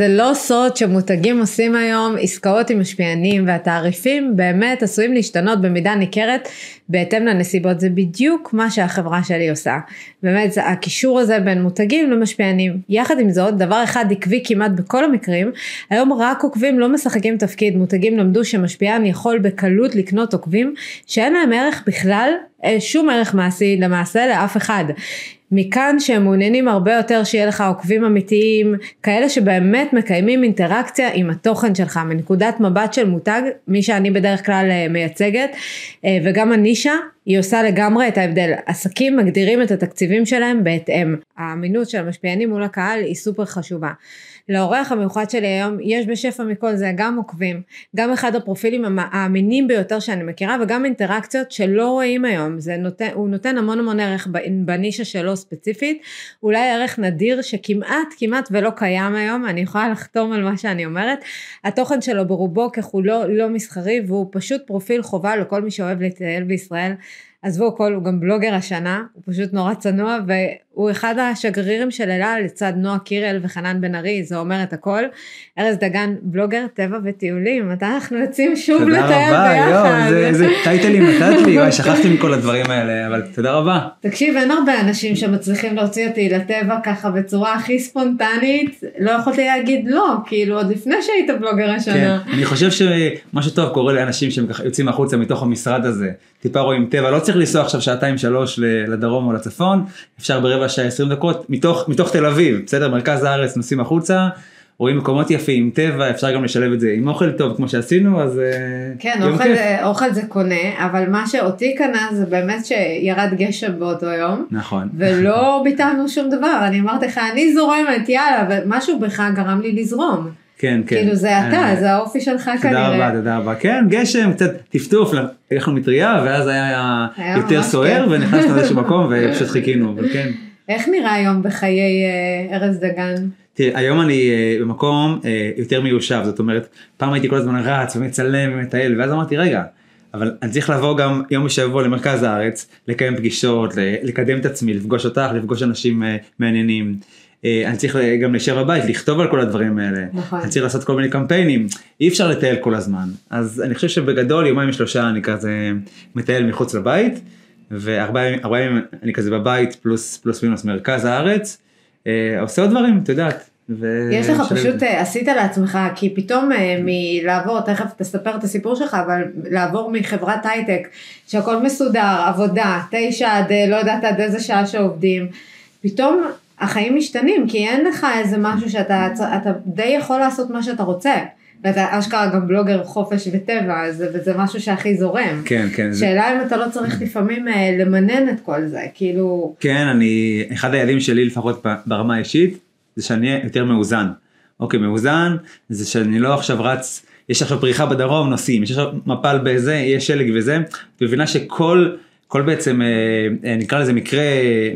זה לא סוד שמותגים עושים היום עסקאות עם משפיענים והתעריפים באמת עשויים להשתנות במידה ניכרת בהתאם לנסיבות, זה בדיוק מה שהחברה שלי עושה. באמת זה הקישור הזה בין מותגים למשפיענים. יחד עם זאת, דבר אחד עקבי כמעט בכל המקרים, היום רק עוקבים לא משחקים תפקיד, מותגים למדו שמשפיען יכול בקלות לקנות עוקבים שאין להם ערך בכלל, אה, שום ערך מעשי למעשה לאף אחד. מכאן שהם מעוניינים הרבה יותר שיהיה לך עוקבים אמיתיים, כאלה שבאמת מקיימים אינטראקציה עם התוכן שלך, מנקודת מבט של מותג, מי שאני בדרך כלל אה, מייצגת, אה, וגם הנישה, היא עושה לגמרי את ההבדל. עסקים מגדירים את התקציבים שלהם בהתאם. האמינות של המשפיענים מול הקהל היא סופר חשובה. לאורח המיוחד שלי היום יש בשפע מכל זה גם עוקבים, גם אחד הפרופילים האמינים ביותר שאני מכירה וגם אינטראקציות שלא רואים היום, זה נותן, הוא נותן המון המון ערך בנישה שלו ספציפית, אולי ערך נדיר שכמעט כמעט ולא קיים היום, אני יכולה לחתום על מה שאני אומרת, התוכן שלו ברובו ככולו לא מסחרי והוא פשוט פרופיל חובה לכל מי שאוהב לטייל בישראל. עזבו הכל, הוא גם בלוגר השנה, הוא פשוט נורא צנוע, והוא אחד השגרירים של אלה לצד נועה קירל וחנן בן ארי, זה אומר את הכל. ארז דגן, בלוגר טבע וטיולים, מתי אנחנו יוצאים שוב לטייל ביחד? תודה רבה, יואו, איזה טייטלים נתת לי, וואי, שכחתי מכל הדברים האלה, אבל תודה רבה. תקשיב, אין הרבה אנשים שמצליחים להוציא אותי לטבע ככה בצורה הכי ספונטנית, לא יכולתי להגיד לא, כאילו עוד לפני שהיית בלוגר השנה. כן, אני חושב שמשהו טוב קורה לאנשים שהם ככה יוצאים החוצה מתוך המשרד הזה, טיפה רואים טבע, לא צריך לנסוע עכשיו שעתיים שלוש לדרום או לצפון, אפשר ברבע שעה עשרים דקות מתוך, מתוך תל אביב, בסדר? מרכז הארץ נוסעים החוצה. רואים מקומות יפים, טבע, אפשר גם לשלב את זה עם אוכל טוב כמו שעשינו, אז אה, כן, אוכל, זה, אוכל זה קונה, אבל מה שאותי קנה זה באמת שירד גשם באותו יום. נכון. ולא ביטלנו שום דבר, אני אמרתי לך, אני זורמת, יאללה, ומשהו בך גרם לי לזרום. כן, כן. כאילו זה אתה, אה, זה האופי שלך תודה כנראה. תודה רבה, תודה רבה. כן, גשם, קצת טפטוף, הלכנו מטריה, ואז היה, היה יותר סוער, ונכנסנו לאיזשהו מקום ופשוט חיכינו, אבל כן. איך נראה היום בחיי אה, ארז דגן? תראה, היום אני uh, במקום uh, יותר מיושב, זאת אומרת, פעם הייתי כל הזמן רץ ומצלם ומטייל, ואז אמרתי, רגע, אבל אני צריך לבוא גם יום בשבוע למרכז הארץ, לקיים פגישות, לקדם את עצמי, לפגוש אותך, לפגוש אנשים מעניינים. אני צריך גם להישאר בבית, לכתוב על כל הדברים האלה. נכון. אני צריך לעשות כל מיני קמפיינים, אי אפשר לטייל כל הזמן. אז אני חושב שבגדול יומיים שלושה אני כזה מטייל מחוץ לבית, וארבעה ימים אני כזה בבית פלוס פלוס מינוס מרכז הארץ. אה, עושה עוד דברים, את יודעת. יש לך פשוט, אה, עשית לעצמך, כי פתאום אה, מלעבור, תכף תספר את הסיפור שלך, אבל לעבור מחברת הייטק, שהכל מסודר, עבודה, תשע עד לא יודעת עד איזה שעה שעובדים, פתאום החיים משתנים, כי אין לך איזה משהו שאתה אתה די יכול לעשות מה שאתה רוצה. ואתה אשכרה גם בלוגר חופש וטבע, אז, וזה משהו שהכי זורם. כן, כן. שאלה אם אתה לא צריך לפעמים אה, למנן את כל זה, כאילו... כן, אני, אחד היעדים שלי לפחות ברמה האישית, זה שאני אהיה יותר מאוזן. אוקיי, מאוזן, זה שאני לא עכשיו רץ, יש עכשיו פריחה בדרום, נוסעים, יש עכשיו מפל בזה, יש שלג וזה, את מבינה שכל... כל בעצם אה, אה, נקרא לזה מקרה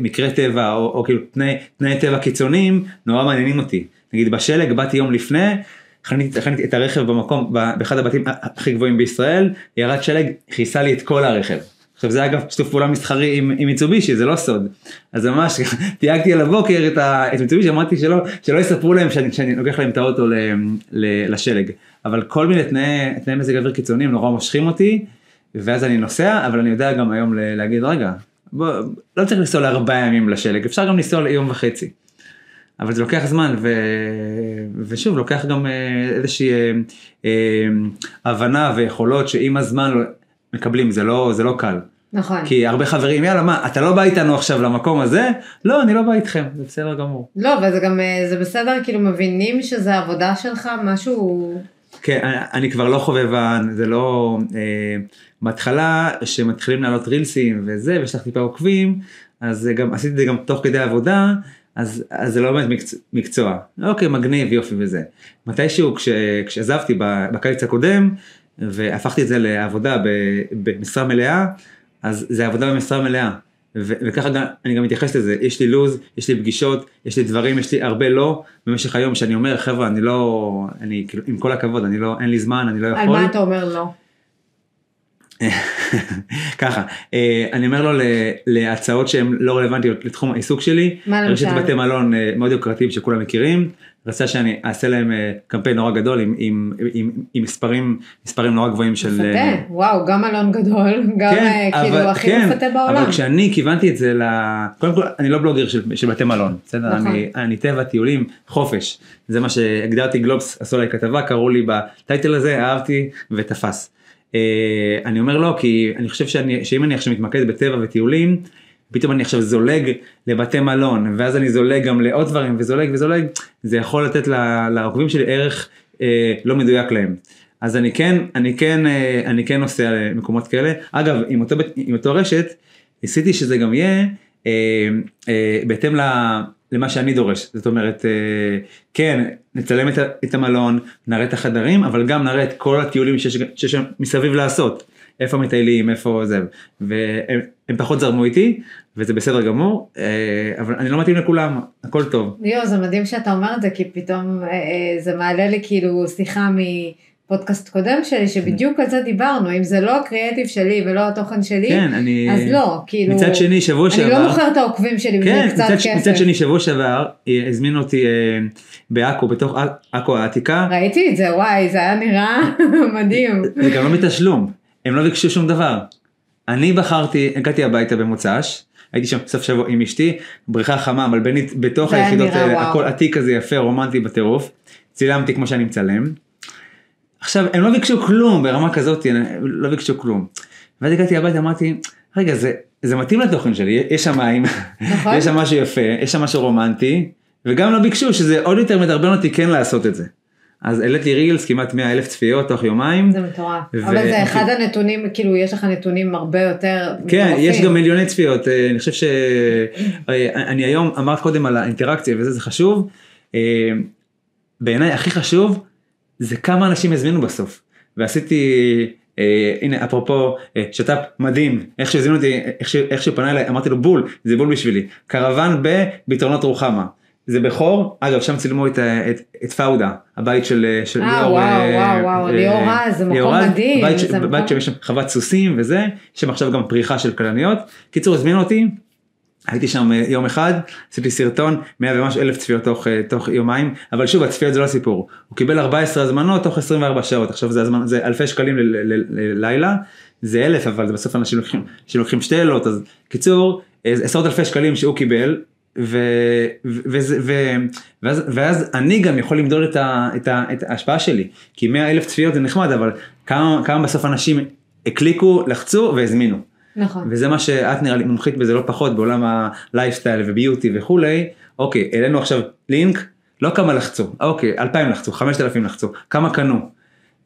מקרה טבע או, או כאילו תנאי, תנאי טבע קיצוניים נורא מעניינים אותי נגיד בשלג באתי יום לפני חניתי את הרכב במקום, באחד הבתים הכי גבוהים בישראל, ירד שלג, כיסה לי את כל הרכב. עכשיו זה אגב שיתוף פעולה מסחרי עם, עם מיצובישי, זה לא סוד. אז ממש תייגתי על הבוקר את, את מיצובישי, אמרתי שלא, שלא יספרו להם שאני, שאני לוקח להם את האוטו ל, ל, לשלג. אבל כל מיני תנאי, תנאי מזג אוויר קיצוניים נורא מושכים אותי, ואז אני נוסע, אבל אני יודע גם היום להגיד, רגע, בוא, לא צריך לנסוע לארבעה ימים לשלג, אפשר גם לנסוע ליום וחצי. אבל זה לוקח זמן ו... ושוב לוקח גם אה, איזושהי אה, אה, הבנה ויכולות שעם הזמן מקבלים זה לא זה לא קל. נכון. כי הרבה חברים יאללה מה אתה לא בא איתנו עכשיו למקום הזה לא אני לא בא איתכם זה בסדר גמור. לא וזה גם זה בסדר כאילו מבינים שזה עבודה שלך משהו. כן אני, אני כבר לא חובבן זה לא אה, בהתחלה שמתחילים לעלות רילסים וזה ויש לך טיפה עוקבים אז גם עשיתי את זה גם תוך כדי עבודה. אז, אז זה לא באמת מקצוע, מקצוע. אוקיי, מגניב, יופי וזה. מתישהו כש, כשעזבתי בקיץ הקודם, והפכתי את זה לעבודה במשרה מלאה, אז זה עבודה במשרה מלאה. ו- וככה גם, אני גם מתייחס לזה, יש לי לו"ז, יש לי פגישות, יש לי דברים, יש לי הרבה לא, במשך היום שאני אומר, חבר'ה, אני לא, אני כאילו, עם כל הכבוד, אני לא, אין לי זמן, אני לא יכול. על מה אתה אומר לא? ככה, אה, אני אומר לו להצעות שהן לא רלוונטיות לתחום העיסוק שלי. רשת בתי מלון אה, מאוד יוקרתיים שכולם מכירים, רצה שאני אעשה להם אה, קמפיין נורא גדול עם, עם, עם, עם מספרים, מספרים נורא גבוהים של... מפתה, וואו, גם אלון גדול, גם כן, כאילו אבל- הכי כן, מפתה בעולם. אבל כשאני כיוונתי את זה ל... קודם כל, אני לא בלוגר של, של בתי מלון, בסדר? נכון. אני, אני טבע, טיולים, חופש. זה מה שהגדרתי, גלובס עשו עליי כתבה, קראו לי בטייטל הזה, אהבתי ותפס. אה, אני אומר לא, כי אני חושב שאני, שאם אני עכשיו מתמקד בטבע וטיולים, פתאום אני עכשיו זולג לבתי מלון, ואז אני זולג גם לעוד דברים, וזולג וזולג, זה יכול לתת ל- לעוקבים שלי ערך אה, לא מדויק להם. אז אני כן, אני כן, אה, אני כן נוסע למקומות כאלה. אגב, עם אותו, עם אותו רשת, ניסיתי שזה גם יהיה אה, אה, בהתאם ל- למה שאני דורש. זאת אומרת, אה, כן, נצלם את, המלון, נראה את החדרים, אבל גם נראה את כל הטיולים שיש, מסביב לעשות. איפה מטיילים, איפה זה, והם הם פחות זרמו איתי, וזה בסדר גמור, אה, אבל אני לא מתאים לכולם, הכל טוב. ליאו, זה מדהים שאתה אומר את זה, כי פתאום אה, זה מעלה לי כאילו שיחה מפודקאסט קודם שלי, שבדיוק על זה דיברנו, אם זה לא הקריאטיב שלי ולא התוכן שלי, כן, אני... אז לא, כאילו, מצד שני, שבוע אני שעבר... לא מוכר את העוקבים שלי כן, בזה קצת מצד, כסף. מצד שני שבוע שעבר הזמינו אותי אה, בעכו, בתוך עכו העתיקה, ראיתי את זה, וואי, זה היה נראה מדהים. זה גם לא מתשלום, הם לא ביקשו שום דבר. אני בחרתי, הגעתי הביתה במוצ"ש, הייתי שם סוף שבוע עם אשתי, בריכה חמה מלבנית בתוך היחידות האלה. הכל עתיק כזה יפה, רומנטי בטירוף, צילמתי כמו שאני מצלם. עכשיו, הם לא ביקשו כלום ברמה כזאת, הם לא ביקשו כלום. ואז הגעתי הביתה, אמרתי, רגע, זה, זה מתאים לתוכן שלי, יש שם מים, נכון. יש שם משהו יפה, יש שם משהו רומנטי, וגם לא ביקשו שזה עוד יותר מדרבן אותי כן לעשות את זה. אז העליתי רילס כמעט 100 אלף צפיות תוך יומיים. זה מטורף. ו- אבל זה אחד הנתונים, כאילו, יש לך נתונים הרבה יותר כן, מטורפים. יש גם מיליוני צפיות, אה, אני חושב שאני היום אמרת קודם על האינטראקציה וזה, זה חשוב. אה, בעיניי הכי חשוב זה כמה אנשים הזמינו בסוף. ועשיתי, אה, הנה אפרופו אה, שת"פ מדהים, איך שהזמינו אותי, איך ש- איך שהוא פנה אליי, אמרתי לו בול, זה בול בשבילי. קרוון בפתרונות רוחמה. זה בכור, אגב שם צילמו את, ה- את, את פאודה, הבית של, אה, של אה, ליאור. וואו, אה, וואו, וואו, אה, ליאור רז, זה מקום מדהים, בית, ש- זה מקום- בית שיש שם חוות סוסים וזה, יש שם עכשיו גם פריחה של כלניות. קיצור הזמינו אותי, הייתי שם אה, יום אחד, עשיתי סרטון, 100 ומשהו אלף צפיות תוך, אה, תוך יומיים, אבל שוב הצפיות זה לא הסיפור, הוא קיבל 14 הזמנות תוך 24 שעות, עכשיו זה, הזמן, זה אלפי שקלים ללילה, זה אלף אבל בסוף אנשים לוקחים, אנשים לוקחים שתי לילות, אז קיצור, אה, עשרות אלפי שקלים שהוא קיבל, ו, ו, ו, ואז, ואז אני גם יכול למדוד את, ה, את, ה, את ההשפעה שלי, כי 100 אלף צפיות זה נחמד, אבל כמה, כמה בסוף אנשים הקליקו, לחצו והזמינו. נכון. וזה מה שאת נראה לי מומחית בזה לא פחות בעולם הלייפסטייל וביוטי וכולי, אוקיי, העלינו עכשיו לינק, לא כמה לחצו, אוקיי, 2,000 לחצו, 5,000 לחצו, כמה קנו.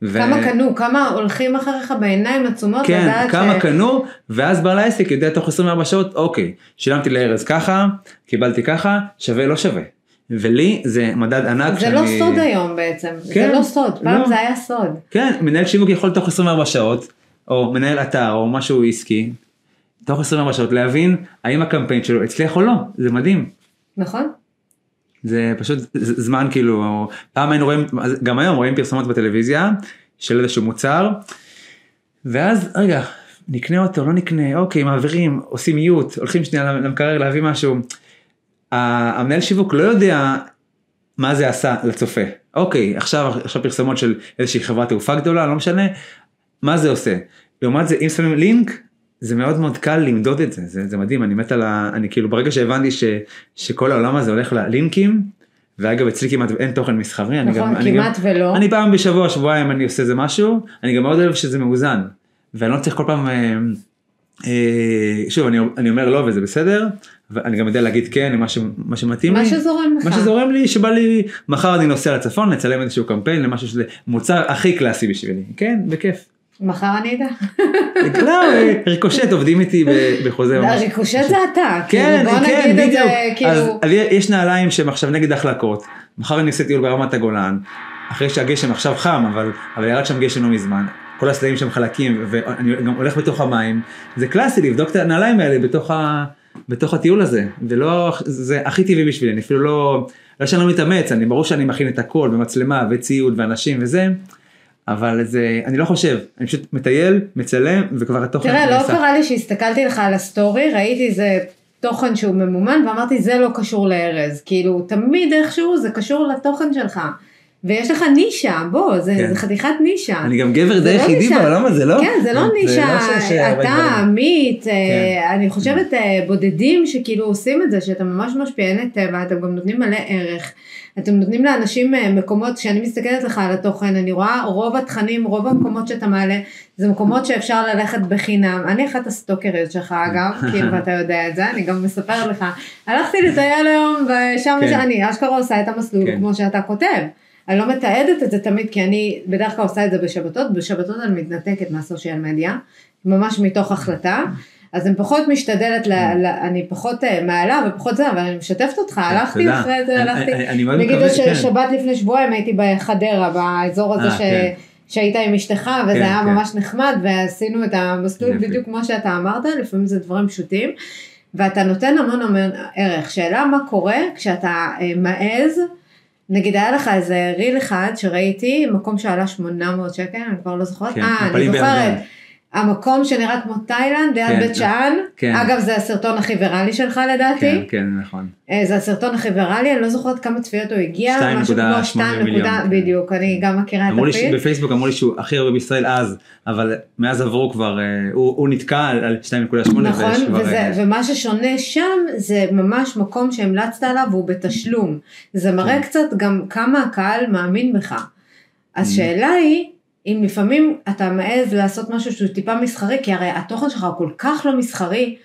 ו- כמה קנו, כמה הולכים אחריך בעיניים עצומות כן, לדעת כמה ש... קנו, ואז בעל העסק יודע תוך 24 שעות, אוקיי, שילמתי לארז ככה, קיבלתי ככה, שווה לא שווה. ולי זה מדד ענק זה לא סוד היום בעצם, כן, זה לא סוד, פעם לא. זה היה סוד. כן, מנהל שיווק יכול תוך 24 שעות, או מנהל אתר, או משהו עסקי, תוך 24 שעות להבין האם הקמפיין שלו הצליח או לא, זה מדהים. נכון? זה פשוט זמן כאילו, פעם היינו רואים, גם היום רואים פרסומות בטלוויזיה של איזשהו מוצר, ואז רגע, נקנה אותו, לא נקנה, אוקיי, מעבירים, עושים מיוט, הולכים שנייה למקרר להביא משהו. המנהל שיווק לא יודע מה זה עשה לצופה. אוקיי, עכשיו, עכשיו פרסומות של איזושהי חברת תעופה גדולה, לא משנה, מה זה עושה. לעומת זה, אם שמים לינק, זה מאוד מאוד קל למדוד את זה, זה, זה מדהים, אני מת על ה... אני כאילו, ברגע שהבנתי ש, שכל העולם הזה הולך ללינקים, ואגב, אצלי כמעט אין תוכן מסחרי, אני נכון, גם... אני כמעט גם, ולא. אני פעם בשבוע, שבועיים אני עושה איזה משהו, אני גם מאוד אוהב שזה מאוזן, ואני לא צריך כל פעם... אה, אה, שוב, אני, אני אומר לא וזה בסדר, ואני גם יודע להגיד כן למה ש, מה שמתאים מה לי. שזורם לך. מה שזורם לי, שבא לי, מחר אני נוסע לצפון, לצלם איזשהו קמפיין למשהו שזה מוצר הכי קלאסי בשבילי, כן, בכיף. מחר אני אדע. לא, ריקושט עובדים איתי בחוזה ממש. ריקושט זה אתה, כן, כאילו כן, בדיוק. אז כאילו, אז יש נעליים שהם עכשיו נגד החלקות, מחר אני עושה טיול ברמת הגולן, אחרי שהגשם עכשיו חם, אבל ירד שם גשם לא מזמן. כל הסלעים שם חלקים, ואני גם הולך בתוך המים, זה קלאסי לבדוק את הנעליים האלה בתוך, ה, בתוך הטיול הזה, ולא, זה הכי טבעי בשבילי, אני אפילו לא, לא שאני לא מתאמץ, אני ברור שאני מכין את הכל, במצלמה וציוד ואנשים וזה, אבל זה, אני לא חושב, אני פשוט מטייל, מצלם, וכבר התוכן תראה, לא. קרה לי שהסתכלתי לך על הסטורי, ראיתי איזה תוכן שהוא ממומן, ואמרתי זה לא קשור לארז, כאילו תמיד איכשהו זה קשור לתוכן שלך. ויש לך נישה, בוא, זה, כן. זה חתיכת נישה. אני גם גבר די לא יחידי נישה. בעולם הזה, לא? כן, זה לא נישה, לא הרבה אתה. עמית, אה, כן. אני חושבת אה, בודדים שכאילו עושים את זה, שאתם ממש משפיעני טבע, אתם גם נותנים מלא ערך. אתם נותנים לאנשים אה, מקומות, כשאני מסתכלת לך על התוכן, אני רואה רוב התכנים, רוב המקומות שאתה מעלה, זה מקומות שאפשר ללכת בחינם. אני אחת הסטוקריות שלך אגב, כאילו ואתה יודע את זה, אני גם מספרת לך. הלכתי לטייל היום, ושם כן. אני אשכרה עושה את המסלול, כן. כמו שאתה כותב. אני לא מתעדת את זה תמיד, כי אני בדרך כלל עושה את זה בשבתות, בשבתות אני מתנתקת מהסושיאל מדיה, ממש מתוך החלטה. אז אני פחות משתדלת, ל, ל, אני פחות אה, מעלה ופחות זה, אבל אני משתפת אותך, הלכתי. אחרי זה, הלכתי, נגיד. ששבת לפני שבועיים הייתי בחדרה, באזור הזה אה, ש... כן. שהיית עם אשתך וזה כן, היה כן. ממש נחמד ועשינו את המסלול יופי. בדיוק כמו שאתה אמרת, לפעמים זה דברים פשוטים. ואתה נותן המון המון ערך. שאלה מה קורה כשאתה אה, מעז, נגיד היה לך איזה ריל אחד שראיתי, מקום שעלה 800 שקל, אני כבר לא זוכרת, כן, אה, אני זוכרת. המקום שנראה כמו תאילנד, ליד כן, בית שאן, כן. אגב זה הסרטון הכי ויראלי שלך לדעתי, כן, כן, נכון. אה, זה הסרטון הכי ויראלי, אני לא זוכרת כמה צפיות הוא הגיע, 2.8 משהו כמו 2 מיליון, כן. בדיוק, אני גם מכירה את הפיד. שבפייסבוק אמרו לי שהוא הכי הרבה בישראל אז, אבל מאז עברו כבר, אה, הוא הוא נתקע על על 2.8 נכון, וזה, אה, ומה ששונה שם זה ממש מקום שהמלצת עליו והוא בתשלום. זה מראה כן. קצת גם כמה הקהל מאמין בך. אז Mm. שאלה היא, אם לפעמים אתה מעז לעשות משהו שהוא טיפה מסחרי, כי הרי התוכן שלך הוא כל כך לא מסחרי,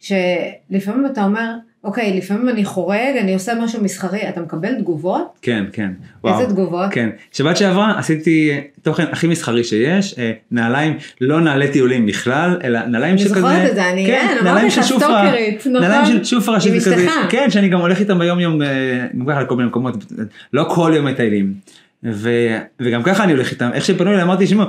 שלפעמים אתה אומר, אוקיי, לפעמים אני חורג, אני עושה משהו מסחרי, אתה מקבל תגובות? כן, כן. איזה תגובות? כן, שבת שעברה עשיתי תוכן הכי מסחרי שיש, אה, נעליים, לא נעלי טיולים בכלל, אלא נעליים אני שכזה, זוכרת את זה, אני- כן, אמרתי נעליים לך, סטוקרית, נכון? נעליים של שופרה, שזה כזה. כן, שאני גם הולך איתם ביום יום, אה, גם ככה לכל מיני מקומות, לא כל יום מטיילים, ו- וגם ככה אני הולך איתם, איך שפנו אליי אמרתי, שמעו,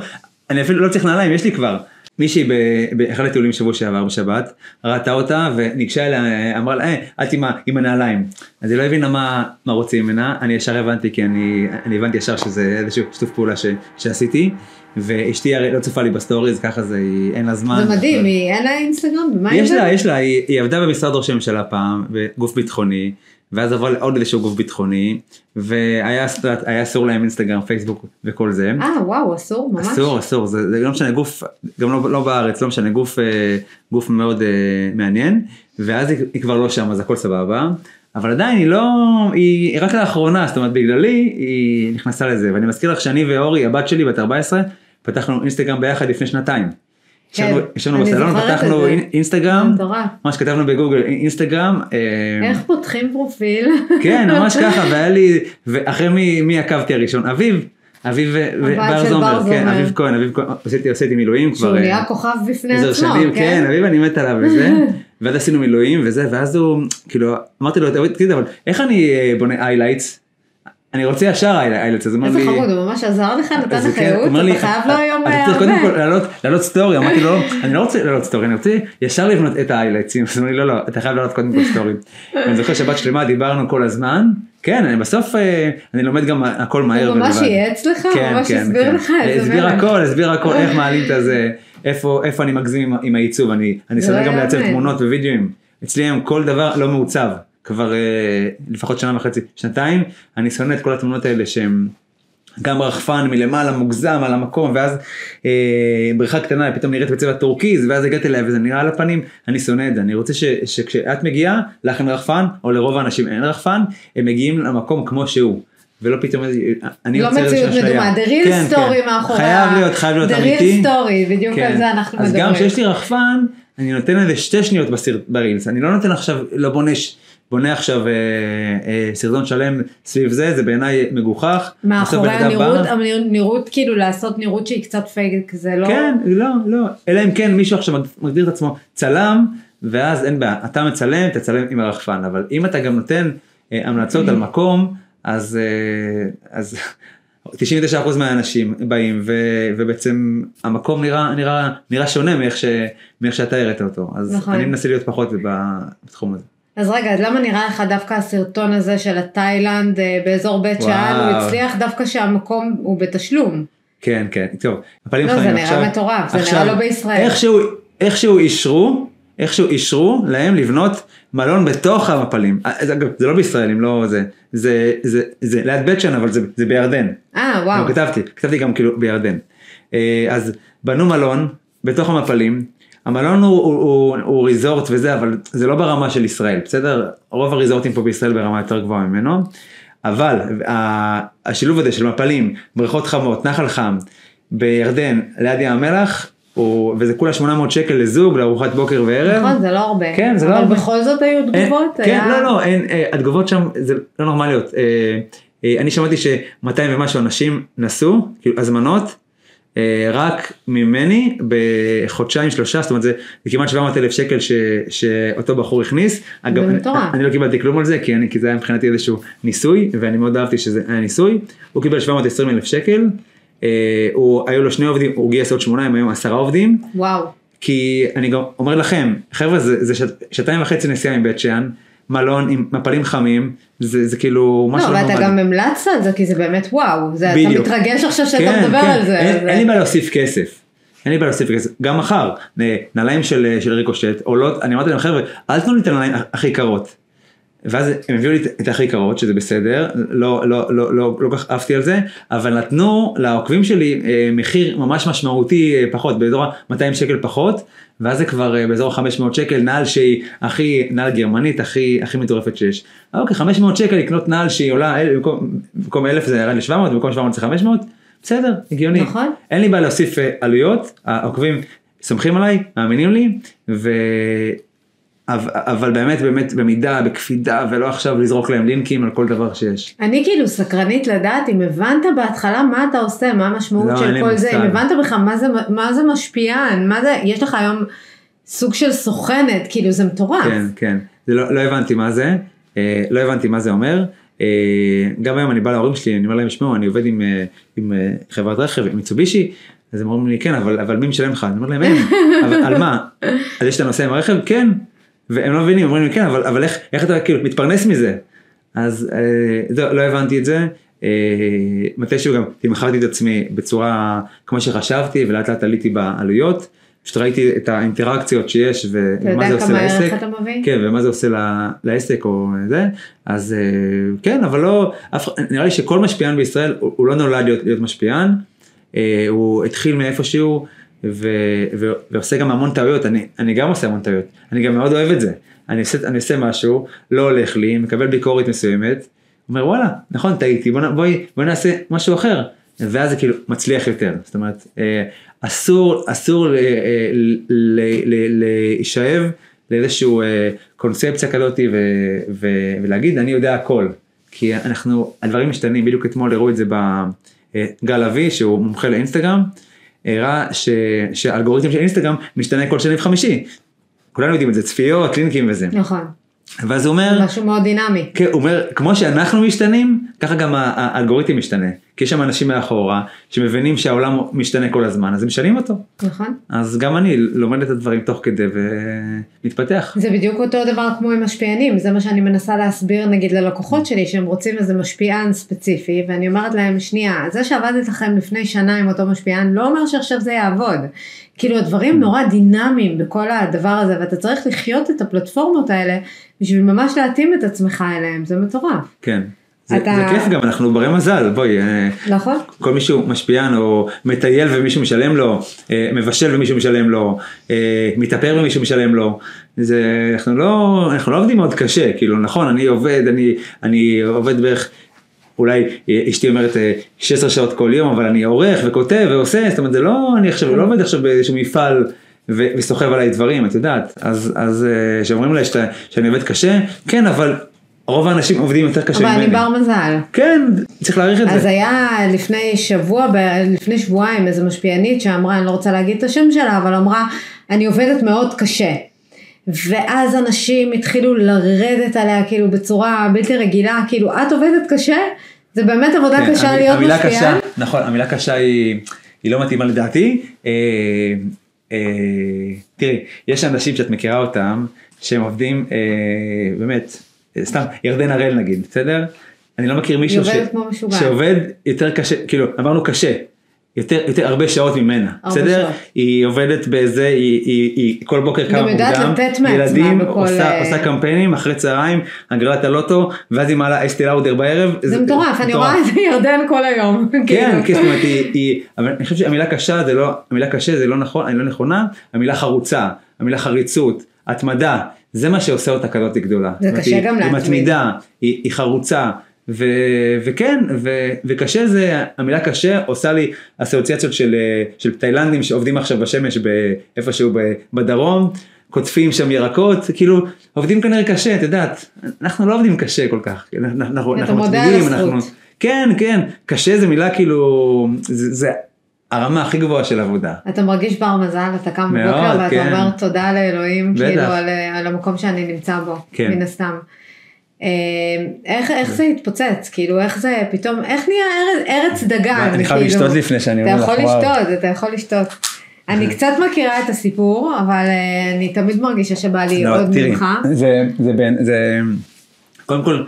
אני אפילו לא צריך נעליים, יש לי כבר. מישהי באחד הטיולים שבוע שעבר בשבת, ראתה אותה וניגשה אליה, אמרה לה, אה, את עם עם הנעליים. אז היא לא הבינה מה, מה רוצים ממנה, אני ישר הבנתי, כי אני, אני הבנתי ישר שזה איזשהו שיתוף פעולה ש, שעשיתי, ואשתי הרי לא צופה לי בסטוריז, ככה זה, היא- אין לה זמן. זה מדהים, היא- אין לה אינסטגרם? ומה עם יש זה? לה, יש לה, היא, היא עבדה במשרד ראש הממשלה פעם, בגוף ביטחוני, ואז עברה לעוד איזשהו גוף ביטחוני, והיה אס- היה אסור להם אינסטגרם, פייסבוק וכל זה. אה, וואו, אסור, ממש. אסור, אסור, זה, זה לא משנה, גוף, גם לא, לא בארץ, לא משנה, גוף, אה, גוף מאוד אה, מעניין, ואז היא, היא כבר לא שם, אז הכל סבבה, אבל עדיין היא לא, היא, היא רק לאחרונה, זאת אומרת בגללי, היא נכנסה לזה, ואני מזכיר לך שאני ואורי, הבת שלי בת 14, פתחנו אינסטגרם ביחד לפני שנתיים. כן, ישבנו- ישבנו אני בסלון, פתחנו אינסטגרם. מה שכתבנו בגוגל אינסטגרם, אה, איך פותחים פרופיל? כן, ממש ככה, והיה לי, ואחרי מי, עקבתי הראשון? אביב, אביב של זומר, בר כן. אביב כהן, אביב כהן, עשיתי, מילואים שהוא כבר, נהיה אה, כוכב בפני עצמו, שנים, כן, כן? אביב אני מת עליו וזה, ואז עשינו מילואים וזה, ואז הוא, כאילו, אמרתי לו, "תגיד, תגיד, אבל איך אני אה, בונה highlights? אני רוצה ישר highlights, אז הוא אומר איזה לי, חמוד, הוא ממש עזר לך, נתן לך כן, ייעוץ, לי, אתה חייב לו היום אתה צריך קודם כל הרבה. לעלות- סטורי, אמרתי לו, אני לא רוצה לעלות סטורי, אני רוצה ישר לבנות את ההיילייטסים, אז אומר לי, לא, לא, אתה חייב לעלות קודם כל סטורי. ואני זוכר שבת שלמה דיברנו כל הזמן, כן, אני בסוף, אה, אני לומד גם הכל מהר הוא ממש. ייעץ לך, כן, ממש כן, הסביר. לך הסביר. הכל, הסביר הכל, איך מעלים את הזה, איפה אני מגזים עם- העיצוב, אני אני שונא לא גם לייצר. תמונות ווידאוים. אצלי היום כל דבר לא מעוצב, כבר אה, לפחות שנה וחצי, שנתיים, אני שונא את כל התמונות האלה שהם גם רחפן מלמעלה מוגזם על המקום ואז אה, בריכה קטנה פתאום נראית בצבע טורקיז ואז הגעתי אליה וזה נראה על הפנים אני שונא את זה אני רוצה ש, שכשאת מגיעה לך אין רחפן או לרוב האנשים אין רחפן הם מגיעים למקום כמו שהוא. ולא פתאום אני לא מציאות. מדומה, the real כן, story כן. מאחורי חייב להיות חייב להיות the אמיתי. real story, בדיוק כן. על זה אנחנו אז מדברים. גם כשיש לי רחפן אני נותן איזה שתי שניות בסרט ברילס אני לא נותן עכשיו לא בונה בונה עכשיו אה, אה, סרטון שלם סביב זה זה בעיניי מגוחך. מאחורי הנראות, הנראות כאילו לעשות נראות שהיא קצת פייק, זה לא... כן, לא, לא, אלא אם כן מישהו עכשיו מגדיר את עצמו צלם, ואז אין בעיה, אתה מצלם, תצלם עם הרחפן, אבל אם אתה גם נותן אה, המלצות על מקום, אז, אה, אז 99% מהאנשים באים, ו, ובעצם המקום נראה, נראה, נראה שונה מאיך, ש, מאיך שאתה הראת אותו, אז נכון. אני מנסה להיות פחות בתחום הזה. אז רגע, אז למה נראה לך דווקא הסרטון הזה של התאילנד אה, באזור בית. שאן, הוא הצליח דווקא שהמקום הוא בתשלום. כן, כן, טוב, לא, זה נראה עכשיו, מטורף, זה עכשיו, נראה לא בישראל. איכשהו, איכשהו אישרו, איכשהו אישרו להם לבנות מלון בתוך המפלים. אה, אגב, זה לא בישראל, אם לא זה, זה, זה, זה ליד בית שן, אבל זה, זה בירדן. אה, וואו. כתבתי, כתבתי גם כאילו בירדן. אה, אז בנו מלון בתוך המפלים, המלון הוא, הוא, הוא, הוא ריזורט וזה, אבל זה לא ברמה של ישראל, בסדר? רוב הריזורטים פה בישראל ברמה יותר גבוהה ממנו, אבל ה- השילוב הזה של מפלים, בריכות חמות, נחל חם, בירדן, ליד ים המלח, הוא, וזה כולה 800 שקל לזוג, לארוחת בוקר וערב. נכון, זה לא הרבה. כן, זה לא אבל הרבה. בכל זאת היו תגובות? אין, כן, היה- לא, לא, אין, אה, התגובות שם זה לא נורמליות. אה, אה, אני שמעתי ש-200 ומשהו אנשים נסעו, כאילו הזמנות, אה, רק ממני בחודשיים שלושה, זאת אומרת זה, כמעט 700 אלף שקל ש, שאותו בחור הכניס. אגב, אני. אני לא קיבלתי כלום על זה, כי, אני, כי זה היה מבחינתי איזשהו ניסוי, ואני מאוד אהבתי שזה היה ניסוי. הוא קיבל 720 אלף שקל, אה, הוא, היו לו שני עובדים, הוא גייס עוד שמונה, הם היום עשרה עובדים. וואו. כי אני גם אומר לכם, חבר'ה זה, זה שעת, שעתיים וחצי נסיעה מבית שאן, מלון עם מפלים חמים, זה, זה כאילו לא, משהו לא ואתה נורמלי. גם המלצת על זה, כי זה באמת וואו. זה- אתה בדיוק. מתרגש עכשיו שאתה כן, מדבר כן, על זה. אין, זה- אין לי בעיה להוסיף כסף. אין לי בעיה להוסיף כסף. גם מחר, נ- נעליים של, של ריקושט, עולות, אני אמרתי להם חבר'ה, אל תנו לי את הנעליים הכי יקרות. ואז הם הביאו לי את- הכי יקרות, שזה בסדר, לא, לא, לא, לא, לא כך עפתי על זה, אבל נתנו לעוקבים שלי אה, מחיר ממש משמעותי אה, פחות, באזור ה-200 שקל פחות, ואז זה כבר אה, באזור ה-500 שקל, נעל שהיא הכי, נעל גרמנית הכי, הכי מטורפת שיש. אוקיי, 500 שקל לקנות נעל שהיא עולה, במקום, במקום 1,000 זה ירד ל-700, במקום 700 זה 500, בסדר, הגיוני. נכון. אין לי בעיה להוסיף עלויות, העוקבים סומכים עליי, מאמינים לי, ו... אבל, אבל באמת באמת במידה, בקפידה, ולא עכשיו לזרוק להם לינקים על כל דבר שיש. אני כאילו סקרנית לדעת אם הבנת בהתחלה מה אתה עושה, מה המשמעות לא, של כל זה, אם. הבנת בכלל מה זה, מה זה משפיען, מה זה, יש לך היום סוג של סוכנת, כאילו זה מטורף. כן, כן. זה לא, לא הבנתי מה זה, אה, לא הבנתי מה זה אומר. אה, גם היום אני בא להורים שלי, אני אומר להם, שמעו, אני עובד עם, אה, עם אה, חברת רכב, עם מיצובישי, אז הם אומרים לי, כן, אבל, אבל מי משלם לך? אני אומר להם, אין, אבל על מה? אז יש את הנושא עם הרכב? כן. והם לא מבינים, אומרים לי, כן, אבל, אבל איך, איך אתה כאילו מתפרנס מזה? אז אה, לא, לא הבנתי את זה. אה, מתישהו גם תמכרתי את עצמי בצורה כמו שחשבתי ולאט לאט עליתי בעלויות. פשוט ראיתי את האינטראקציות שיש אתה ומה זה יודע עושה כמה ערך לעסק. אתה מביא? כן, ומה זה עושה לעסק או זה, אז אה, כן, אבל לא, אף, נראה לי שכל משפיען בישראל הוא, הוא לא נולד להיות, להיות משפיען, אה, הוא התחיל מאיפשהו ו, ו, ועושה גם המון טעויות, אני, אני גם עושה המון טעויות, אני גם מאוד אוהב את זה, אני עושה, אני עושה משהו, לא הולך לי, מקבל ביקורת מסוימת, אומר וואלה, נכון טעיתי, בוא, בואי, בואי נעשה משהו אחר, ואז זה כאילו מצליח יותר, זאת אומרת, אה, אסור, אסור אה, להישאב לאיזשהו אה, קונספציה כזאת ו, ו, ולהגיד אני יודע הכל, כי אנחנו, הדברים משתנים, בדיוק אתמול הראו את זה בגל אבי שהוא מומחה לאינסטגרם, הראה ש, שהאלגוריתם של אינסטגרם משתנה כל שני וחמישי, כולנו יודעים את זה, צפיות, לינקים וזה, נכון, ואז הוא אומר, משהו מאוד דינמי. כן, הוא אומר, כמו שאנחנו משתנים, ככה גם האלגוריתם משתנה. כי יש שם אנשים מאחורה, שמבינים שהעולם משתנה כל הזמן, אז הם משנים אותו. נכון. אז גם אני לומד את הדברים תוך כדי ומתפתח. זה בדיוק אותו דבר כמו עם משפיענים, זה מה שאני מנסה להסביר נגיד ללקוחות שלי שהם רוצים איזה משפיען ספציפי ואני אומרת להם שנייה, זה שעבדת לכם לפני שנה עם אותו משפיען לא אומר שעכשיו זה יעבוד. כאילו הדברים נורא דינמיים בכל הדבר הזה ואתה צריך לחיות את הפלטפורמות האלה בשביל ממש להתאים את עצמך אליהם, זה מטורף. כן. זה, אתה- זה כיף גם, אנחנו ברי מזל, בואי, אה, נכון? כל מישהו משפיען או מטייל ומישהו משלם לו, אה, מבשל ומישהו משלם לו, אה, מתאפר ומישהו משלם לו, זה, אנחנו לא, אנחנו לא עובדים מאוד קשה, כאילו נכון, אני עובד, אני, אני עובד בערך, אולי אה, אשתי אומרת אה, 16 שעות כל יום, אבל אני עורך וכותב ועושה, זאת אומרת זה לא, אני עכשיו לא עובד עכשיו באיזשהו מפעל. וסוחב עליי דברים, את יודעת, אז, אז אה, שאומרים לי שאתה, שאני עובד קשה, כן, אבל רוב האנשים עובדים יותר קשה אבל ממני. אני בר מזל. כן, צריך להעריך את אז זה. היה לפני שבוע, לפני שבועיים איזה משפיענית שאמרה, אני לא רוצה להגיד את השם שלה, אבל אמרה, אני עובדת מאוד קשה. ואז אנשים התחילו לרדת עליה כאילו בצורה בלתי רגילה, כאילו את עובדת קשה? זה באמת עבודה כן, קשה המ- להיות המילה משפיען? קשה, נכון, המילה קשה היא, היא לא מתאימה לדעתי. אה, אה, תראי, יש אנשים שאת מכירה אותם, שהם עובדים, אה, באמת, אה, סתם, ירדן הראל נגיד, בסדר? אני לא מכיר מישהו משוגעת. שעובד יותר קשה, כאילו, אמרנו קשה. יותר, יותר הרבה שעות ממנה, הרבה בסדר? שעות. היא עובדת בזה, היא, היא, היא כל בוקר קמה גם יודעת מוקדם, לתת מעצמה ילדים, בכל, עושה, אה, עושה קמפיינים, אחרי צהריים, הגרלת הלוטו, ואז היא מעלה אסטי לאודר בערב. זה מטורף, אני רואה את ירדן כל היום. כן, כאילו. כן, זאת אומרת, היא, היא, אבל אני חושב שהמילה קשה זה לא, המילה קשה זה לא נכון, היא לא נכונה, המילה חרוצה, המילה חריצות, התמדה, זה מה שעושה אותה כזאת גדולה. זה קשה היא- גם היא להתמיד. מתמידה, היא, היא חרוצה, ו, וכן, ו, וקשה זה, המילה קשה עושה לי אסוציאציות של, אה, של תאילנדים שעובדים עכשיו בשמש באיפשהו ב- בדרום. קוטפים שם ירקות, כאילו עובדים כנראה קשה, את יודעת, אנחנו לא עובדים קשה כל כך, אנחנו, אנחנו, אנחנו הזכות. אנחנו, כן, כן, קשה זה מילה כאילו, זה, זה הרמה הכי גבוהה של עבודה. אתה מרגיש בר מזל, אתה קם בבוקר ואתה כן. אומר תודה לאלוהים, בטח. כאילו על, על המקום שאני נמצא בו, כן. מן הסתם. אה, איך, איך זה התפוצץ, כאילו איך זה פתאום, איך נהיה ארץ, ארץ דגן, אני חייב כאילו? לשתות לפני שאני אתה אומר לך, יכול וואו. לשתות, אתה יכול לשתות. אני קצת מכירה את הסיפור, אבל אה, אני תמיד מרגישה שבא לי לא, עוד תראי, ממך. זה, זה, בין, זה, קודם כל,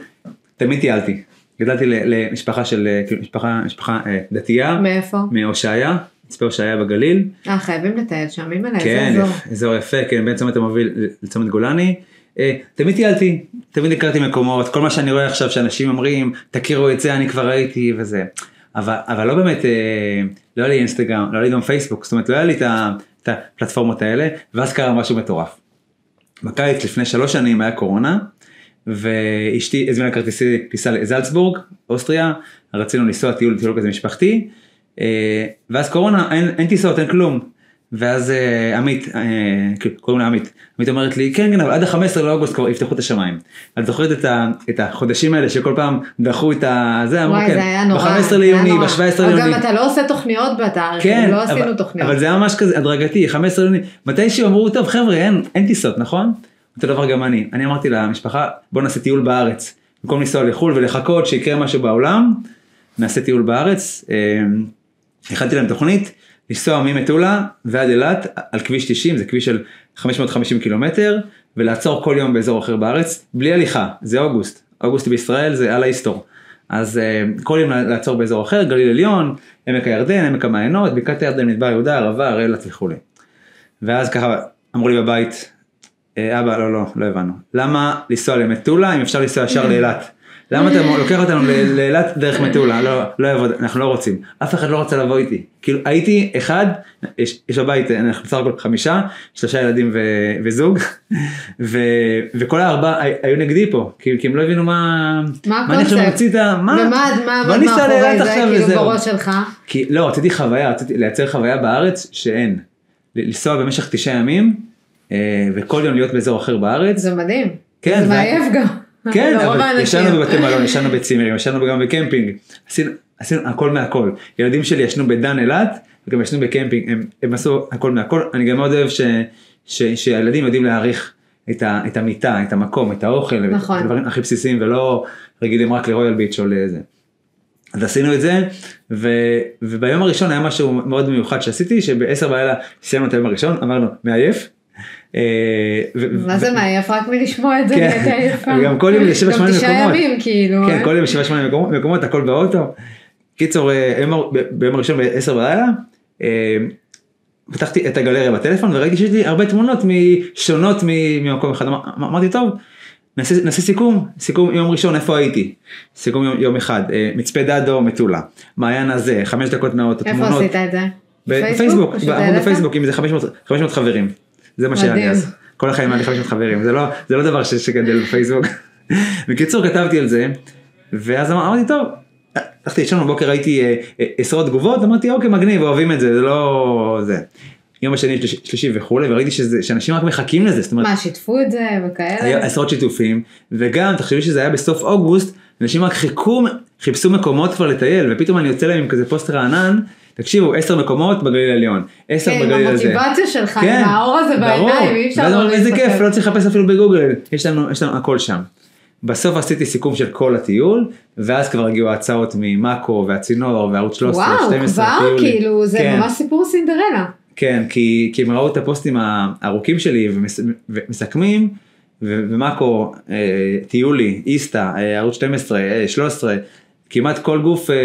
תמיד טיילתי. גדלתי ל- למשפחה של, אה, כאילו, משפחה, משפחה אה, דתייה, מאיפה? מהושעיה, מצפה הושעיה בגליל. אה, חייבים לטייל שם, אימא'לה, כן, איזה אזור. אזור יפה, כן, בין צומת המוביל לצומת גולני. אה, תמיד טיילתי, תמיד הכרתי מקומות, כל מה שאני רואה עכשיו שאנשים אומרים, תכירו את זה, אני כבר ראיתי וזה. אבל, אבל לא באמת, אה, לא היה לי אינסטגרם, לא היה לי גם פייסבוק, זאת אומרת לא היה לי את את הפלטפורמות האלה, ואז קרה משהו מטורף. בקיץ לפני שלוש שנים היה קורונה, ואשתי הזמינה כרטיסי טיסה לזלצבורג, אוסטריה, רצינו לנסוע טיול, טיול כזה משפחתי, אה, ואז קורונה, אין, אין טיסות, אין כלום. ואז אה, עמית, אה, כאילו, קוראים לה עמית, עמית אומרת לי, כן, כן, אבל עד ה-15 לאוגוסט כבר יפתחו את השמיים. את זוכרת את, ה, את החודשים האלה שכל פעם דחו את ה... זה, אמרו כן, זה היה נורא. ב-15 זה היה ליוני, נורא. ב-17 אבל ליוני. גם אתה לא עושה תוכניות בתאריך, כן, לא עשינו תוכניות. אבל זה היה ממש כזה הדרגתי, 15 ליוני, מתישהו אמרו, טוב חבר'ה, אין, אין טיסות, נכון? אותו דבר גם אני, אני אמרתי למשפחה, בוא נעשה טיול בארץ, במקום לנסוע לחו"ל ולחכות שיקרה משהו בעולם, נעשה טיול בארץ, אה, הכנתי להם תוכנית, לנסוע ממטולה ועד אילת על כביש 90, זה כביש של 550 קילומטר, ולעצור כל יום באזור אחר בארץ, בלי הליכה, זה אוגוסט, אוגוסט בישראל זה על ההיסטור. אז uh, כל יום לעצור באזור אחר, גליל עליון, עמק הירדן, עמק המעיינות, בקעת הירדן, מדבר יהודה, ערבה, הראל וכולי. ואז ככה אמרו לי בבית, "אה, אבא לא לא לא הבנו, למה לנסוע למטולה אם אפשר לנסוע ישר לאילת? למה אתה לוקח אותנו לאילת דרך מטולה? לא, לא יעבוד, אנחנו לא רוצים. אף אחד לא רצה לבוא איתי. כאילו הייתי אחד, יש, יש בבית, אנחנו בסך הכל חמישה, שלושה ילדים ו, וזוג, ו, וכל הארבעה הי- היו נגדי פה, כי, כי הם לא הבינו מה, מה היה עכשיו הקונספט? מוציא את ה... מה? ומה מה עמד מאחורי זה, כאילו. בראש שלך? כי לא, רציתי חוויה, רציתי לייצר חוויה בארץ שאין. לנסוע במשך תשעה ימים, אה, וכל יום להיות באזור אחר בארץ. זה מדהים. כן, זה- מעייף גם. כן, לרוב אבל. ישנו בבתי מלון, ישנו בצימרים, ישנו גם בקמפינג. עשינו, עשינו הכל מהכל. ילדים שלי ישנו בדן אילת, וגם ישנו בקמפינג, הם, הם עשו הכל מהכל. אני גם מאוד אוהב ש, ש, שהילדים יודעים להעריך את, ה, את המיטה, את המקום, את האוכל, נכון. את הדברים הכי בסיסיים, ולא רגילים רק לרויאל ביץ' או לזה. אז עשינו את זה, ו, וביום הראשון היה משהו מאוד מיוחד שעשיתי, שבעשר בלילה סיימנו את היום הראשון, אמרנו, מעייף. אה, מה זה מעייף? רק מלשמוע את זה כן. נהייתי עייפה. וגם כל יום לשבע שמונה גם תשעה מקומות. ימים כאילו. כן, אה? כל יום שבעה שמונה מקומות, מקומות, הכל באוטו. קיצור, אה, ביום הראשון ב-10 בלילה, פתחתי את הגלריה בטלפון וראיתי שיש לי הרבה תמונות שונות ממקום אחד. אמר- אמרתי, טוב, נעשה נעשה סיכום, סיכום יום ראשון איפה הייתי. סיכום יום, יום אחד, מצפה דדו, מטולה, מעיין הזה, חמש דקות מהאוטו, איפה תמונות. עשית את זה? בפייסבוק, בעמוד? בפייסבוק עם איזה 500 500 חברים. זה מה שהיה לי מדהים. אז. כל החיים היה לי 500 חברים, זה לא, זה לא דבר ש- שגדל בפייסבוק. בקיצור כתבתי על זה, ואז אמר- אמרתי טוב, הלכתי לישון בבוקר ראיתי אה, אה, עשרות תגובות, אמרתי אוקיי מגניב, אוהבים את זה, זה לא זה. יום השני, שלישי, וכולי, וראיתי שזה, שאנשים רק מחכים לזה, זאת אומרת, מה, שיתפו את זה היה וכאלה? עשרות שיתופים, וגם תחשבי שזה היה בסוף אוגוסט, אנשים רק חיכו, חיפשו מקומות כבר לטייל, ופתאום אני יוצא להם עם כזה פוסט רענן, תקשיבו, עשר מקומות בגליל העליון, עשר כן, עם בגליל הזה. המוטיבציה שלך, כן, עם האור הזה. בעיניים, אי אפשר לא אמרתי, איזה להסתכל. כיף, לא צריך לחפש אפילו בגוגל, יש לנו, יש לנו הכל שם. בסוף עשיתי סיכום של כל הטיול, ואז כבר הגיעו ההצעות ממאקו והצינור וערוץ 13, וואו, 12, כבר טיולים. כאילו, זה כן. ממש סיפור סינדרלה. כן, כי, כי הם ראו את הפוסטים הארוכים שלי ומס, ומסכמים, ומאקו, אה, טיולי, איסתא, אה, ערוץ 12, אה, 13, כמעט כל גוף אה,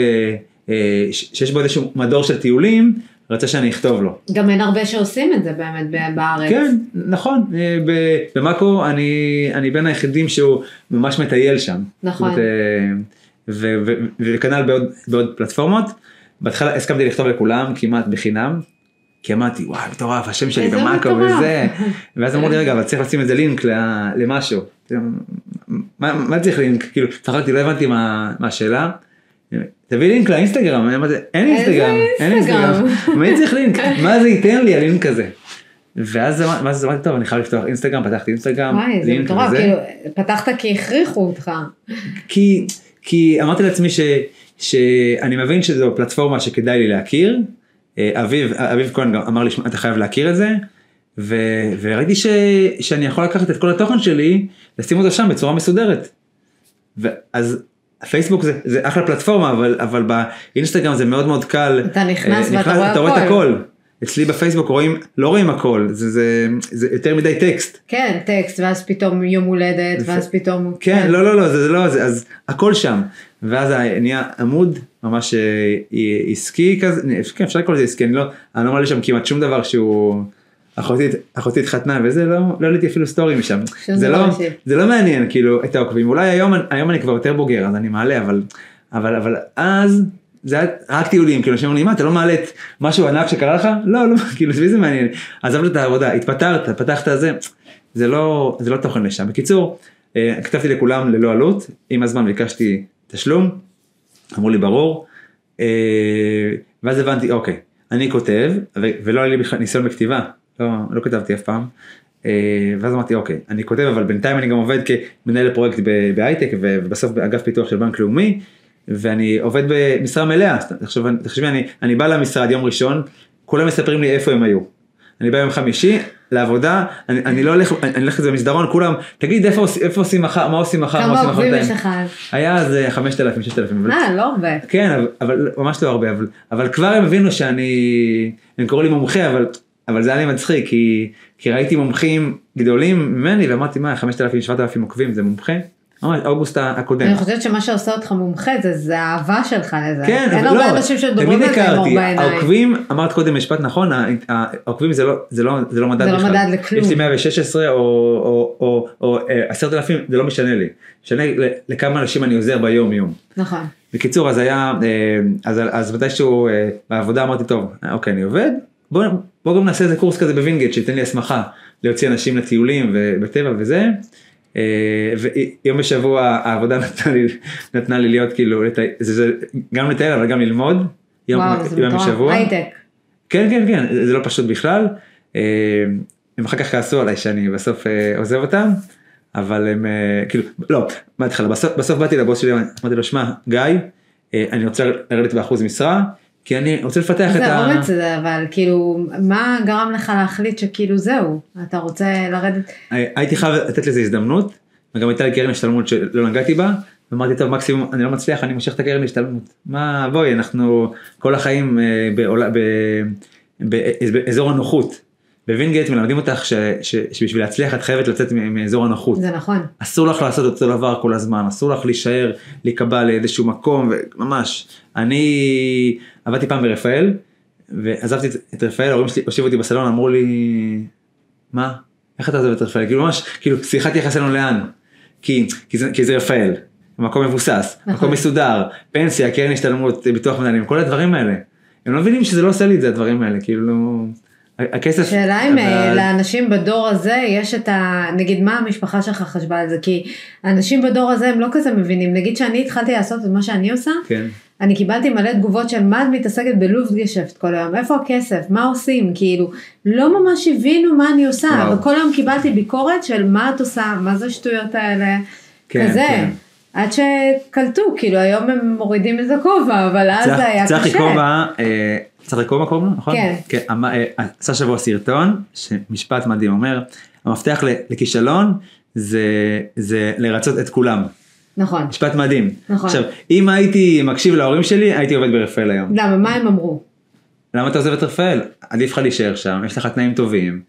שיש בו איזשהו מדור של טיולים, רצה שאני אכתוב לו. גם אין הרבה שעושים את זה באמת בארץ. כן, נכון, אה, במאקו אני, אני בין היחידים שהוא ממש מטייל שם. נכון. אה, וכנ"ל בעוד, בעוד פלטפורמות. בהתחלה הסכמתי לכתוב לכולם כמעט בחינם, כי אמרתי וואי מטורף השם שלי במאקו מטורף." וזה, ואז אמרו לי רגע אבל צריך לשים איזה לינק למשהו. מה, מה צריך לינק? כאילו צחקתי לא הבנתי מה השאלה. תביא לינק לאינסטגרם, אין אינסטגרם, אין אינסטגרם? מי צריך לינק? מה זה ייתן לי הלינק הזה? ואז אמר- ואז אמרתי טוב אני חייב לפתוח אינסטגרם, פתחתי אינסטגרם, וואי, זה מטורף. כאילו, פתחת כי הכריחו אותך. כי, כי אמרתי לעצמי ש, שאני מבין שזו פלטפורמה שכדאי לי להכיר. אה, אביב, אביב כהן גם אמר לי, "שמע, אתה חייב להכיר את זה. ו, וראיתי ש, שאני יכול לקחת את כל התוכן שלי, לשים אותו שם בצורה מסודרת. ואז פייסבוק זה, זה אחלה פלטפורמה, אבל, אבל באינסטגרם זה מאוד מאוד קל. אתה נכנס אה, ואתה רואה אתה רואה את הכל. הכל. אצלי בפייסבוק רואים, לא רואים הכל, זה, זה, זה יותר מדי טקסט. כן, טקסט, ואז פתאום יום הולדת, ואז פתאום... כן, לא, לא, לא, זה, זה לא, זה, אז הכל שם. ואז נהיה עמוד ממש אה, עסקי כזה, כן, אפשר לקרוא לזה עסקי, אני לא, אני לא מעלה שם כמעט שום דבר שהוא, אחותי, אחותי התחתנה וזה, לא, לא העליתי אפילו סטורי משם. זה לא, אישי. זה לא מעניין כאילו את העוקבים, אולי היום, היום אני כבר יותר בוגר אז אני מעלה, אבל, אבל, אבל אז זה היה רק טיולים, כאילו אנשים אומרים לי, מה אתה לא מעלה את משהו ענק שקרה לך? לא, לא, כאילו זה מעניין, עזבת את העבודה, התפטרת, פתחת זה, זה לא, זה לא תוכן לשם. בקיצור, אה, כתבתי לכולם ללא עלות, עם הזמן ביקשתי תשלום, אמרו לי ברור, אה, ואז הבנתי, אוקיי, אני כותב, ולא היה לי בכלל ניסיון בכתיבה, לא, לא כתבתי אף פעם, אה, ואז אמרתי, אוקיי, אני כותב, אבל בינתיים אני גם עובד כמנהל פרויקט בהייטק, ובסוף באגף פיתוח של בנק לאומי, ואני עובד במשרה מלאה, תחשבי, אני, אני בא למשרד יום ראשון, כולם מספרים לי איפה הם היו. אני בא יום חמישי לעבודה, אני, אני לא הולך, אני הולך לזה במסדרון, כולם, תגיד איפה, איפה עושים מחר, מה עושים מחר, מה כמה עוקבים מחרתיים. יש לך? היה אז אה, 5,000, 6,000, אבל, אה, לא הרבה. כן, אבל, אבל ממש לא הרבה, אבל, אבל כבר הם הבינו שאני, הם קראו לי מומחה, אבל, אבל זה היה לי מצחיק, כי, כי ראיתי מומחים גדולים ממני, ואמרתי, מה, 5,000, 7,000 עוקבים, זה מומחה? ממש, אוגוסט הקודם. אני חושבת שמה שעושה אותך מומחה זה, זה האהבה שלך לזה. כן, אין הרבה לא, אנשים תמיד על זה עם אור בעיניים. העוקבים, אמרת קודם משפט נכון, העוקבים זה לא, זה לא, זה לא מדד זה לא בכלל. מדד לכלום. יש לי 116 או, או, או, או אה, 10,000, זה לא משנה לי. משנה לכמה אנשים אני עוזר ביום יום. נכון. בקיצור, אז היה, אה, אז, אז מתישהו אה, בעבודה אמרתי, טוב, אוקיי, אני עובד, בוא, בוא גם נעשה איזה קורס כזה בווינגייט שייתן לי הסמכה להוציא אנשים לטיולים ובטבע וזה. אה, ויום בשבוע העבודה נתנה לי, נתנה לי להיות כאילו, לטי- זה, זה, גם לטייל אבל גם ללמוד. יום, וואו, זה יום מטורף. בשבוע. הייטק. כן, כן, כן, זה זה לא פשוט בכלל. אה, הם אחר כך כעסו עליי שאני בסוף אה, עוזב אותם, אבל הם כאילו, לא, מההתחלה, בסוף, בסוף באתי לבוס שלי, אמרתי לו, שמע, גיא, אני רוצה לרדת באחוז משרה, כי אני רוצה לפתח את זה ה... אומץ זה, אבל כאילו, מה גרם לך להחליט שכאילו זהו, אתה רוצה לרדת, הייתי חייב לתת לזה הזדמנות, וגם הייתה לי קרן השתלמות שלא נגעתי בה, ואמרתי טוב מקסימום אני לא מצליח אני מושך את הקרן השתלמות מה בואי אנחנו כל החיים אה, באזור הנוחות. בווינגייט מלמדים אותך ש, ש, שבשביל להצליח את חייבת לצאת מאזור הנוחות. זה נכון. אסור לך לעשות אותו דבר כל הזמן, אסור לך להישאר, להיקבע לאיזשהו מקום, ממש. אני עבדתי פעם ברפאל, ועזבתי את- את רפאל, ההורים שלי הושיבו אותי בסלון, אמרו לי, מה? איך אתה עוזב את רפאל? כאילו ממש, כאילו שיחת יחסינו לאן? כי, כי, זה, כי זה רפאל, מקום מבוסס, נכון. מקום מסודר, פנסיה, קרן השתלמות, ביטוח מנהלים, כל הדברים האלה. הם לא מבינים שזה לא עושה לי את זה הדברים האלה, כאילו, לא- הכסף... שאלה אם אה, אבל- לאנשים בדור הזה יש את ה... נגיד מה המשפחה שלך חשבה על זה? כי אנשים בדור הזה הם לא כזה מבינים. נגיד שאני התחלתי לעשות את מה שאני עושה, כן. אני קיבלתי מלא תגובות של מה את מתעסקת בלופטגשפט כל היום, איפה הכסף, מה עושים, כאילו, לא ממש הבינו מה אני עושה, וואו. וכל היום קיבלתי ביקורת של מה את עושה, מה זה השטויות האלה, כן, כזה. כן. עד שקלטו, כאילו היום הם מורידים איזה כובע, אבל אז זה היה צחי קשה. צחי כובע קוראים לו, נכון? כן. כן. אמר- אה, עשה שבוע סרטון, שמשפט מדהים, אומר, המפתח לכישלון זה זה לרצות את כולם. נכון. משפט מדהים. נכון. עכשיו, אם הייתי מקשיב להורים שלי, הייתי עובד ברפאל היום. למה, מה הם אמרו? למה אתה עוזב את רפאל? עדיף לך להישאר שם, יש לך תנאים טובים.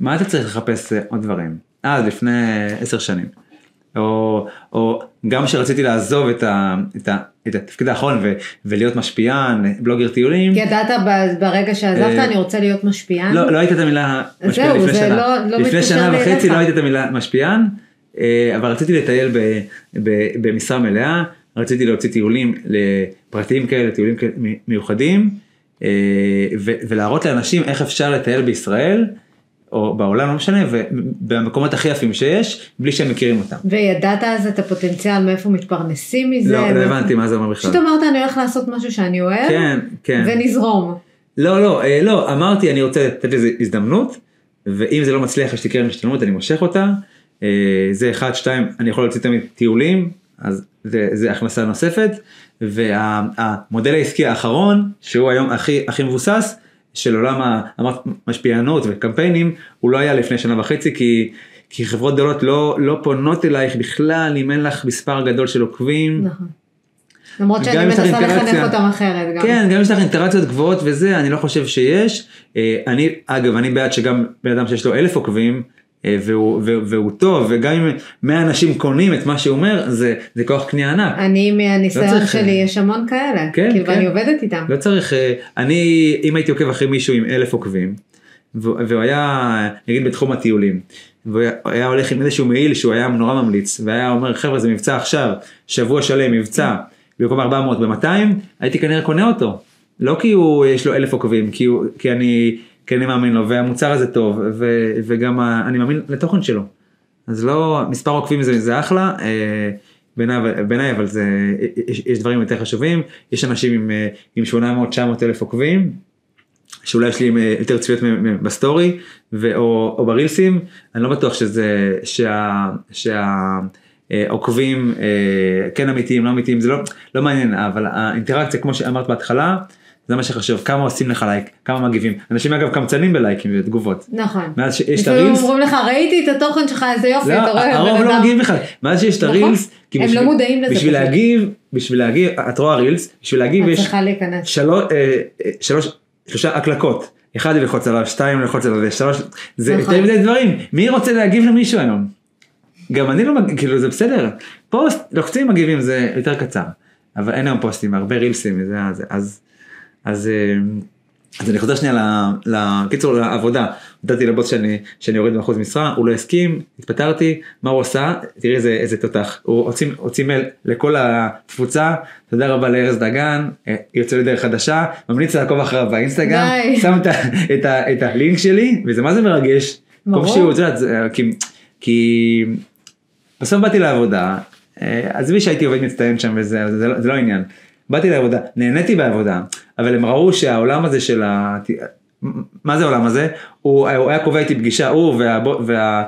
מה אתה צריך לחפש אה, עוד דברים? אז לפני עשר שנים. או, או גם כשרציתי לעזוב את, ה, את, ה, את התפקיד האחרון ו, ולהיות משפיען, בלוגר טיולים. כי ידעת ברגע שעזבת אה, אני רוצה להיות משפיען? לא, לא הייתה את המילה משפיען זהו, לפני זה שנה. לא- לא לפני שנה וחצי. לא הייתה את המילה משפיען, אה, אבל רציתי לטייל ב, ב, במשרה מלאה, רציתי להוציא טיולים לפרטיים כאלה, טיולים מיוחדים, אה, ולהראות לאנשים איך אפשר לטייל בישראל, או בעולם, לא משנה, ובמקומות הכי יפים שיש, בלי שהם מכירים אותם. וידעת אז את הפוטנציאל מאיפה מתפרנסים מזה? לא, לא הבנתי מה זה אומר בכלל. פשוט אמרת אני הולך לעשות משהו שאני אוהב, כן, כן. ונזרום. לא, לא, אה, לא, אמרתי אני רוצה לתת לזה הזדמנות, ואם זה לא מצליח יש לי קרן השתלמות אני מושך אותה, אה, זה אחד, שתיים, אני יכול להוציא תמיד טיולים, אז זה, זה הכנסה נוספת, והמודל העסקי האחרון, שהוא היום הכי, הכי מבוסס, של עולם ה- אמרת, משפיענות וקמפיינים, הוא לא היה לפני שנה וחצי, כי, כי חברות גדולות לא, לא פונות אלייך בכלל, אם אין לך מספר גדול של עוקבים. נכון. למרות שאני מנסה לחנך. אותם אחרת גם. כן, גם אם יש לך אינטראקציות גבוהות וזה, אני לא חושב שיש. אה, אני, אגב, אני בעד שגם בן אדם שיש לו אלף עוקבים, והוא, והוא, והוא טוב, וגם אם 100 אנשים קונים את מה שהוא אומר, זה, זה כוח קנייה ענק. אני מהניסיון לא צריך- שלי יש המון כאלה, כן, כאילו כן. ואני עובדת איתם. לא צריך, אה, אני, אם הייתי עוקב אחרי מישהו עם אלף עוקבים, והוא היה, נגיד בתחום הטיולים, והוא היה- היה הולך עם איזשהו מעיל שהוא היה נורא ממליץ, והיה אומר, חבר'ה זה מבצע עכשיו, שבוע שלם מבצע, במקום 400 ב-200, הייתי כנראה קונה אותו. לא כי הוא, יש לו אלף עוקבים, כי, הוא, כי אני, כי אני מאמין לו, והמוצר הזה טוב, ו, וגם אני מאמין לתוכן שלו. אז לא, מספר עוקבים זה, זה אחלה, אה, בעיניי, אבל זה, יש, יש דברים יותר חשובים, יש אנשים עם, אה, עם 800-900 אלף עוקבים, שאולי יש לי אה, יותר צפיות בסטורי, ו, או, ברילסים, אני לא בטוח שזה, שה, שה, עוקבים כן אמיתיים, לא אמיתיים, זה לא, לא מעניין, אבל האינטראקציה כמו שאמרת בהתחלה, זה מה שחשוב, כמה עושים לך לייק, כמה מגיבים. אנשים אגב קמצנים בלייקים ותגובות. נכון. מאז שיש את הרילס, אומרים לך ראיתי את התוכן שלך איזה יופי, לא, אתה רואה הרוב לא. מגיבים בכלל, מאז שיש את נכון. הרילס, הם בשביל- לא מודעים לזה בשביל. להגיב, בשביל להגיב, את רואה רילס, בשביל להגיב את יש צריכה להיכנס. שלוש, אה, אה, שלוש, שלושה הקלקות, אחד ללחוץ עליו, שתיים ללחוץ עליו, שלוש, זה נכון. יותר מדי דברים, מי רוצה להגיב למישהו היום? גם אני לא, מג- כאילו זה בסדר, פוסט, לוחצים מגיבים זה יותר קצר, אבל אין היום פוסטים, הרבה רילסים, זה, זה, אז, אז, אה, אז אני חוזר שנייה לקיצור לעבודה, הודעתי לבוס שאני, שאני יורד מאחוז משרה, הוא לא הסכים, התפטרתי, מה הוא עשה? תראי איזה, איזה תותח, הוא הוציא, הוציא מייל לכל התפוצה, תודה רבה לארז דגן, אה, יוצא לדרך חדשה, ממליץ לעקוב אחריו באינסטגרם. שם את, את, ה- את הלינק שלי, וזה מה זה מרגש, ברור. כמו שהוא, את יודעת, זה, כי, כי בסוף באתי לעבודה, אה, עזבי שהייתי עובד מצטיין שם וזה, זה, לא- זה לא העניין. באתי לעבודה, נהניתי בעבודה, אבל הם ראו שהעולם הזה של ה... מה זה העולם הזה? הוא, הוא היה קובע איתי פגישה, הוא וה... וה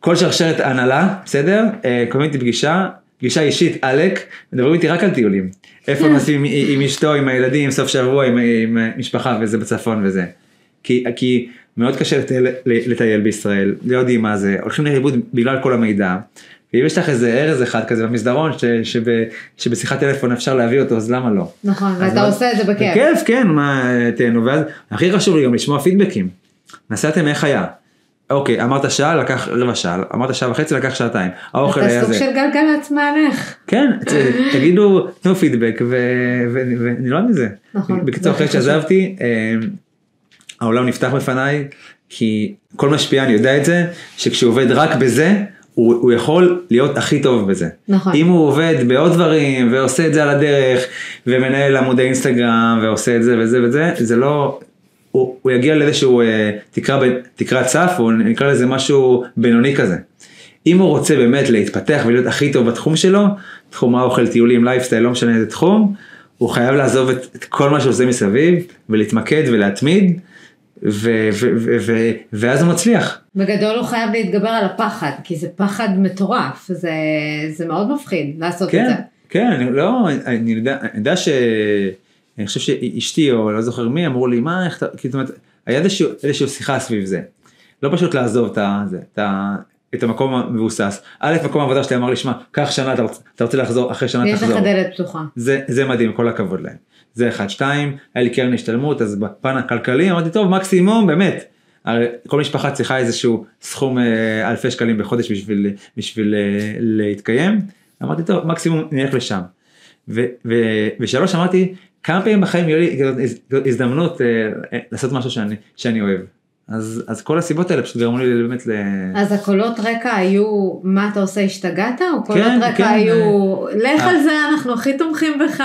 כל שרשרת הנהלה, בסדר? אה, קובעים איתי פגישה, פגישה אישית, עלק, מדברים איתי רק על טיולים. איפה נוסעים עם, עם אשתו, עם הילדים, סוף שבוע, עם, עם משפחה וזה בצפון וזה. כי, כי מאוד קשה לטייל, לטייל בישראל, לא יודעים מה זה, הולכים לאיבוד בגלל כל המידע. ואם יש לך איזה ארז אחד כזה במסדרון ש, שב, שבשיחת טלפון אפשר להביא אותו אז למה לא? נכון, ואתה מה- עושה את זה בכיף. בכיף כן מה תהנו ואז הכי חשוב לי גם לשמוע פידבקים. נסעתם איך היה. אוקיי אמרת שעה לקח רבע שעה אמרת שעה וחצי לקח שעתיים האוכל היה אתה סוג זה. של גלגלצ מהלך. כן תגידו תנו פידבק ונלמד מזה. נכון, בקיצור זה אחרי. שעזבתי אה, העולם נפתח בפניי כי כל משפיען יודע את זה שכשהוא עובד רק בזה הוא, הוא יכול להיות הכי טוב בזה. נכון. אם הוא עובד בעוד דברים ועושה את זה על הדרך ומנהל עמודי אינסטגרם ועושה את זה וזה וזה זה לא הוא, הוא יגיע לאיזשהו אה, תקרה, תקרת סף או נקרא לזה משהו בינוני כזה. אם הוא רוצה באמת להתפתח ולהיות הכי טוב בתחום שלו, תחום האוכל, טיולים, לייפסטייל, לא משנה איזה תחום, הוא חייב לעזוב את, את כל מה שעושה מסביב ולהתמקד ולהתמיד ו, ו, ו, ו, ואז הוא מצליח. בגדול הוא חייב להתגבר על הפחד, כי זה פחד מטורף, זה, זה מאוד מפחיד לעשות את כן, זה. כן, אני לא, אני יודע, אני יודע ש... אני חושב שאשתי או לא זוכר מי אמרו לי מה איך אתה, זאת אומרת, היה איזשהו, איזשהו שיחה סביב זה. לא פשוט לעזוב את, זה, את, את המקום המבוסס. א', מקום העבודה שלי אמר לי, שמע, קח שנה, אתה רוצה, אתה רוצה לחזור, אחרי שנה תחזור. לך דלת פתוחה. זה, זה מדהים, כל הכבוד להם. זה אחד, שתיים, היה לי קרן השתלמות, אז בפן הכלכלי אמרתי, טוב, מקסימום, באמת. הרי כל משפחה צריכה איזשהו סכום אה, אלפי שקלים בחודש בשביל, בשביל אה, להתקיים. אמרתי טוב מקסימום נלך לשם. ושלוש אמרתי כמה פעמים בחיים יהיה לי הזדמנות אה, לעשות משהו שאני, שאני אוהב. אז, אז כל הסיבות האלה פשוט גרמו לי באמת ל... אז הקולות רקע היו, מה אתה עושה, השתגעת? או קולות כן, רקע כן, היו, לך אה. על זה, אנחנו הכי תומכים בך,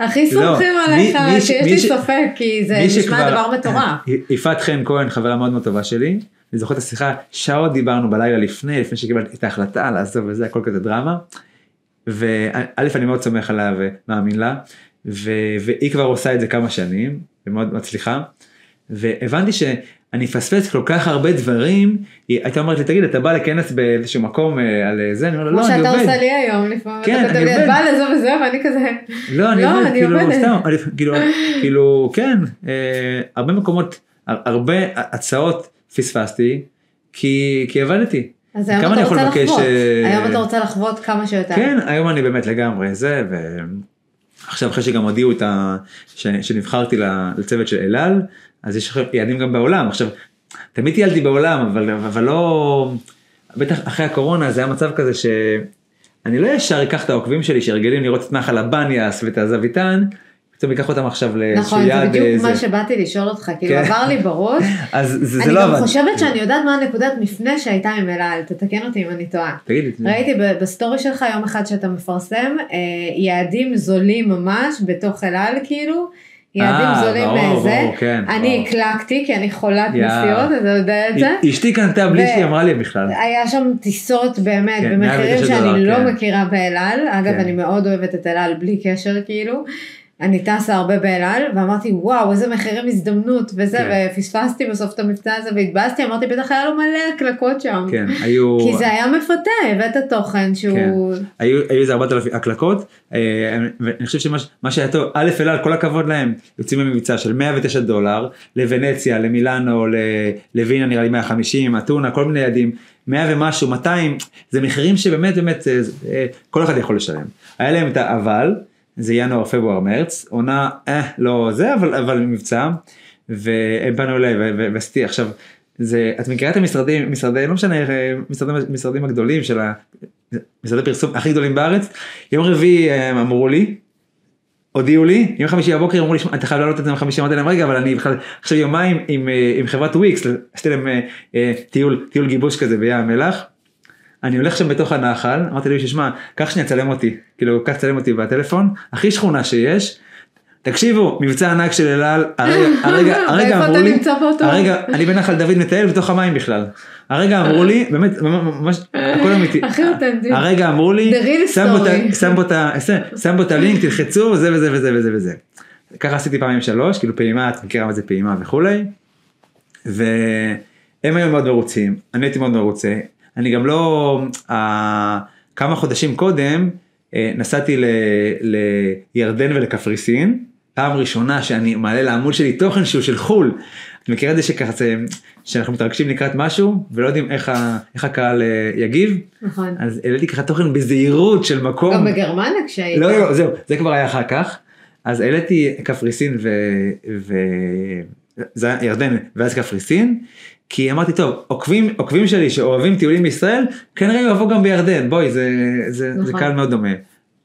הכי לא, סומכים מי- עליך, מי ש- שיש מי לי ש- ספק, כי זה נשמע שכבר- דבר מטורף. יפעת חן כהן חברה מאוד מאוד טובה שלי. אני זוכר את השיחה שעות דיברנו בלילה לפני לפני שקיבלתי את ההחלטה לעזוב וזה הכל כזה דרמה. וא' אני מאוד סומך עליה ומאמין לה ו- והיא כבר עושה את זה כמה שנים ומאוד מצליחה. והבנתי שאני מפספס כל כך הרבה דברים היא הייתה אומרת לי תגיד אתה בא לכנס באיזשהו מקום אה, על זה אני אומר לה כמו לא אני שאתה עובד. עושה לי היום לפעמים, כן, אתה אני עובד. באה לזה וזה, ואני כזה, לא, אני לא, עובד, אני כאילו. סתם, אני, כאילו, כאילו, כן, אה, הרבה מקומות, הר- הרבה הצעות פספסתי, כי, עבדתי. אז היום אתה אני רוצה לחוות, אה, היום אתה רוצה לחוות כמה שיותר. כן, היום אני באמת לגמרי זה, ועכשיו אחרי שגם הודיעו את ה... שנבחרתי לצוות של אלעל, אז יש יעדים גם בעולם. עכשיו, תמיד טיילתי בעולם, אבל, אבל לא... בטח אחרי הקורונה זה היה מצב כזה ש... אני לא ישר אקח את העוקבים שלי שהרגלים לראות את נחל הבניאס ואת הזוויתן, פתאום אקח אותם עכשיו לאיזשהו נכון, זה יעד. בדיוק אה, מה. שבאתי לשאול אותך, כאילו כן. עבר לי בראש. אז זה, זה אני לא גם עבד. חושבת שאני יודעת מה הנקודת מפנה שהייתה עם אלעל, תתקן אותי אם אני טועה. תגידי. ראיתי בסטורי שלך יום אחד שאתה מפרסם אה, יעדים זולים ממש בתוך אלעל כאילו, יעדים אה, זולים ברור, זה. ברור, כן, אני ברור. הקלקתי כי אני חולת. נסיעות, אתה יודע את זה. אשתי קנתה בלי שהיא אמרה לי בכלל. היה שם טיסות באמת כן, במחירים 109 שאני דולר, לא כן. מכירה באלעל, אגב כן. אני מאוד אוהבת את אלעל בלי קשר כאילו, אני טסה הרבה באלעל ואמרתי וואו איזה מחירים הזדמנות. וזה כן. ופספסתי בסוף את המבצע הזה והתבאסתי אמרתי בטח היה לו מלא הקלקות שם, כן, היו... כי זה היה מפתה הבאת תוכן שהוא, היו היו איזה 4,000 הקלקות, אה, ואני חושב שמה מה שהיה טוב, א' אלעל כל הכבוד להם, יוצאים במבצע של 109 דולר, לוונציה, למילאנו, לווינה נראה לי 150, אתונה, כל מיני יעדים, 100 ומשהו, 200, זה מחירים שבאמת באמת אה, אה, כל אחד יכול לשלם. היה להם את האבל, זה ינואר, פברואר, מרץ, עונה, אה, לא זה, אבל, אבל מבצע, והם פנו אליי ועשיתי עכשיו. זה, את מכירה את המשרדים, משרדי, לא משנה, אה, משרדים, משרדים הגדולים של ה... משרדי פרסום הכי גדולים בארץ, יום רביעי אה, אמרו לי, הודיעו לי, יום חמישי בבוקר אמרו לי, "שמע, אתה חייב לעלות את זה בחמישי, אמרתי להם רגע, אבל אני בכלל עכשיו יומיים עם, אה, עם חברת וויקס, עשיתי להם אה, טיול, טיול גיבוש כזה בים המלח. אני הולך שם בתוך הנחל, אמרתי לי, שמע, קח שנייה צלם אותי, כאילו, קח צלם אותי בטלפון, הכי שכונה שיש. תקשיבו, מבצע ענק של אלעל, הרגע, הרגע, הרגע אמרו לי? הרגע, אני בנחל דוד מטייל בתוך המים בכלל. הרגע אמרו לי, באמת, ממש, הכל אמיתי. הכי אותנטי. הרגע אמרו לי, שם בו את הלינק, תלחצו, זה וזה וזה וזה וזה. ככה עשיתי פעמים שלוש, כאילו פעימה, את מכירה מה זה פעימה וכולי. והם היו מאוד מרוצים, אני הייתי מאוד מרוצה. אני גם לא, ה- כמה חודשים קודם אה, נסעתי ל- לירדן ולקפריסין, פעם ראשונה שאני מעלה לעמוד שלי תוכן שהוא של חו"ל. את מכירה את זה שככה זה, שאנחנו מתרגשים לקראת משהו ולא יודעים איך, ה, איך הקהל אה, יגיב? נכון. אז העליתי ככה תוכן בזהירות של מקום. גם בגרמניה כשהיית, לא, לא, זהו, זה כבר היה אחר כך. אז העליתי קפריסין ו... ו... זה היה ירדן ואז קפריסין, כי אמרתי טוב, עוקבים, עוקבים שלי שאוהבים טיולים בישראל, כנראה יאהבו גם בירדן, בואי, זה, זה, זה נכון. קהל מאוד דומה.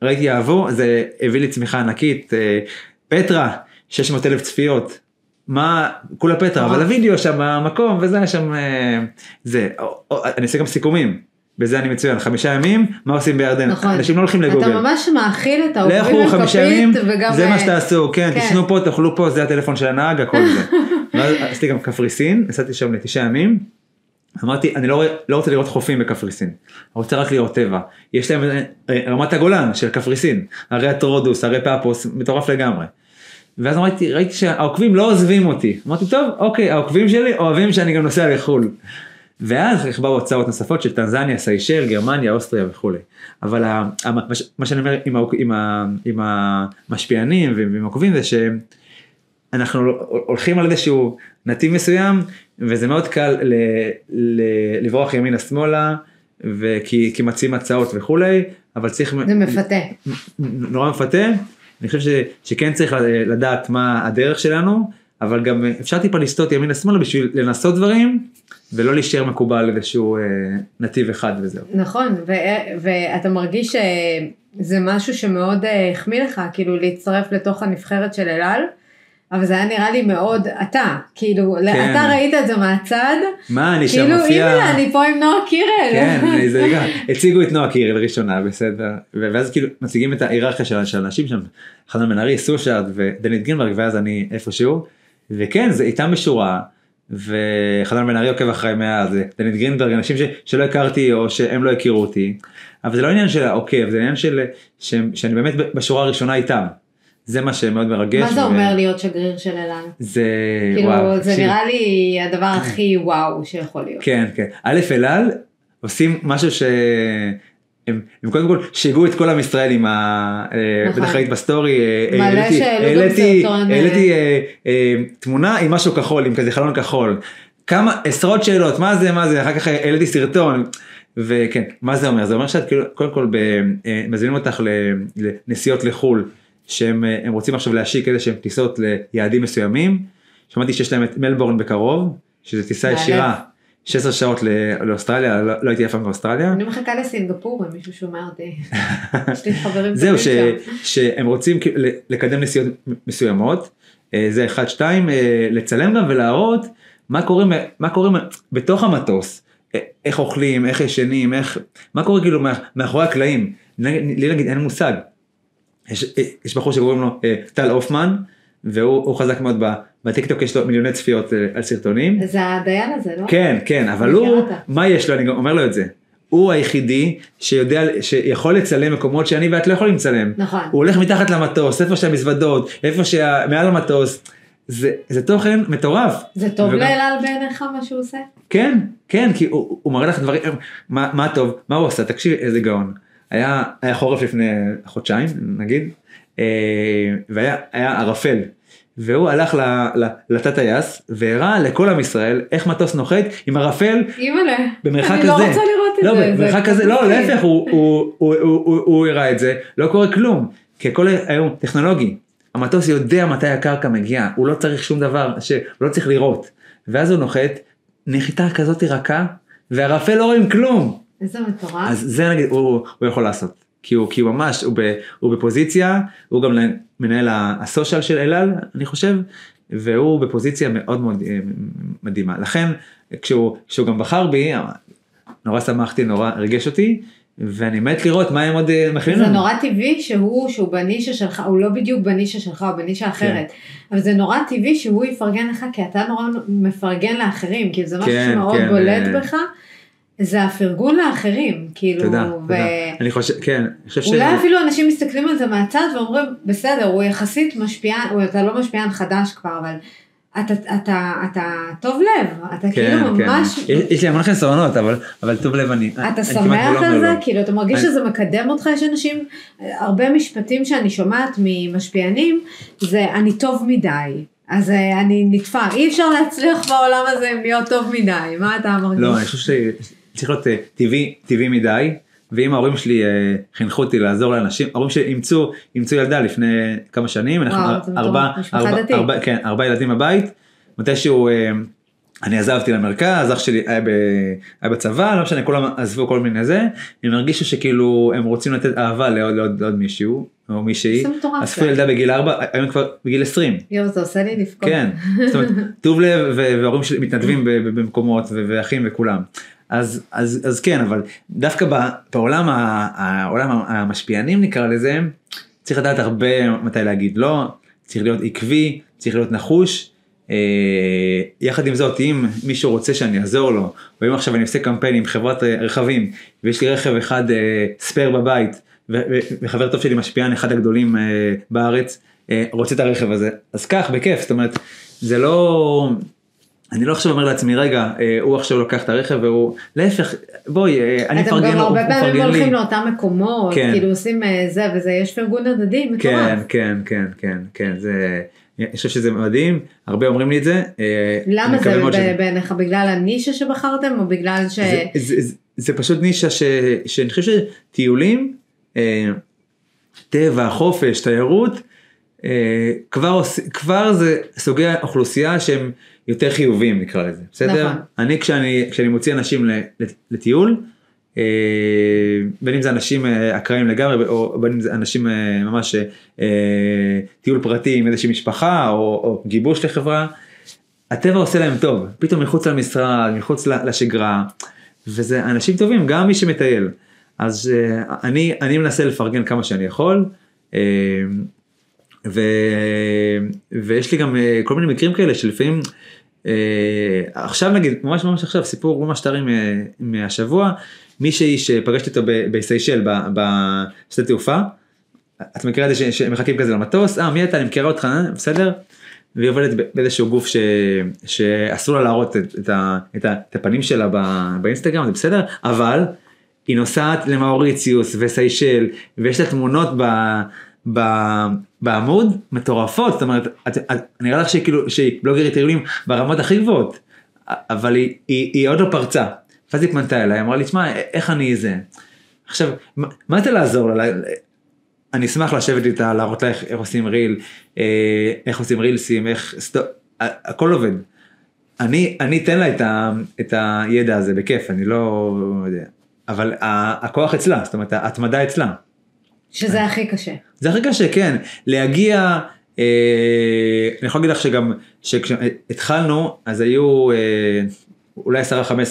ראיתי יאהבו, זה הביא לי צמיחה ענקית, אה, פטרה, 600 אלף צפיות. מה, כולה פטרה. אבל הוידאו שם, המקום, וזה היה שם, אה, זה, אני עושה גם סיכומים, בזה אני מצוין, חמישה ימים, מה עושים בירדן, נכון. אנשים לא הולכים לגוגל. אתה ממש מאכיל את העוקבים לכו חמישה ימים, וגם... זה מה אה, שתעשו, כן, כן. תשנו פה, תאכלו פה, זה הטלפון של הנהג, הכל זה. ואז עשיתי גם קפריסין, נסעתי שם לתשעה ימים. אמרתי, אני לא, לא רוצה לראות חופים בקפריסין, אני רוצה רק לראות טבע. יש להם אה, אה, רמת הגולן של קפריסין, הרי הטרודוס, הרי פאפוס, מטורף לגמרי. ואז אמרתי, ראיתי שהעוקבים לא עוזבים אותי. אמרתי, טוב, אוקיי, העוקבים שלי אוהבים שאני גם נוסע לחו"ל. ואז באו הצעות נוספות של טנזניה, סיישל, גרמניה, אוסטריה וכולי. אבל ה, ה, מה, שאני אומר עם, עם, עם המשפיענים ועם העוקבים זה שאנחנו הולכים על איזשהו נתיב מסוים וזה מאוד קל ל, ל, לברוח ימינה שמאלה וכי כי מציעים הצעות וכולי אבל צריך זה מפתה. נורא מפתה אני חושב ש, שכן צריך לדעת מה הדרך שלנו אבל גם אפשר טיפה לסטות ימינה שמאלה בשביל לנסות דברים, ולא להישאר מקובל על איזשהו אה, נתיב אחד וזהו. נכון, ו- ואתה מרגיש שזה משהו שמאוד אה, החמיא לך, כאילו להצטרף לתוך הנבחרת של אלעל. אבל זה היה נראה לי מאוד אתה, כאילו, כן. אתה ראית את זה מהצד, מה, אני שם כאילו, מופיע... הנה, אני פה עם נועה קירל. כן, אני- זה גם, הציגו את נועה קירל ראשונה, בסדר, ואז כאילו מציגים את ההיררכיה של של האנשים שם, חנן בן ארי, סושארד ודנית גרינברג, ואז אני איפשהו, וכן, זה איתם בשורה, וחנן בן ארי עוקב אחריי מאז, דנית גרינברג, אנשים ש- שלא הכרתי או שהם לא הכירו אותי, אבל זה לא עניין של העוקב, זה עניין של, ש- שאני באמת בשורה הראשונה איתם, זה מה שמאוד מרגש. מה זה ו- אומר להיות שגריר של אלעל? זה, כאילו, וואו, זה. נראה לי הדבר הכי וואו שיכול להיות. כן, כן. א' אלעל עושים משהו ש... הם, הם קודם כל שיגעו את כל עם ישראל עם ה... אה, נכון. בטח ראית בסטורי, אה, מלא העליתי- העליתי- אה, העליתי אה, אה, תמונה עם משהו כחול, עם כזה חלון כחול. כמה עשרות שאלות, מה זה, מה זה, אחר כך העליתי סרטון. וכן, מה זה אומר? זה אומר שאת כאילו, קודם כל אה, מזמינים אותך לנסיעות לחו"ל, שהם אה, רוצים עכשיו להשיק איזה שהם טיסות ליעדים מסוימים. שמעתי שיש להם את מלבורן בקרוב, שזו טיסה. ישירה, 16 שעות לאוסטרליה, לא, לא הייתי אף פעם באוסטרליה. אני מחכה לסינגפור אם מישהו שומע אותי. יש לי חברים זהו, ש. שהם רוצים לקדם נסיעות מסוימות, אה, זה אחד, שתיים, אה, לצלם גם ולהראות מה קורה, מה בתוך המטוס, איך אוכלים, איך ישנים, איך, מה קורה כאילו מאח- מאחורי הקלעים, לי נגיד אין מושג. יש, אה, יש בחור שקוראים לו אה, טל הופמן, והוא הוא חזק מאוד בטיקטוק, יש לו מיליוני צפיות אה, על סרטונים. זה הדיין הזה, לא? כן, כן, אבל הוא. מה יש לו, אני אומר לו את זה. הוא היחידי שיודע, שיכול לצלם מקומות שאני ואת לא יכולים לצלם. נכון. הוא הולך מתחת למטוס, איפה שהמזוודות, איפה שמעל המטוס. זה, זה תוכן מטורף. זה טוב וגם- לאלעל בעיניך מה שהוא עושה? כן, כן, כי הוא, הוא מראה לך דברים, מה, מה טוב, מה הוא עשה, תקשיב איזה גאון. היה, היה חורף לפני חודשיים, נגיד, אה, והיה היה ערפל. והוא הלך ל- ל- לתת טייס והראה לכל עם ישראל איך מטוס נוחת עם ערפל. במרחק אני כזה. לא רוצה לראות את לא, זה. במרחק זה כזה, לא. להפך, הוא- הוא- הוא- הוא- הוא- הראה את זה, לא קורה כלום, כי הכל היום טכנולוגי. המטוס יודע מתי הקרקע מגיעה, הוא לא צריך שום דבר, הוא לא צריך לראות. ואז הוא נוחת, נחיתה כזאת רכה, והרפל לא רואים כלום. איזה מטורף. אז זה נגיד, הוא, הוא יכול לעשות. כי הוא, כי הוא ממש, הוא, ב, הוא בפוזיציה, הוא גם מנהל הסושיאל של אלעל, אני חושב, והוא בפוזיציה מאוד מאוד אה, מדהימה. לכן, כשהוא, כשהוא גם בחר בי, נורא שמחתי, נורא ריגש אותי, ואני מת לראות מה הם עוד אה, מכינים זה לנו. נורא טבעי שהוא, שהוא בנישה שלך, הוא לא בדיוק בנישה שלך, הוא בנישה אחרת. אבל זה נורא טבעי שהוא יפרגן לך, כי אתה נורא מפרגן לאחרים, כאילו זה משהו כן, שמאוד כן, בולט אה. בך, זה הפרגון לאחרים, כאילו, תודה, ו- תודה. אני חושב, כן, אני חושב ש... אולי אפילו אנשים מסתכלים על זה מהצד ואומרים, בסדר, הוא יחסית משפיען, הוא אתה לא משפיען חדש כבר, אבל אתה, אתה, אתה טוב לב, אתה כן, כאילו כן. ממש, יש- יש לי המון חסרונות, אבל, אבל טוב לב אני, אתה אני שמח לא על אומר זה? לא. כאילו, אתה מרגיש אני- שזה מקדם אותך? יש אנשים, הרבה משפטים שאני שומעת ממשפיענים, זה אני טוב מדי. אז אה, אני נתפע, אי אפשר להצליח בעולם הזה עם להיות טוב מדי, מה אתה מרגיש? לא, אני חושב שצריך להיות אה, טבעי, טבעי מדי, ואם ההורים שלי אה, חינכו אותי לעזור לאנשים, ההורים שלי אימצו, אימצו ילדה לפני כמה שנים, אנחנו ארבע, ארבע. ארבע, כן, ארבע ילדים בבית, מתישהו אה, אני עזבתי למרכז, אח שלי היה, ב, היה בצבא, לא משנה, כולם עזבו כל מיני זה, הם הרגישו שכאילו הם רוצים לתת אהבה לעוד, לעוד, לעוד מישהו, או מישהי, אספו. ילדה בגיל ארבע, היום כבר בגיל 20. יואו, זה עושה לי לבכות. כן, זאת אומרת, טוב לב ו- וההורים שלי מתנדבים במקומות ואחים וכולם. אז, אז, אז כן, אבל דווקא בעולם העולם המשפיענים נקרא לזה, צריך לדעת הרבה מתי להגיד לא, צריך להיות עקבי, צריך להיות נחוש. אה, יחד עם זאת, אם מישהו רוצה שאני אעזור לו, או אם עכשיו אני עושה קמפיין עם חברת רכבים, ויש לי רכב אחד אה, ספייר בבית, וחבר טוב שלי משפיען אחד הגדולים אה, בארץ, אה, רוצה את הרכב הזה, אז קח, בכיף, זאת אומרת, זה לא, אני לא עכשיו אומר לעצמי, רגע, אה, הוא עכשיו לוקח את הרכב והוא, להפך, בואי, אה, אני אתם מפרגן גם לו, הוא הרבה פעמים מפרגן לי. הולכים לאותם מקומות, כן. כאילו עושים אה, זה וזה, יש פרגון הדדי מטורף. כן, כן, כן, כן, כן, זה, אני חושב שזה מדהים, הרבה אומרים לי את זה. למה זה בעיניך? בגלל הנישה שבחרתם או בגלל ש... זה, זה, זה, זה פשוט נישה ש, שאני חושב שטיולים, טבע, חופש, תיירות, כבר, עוש- כבר זה סוגי אוכלוסייה שהם יותר חיוביים נקרא לזה, בסדר? נכון. אני כשאני, כשאני מוציא אנשים לטיול, אה, בין אם זה אנשים אה, אקראיים לגמרי או בין אם זה אנשים אה, ממש אה, טיול פרטי עם איזושהי משפחה או, או גיבוש לחברה, הטבע עושה להם טוב, פתאום מחוץ למשרד, מחוץ לשגרה, וזה אנשים טובים, גם מי שמטייל. אז אה, אני, אני מנסה לפרגן כמה שאני יכול, אה, ו, ויש לי גם אה, כל מיני מקרים כאלה שלפעמים, אה, עכשיו נגיד, ממש ממש עכשיו, סיפור ממש טרי מהשבוע, מישהי שפגשתי אותו בסיישל, בשדה תעופה, את מכירה את זה שמחכים כזה למטוס, אה מי אתה, אני מכירה אותך, אה, בסדר? והיא עובדת באיזשהו גוף ש... שאסור לה להראות את, את, ה... את, ה... את הפנים שלה ב... באינסטגרם, זה בסדר, אבל היא נוסעת למאוריציוס וסיישל, ויש לה תמונות ב... בעמוד מטורפות, זאת אומרת, את, את, נראה לך שהיא כאילו, שהיא בלוגרית טיולים ברמות הכי גבוהות, אבל היא, היא, היא עוד לא פרצה. ואז היא פנתה אליי, אמרה לי, תשמע, איך אני זה? עכשיו, מה, מה זה לעזור לה? אני אשמח לשבת איתה, להראות לה איך, איך עושים ריל, אה, איך עושים רילסים, איך, סטו, הכל עובד. אני, אני אתן לה את, ה, את הידע הזה בכיף, אני לא יודע, אבל הכוח אצלה, זאת אומרת ההתמדה אצלה. שזה הכי קשה. זה הכי קשה, כן, להגיע, אה, אני יכול להגיד לך שגם, שכשהתחלנו, אז היו אה, אולי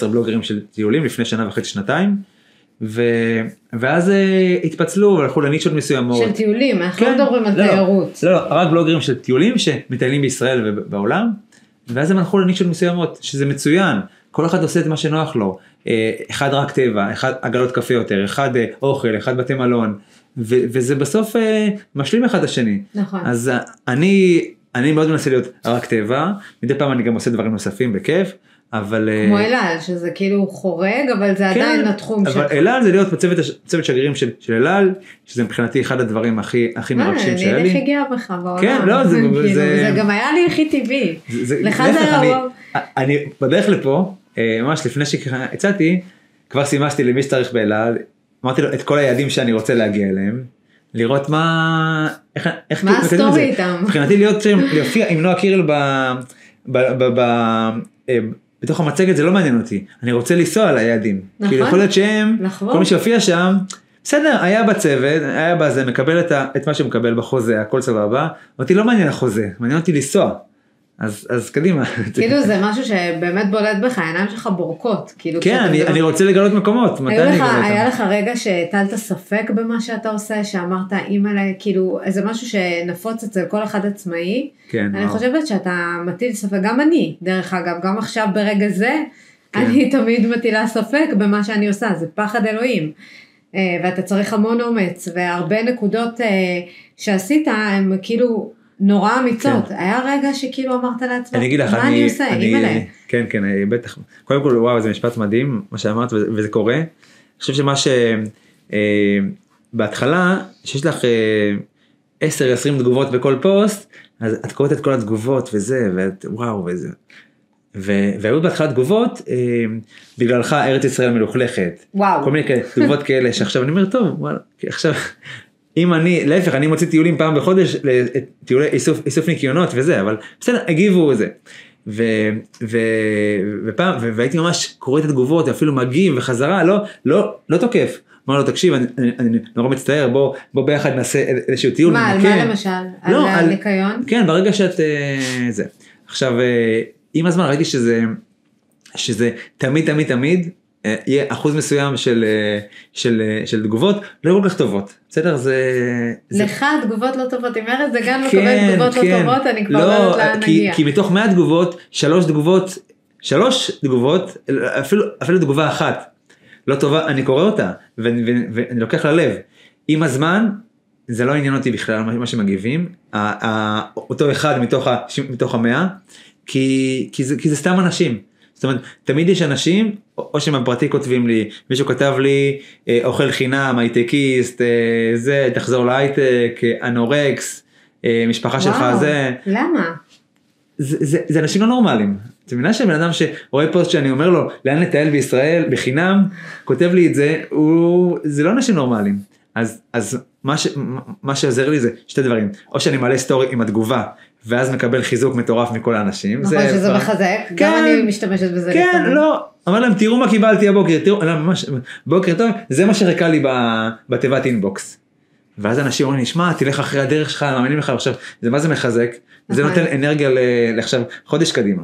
10-15 בלוגרים של טיולים לפני שנה וחצי, שנתיים, ו, ואז אה, התפצלו והלכו לנישות מסוימות. של טיולים, אנחנו כן, לא מדברים על לא, לא. תיירות. לא, לא, רק בלוגרים של טיולים שמטיילים בישראל ובעולם, ואז הם הלכו לנישות מסוימות, שזה מצוין, כל אחד עושה את מה שנוח לו, אה, אחד רק טבע, אחד עגלות קפה יותר, אחד אה, אוכל, אחד בתי מלון, ו- וזה בסוף אה, משלים אחד את השני. נכון. אז אה, אני, אני מאוד מנסה להיות רק טבע, מדי פעם אני גם עושה דברים נוספים בכיף, אבל... אה, כמו אלעל, שזה כאילו חורג, אבל זה עדיין התחום כן, אבל. אלעל זה להיות בצוות הש- צוות שגרירים של של אלעל, שזה מבחינתי אחד הדברים הכי הכי מרגשים שהיה אני לי. הכי גאה בך בעולם. כן, לא, זה- כאילו, זה- זה גם היה לי הכי טבעי. זה- זה- לך זה אני-. אני בדרך לפה, ממש לפני שיצאתי, כבר סימסתי למי שצריך באלעל, אמרתי לו את כל היעדים שאני רוצה להגיע אליהם, לראות מה, איך, איך מה כאילו הסטורי. איתם? מבחינתי להיות להופיע עם נועה קירל ב, ב, ב, ב, אה, בתוך המצגת זה לא מעניין אותי, אני רוצה לנסוע על היעדים. נכון. כאילו יכול להיות שהם, נכון. כל מי שהופיע שם, בסדר, היה בצוות, היה בזה, מקבל את, ה, את מה שהוא מקבל בחוזה, הכל סבבה, אותי לא מעניין החוזה, מעניין אותי לנסוע. אז, אז קדימה. כאילו זה משהו שבאמת בולט בך, העיניים שלך בורקות. כאילו, כן, אני, אני רוצה לגלות מקומות, מתי אני אגלה היה אותם? לך רגע שהטלת ספק במה שאתה עושה, שאמרת אימא'לה, כאילו, איזה משהו שנפוץ אצל כל אחד עצמאי. כן, אני וואו. חושבת שאתה מטיל ספק, גם אני, דרך אגב, גם עכשיו ברגע זה, כן. אני תמיד מטילה ספק במה שאני עושה, זה פחד אלוהים. אה, ואתה צריך המון אומץ, והרבה נקודות אה, שעשית, הן כאילו נורא אמיצות. היה רגע שכאילו אמרת לעצמך, אני אגיד לך, מה אני עושה, אימא'לה. כן, כן, אה, בטח. קודם כל, וואו, זה משפט מדהים, מה שאמרת, וזה וזה קורה. אני חושב שמה ש... אה, בהתחלה, שיש לך אה, 10-20 תגובות בכל פוסט, אז את קוראת את כל התגובות וזה, ואת וואו, וזה. ו- והיו בהתחלה תגובות, אה, בגללך ארץ ישראל מלוכלכת. וואו. כל מיני תגובות כאלה, שעכשיו אני אומר, טוב, וואלה, עכשיו, אם אני, להפך, אני מוציא טיולים פעם בחודש, טיולי איסוף, איסוף ניקיונות וזה, אבל בסדר, הגיבו זה. ו, ו, ופעם, ו, והייתי ממש קורא את התגובות, אפילו מגיב וחזרה, לא, לא, לא תוקף. אמר לו, תקשיב, אני, אני, אני נורא מצטער, בוא, בוא ביחד נעשה איזשהו טיול. מה, על ננקה." מה למשל? לא, על- הניקיון? כן, ברגע שאת... אה, זה. עכשיו, אה, עם הזמן ראיתי שזה, שזה תמיד תמיד תמיד יהיה אחוז מסוים של, אה, של, אה, של תגובות לא כל כך טובות. בסדר? זה... זה לך תגובות לא טובות, עם ארז דגן מקבל כן, תגובות לא כן. טובות, אני כבר לא יודעת לאן כי, נגיע. כי מתוך 100 תגובות, שלוש תגובות, שלוש תגובות, אפילו, אפילו תגובה אחת לא טובה, אני קורא אותה ואני, ואני, ואני לוקח ללב. עם הזמן, זה לא עניין אותי בכלל מה, שמגיבים, אותו אחד מתוך, ה, מתוך המאה, כי, כי, זה, כי זה סתם אנשים. זאת אומרת, תמיד יש אנשים, או שהם בפרטי כותבים לי, מישהו כתב לי, אה, אוכל חינם, הייטקיסט, אה, זה, תחזור להייטק, אה, אנורקס, משפחה שלך וואו, זה, למה? זה, זה, זה אנשים לא נורמליים. את מבינה שבן אדם שרואה פוסט שאני אומר לו לאן לטייל בישראל בחינם, כותב לי את זה, הוא, זה לא אנשים נורמליים. אז, אז מה, ש, מה שעוזר לי זה שתי דברים, או שאני מעלה סטורי עם התגובה, ואז מקבל חיזוק מטורף מכל האנשים. נכון שזה כבר- מחזק, גם כן. אני משתמשת בזה כן, לפעמים. לא, אומר להם תראו מה קיבלתי הבוקר, תראו, לא, ממש, בוקר טוב, זה מה שקרה לי בתיבת אינבוקס. ואז אנשים אומרים לי, שמע, תלך אחרי הדרך שלך, מאמינים לך עכשיו, זה מה זה מחזק, זה נכון. נותן אנרגיה לעכשיו, חודש קדימה.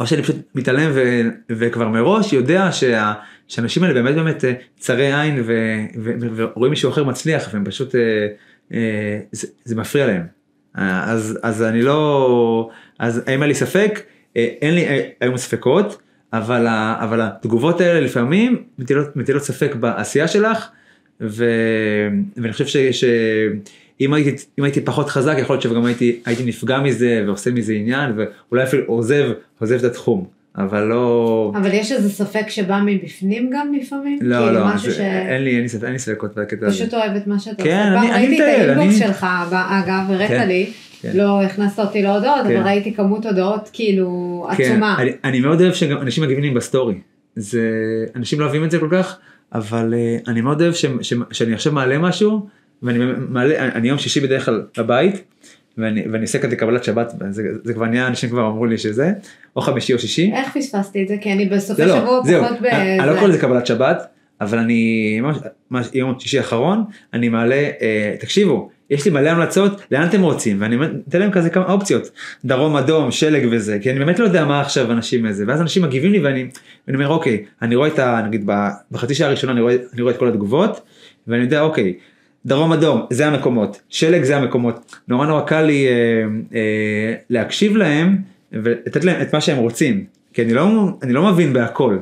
או שאני פשוט מתעלם ו- וכבר מראש יודע שה- שהאנשים האלה באמת באמת אה, צרי עין ו- ו- ורואים מישהו אחר מצליח והם פשוט, אה, אה, זה, זה מפריע להם. אה, אז, אז אני לא, אז האם היה לי ספק? אה, אין לי אה, היום ספקות, אבל, ה- אבל התגובות האלה לפעמים מטילות, מטילות ספק בעשייה שלך, ו, ואני חושב ש... ש אם הייתי, הייתי פחות חזק יכול להיות שגם הייתי, הייתי נפגע מזה ועושה מזה עניין ואולי אפילו עוזב, עוזב את התחום, אבל לא, אבל יש איזה ספק שבא מבפנים גם לפעמים? לא, כאילו לא, זה- אין לי, אין לי, ספק- אין לי ספקות בקטע הזה. שפשוט אוהב את מה שאתה כן, עושה. אני- פעם אני ראיתי את האינבוקס אני- שלך, אגב, הראית כן, לי, כן. לא הכנסת אותי להודעות, אבל כן. ראיתי כמות הודעות כאילו כן, עצומה. אני, אני מאוד אוהב שגם אנשים מגיבים לי בסטורי. זה, אנשים לא אוהבים את זה כל כך, אבל אה, אני מאוד אוהב ש, ש, שאני עכשיו מעלה משהו, ואני מעלה, אני יום שישי בדרך כלל בבית, ואני, ואני עושה כזה קבלת שבת, זה, זה כבר נהיה, אנשים כבר אמרו לי שזה, או חמישי או שישי. איך פספסתי את זה? כי אני בסופי לא, שבוע זהו, פחות אני אני לא. קורא לזה קבלת שבת, אבל אני, ממש, יום שישי האחרון, אני מעלה, אה, תקשיבו, יש לי מלא המלצות, לאן אתם רוצים? ואני נותן להם כזה כמה אופציות, דרום אדום, שלג וזה, כי אני באמת לא יודע מה עכשיו אנשים איזה, ואז אנשים מגיבים לי ואני, ואני אומר אוקיי, אני רואה את ה... נגיד ב- בחצי שעה הראשונה אני רואה, אני רואה את כל התגובות, ואני יודע אוקיי, דרום אדום זה המקומות, שלג זה המקומות, נורא נורא קל לי אה, אה, להקשיב להם ולתת להם את מה שהם רוצים, כי אני לא, אני לא מבין בהכל.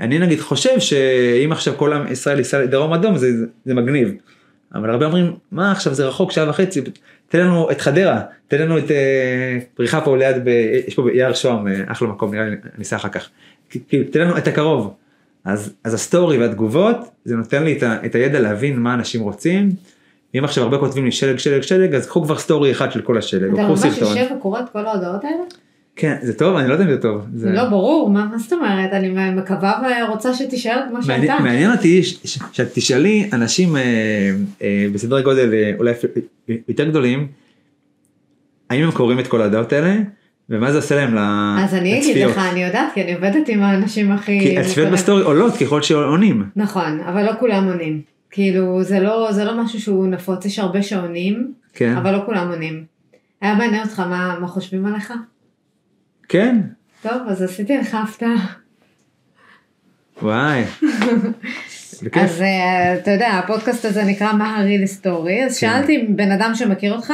אני נגיד חושב שאם עכשיו כל עם ישראל ייסע לדרום אדום זה, זה מגניב. אבל הרבה אומרים מה עכשיו זה רחוק שעה וחצי תן לנו את חדרה תן לנו את אה, פריחה פה ליד ב, יש פה ביער שוהם אה, אחלה מקום נראה לי אני אסע אחר כך. כאילו תן לנו את הקרוב. אז, אז הסטורי והתגובות זה נותן לי את, ה, את הידע להבין מה אנשים רוצים. אם עכשיו הרבה כותבים לי שלג שלג שלג אז קחו כבר סטורי אחד של כל השלג. אתה ממש. יושב וקורא את כל ההודעות האלה? כן זה טוב אני לא יודע אם זה טוב. זה... לא ברור, מה מה זאת אומרת? אני מקווה ורוצה שתישאר כמו שהייתה. מעניין, מעניין אותי ש- ש- שאת תשאלי אנשים אה, אה, בסדרי גודל אה, אולי יותר גדולים, האם הם קוראים את כל ההודעות האלה, ומה זה עושה להם ל- אז אני אגיד לצפיות. לך, אני יודעת, כי אני עובדת עם האנשים הכי... כי הצפיות. בסטורי עולות ככל שעונים. נכון, אבל לא כולם עונים. כאילו, זה לא, זה לא משהו שהוא נפוץ, יש הרבה שעונים, כן. אבל לא כולם עונים. היה מעניין אותך מה, מה חושבים עליך? כן. טוב, אז עשיתי לך הפתעה. וואי. בכיף. אז אה, אתה יודע, הפודקאסט הזה נקרא מה הריל סטורי, אז כן. שאלתי בן אדם שמכיר אותך,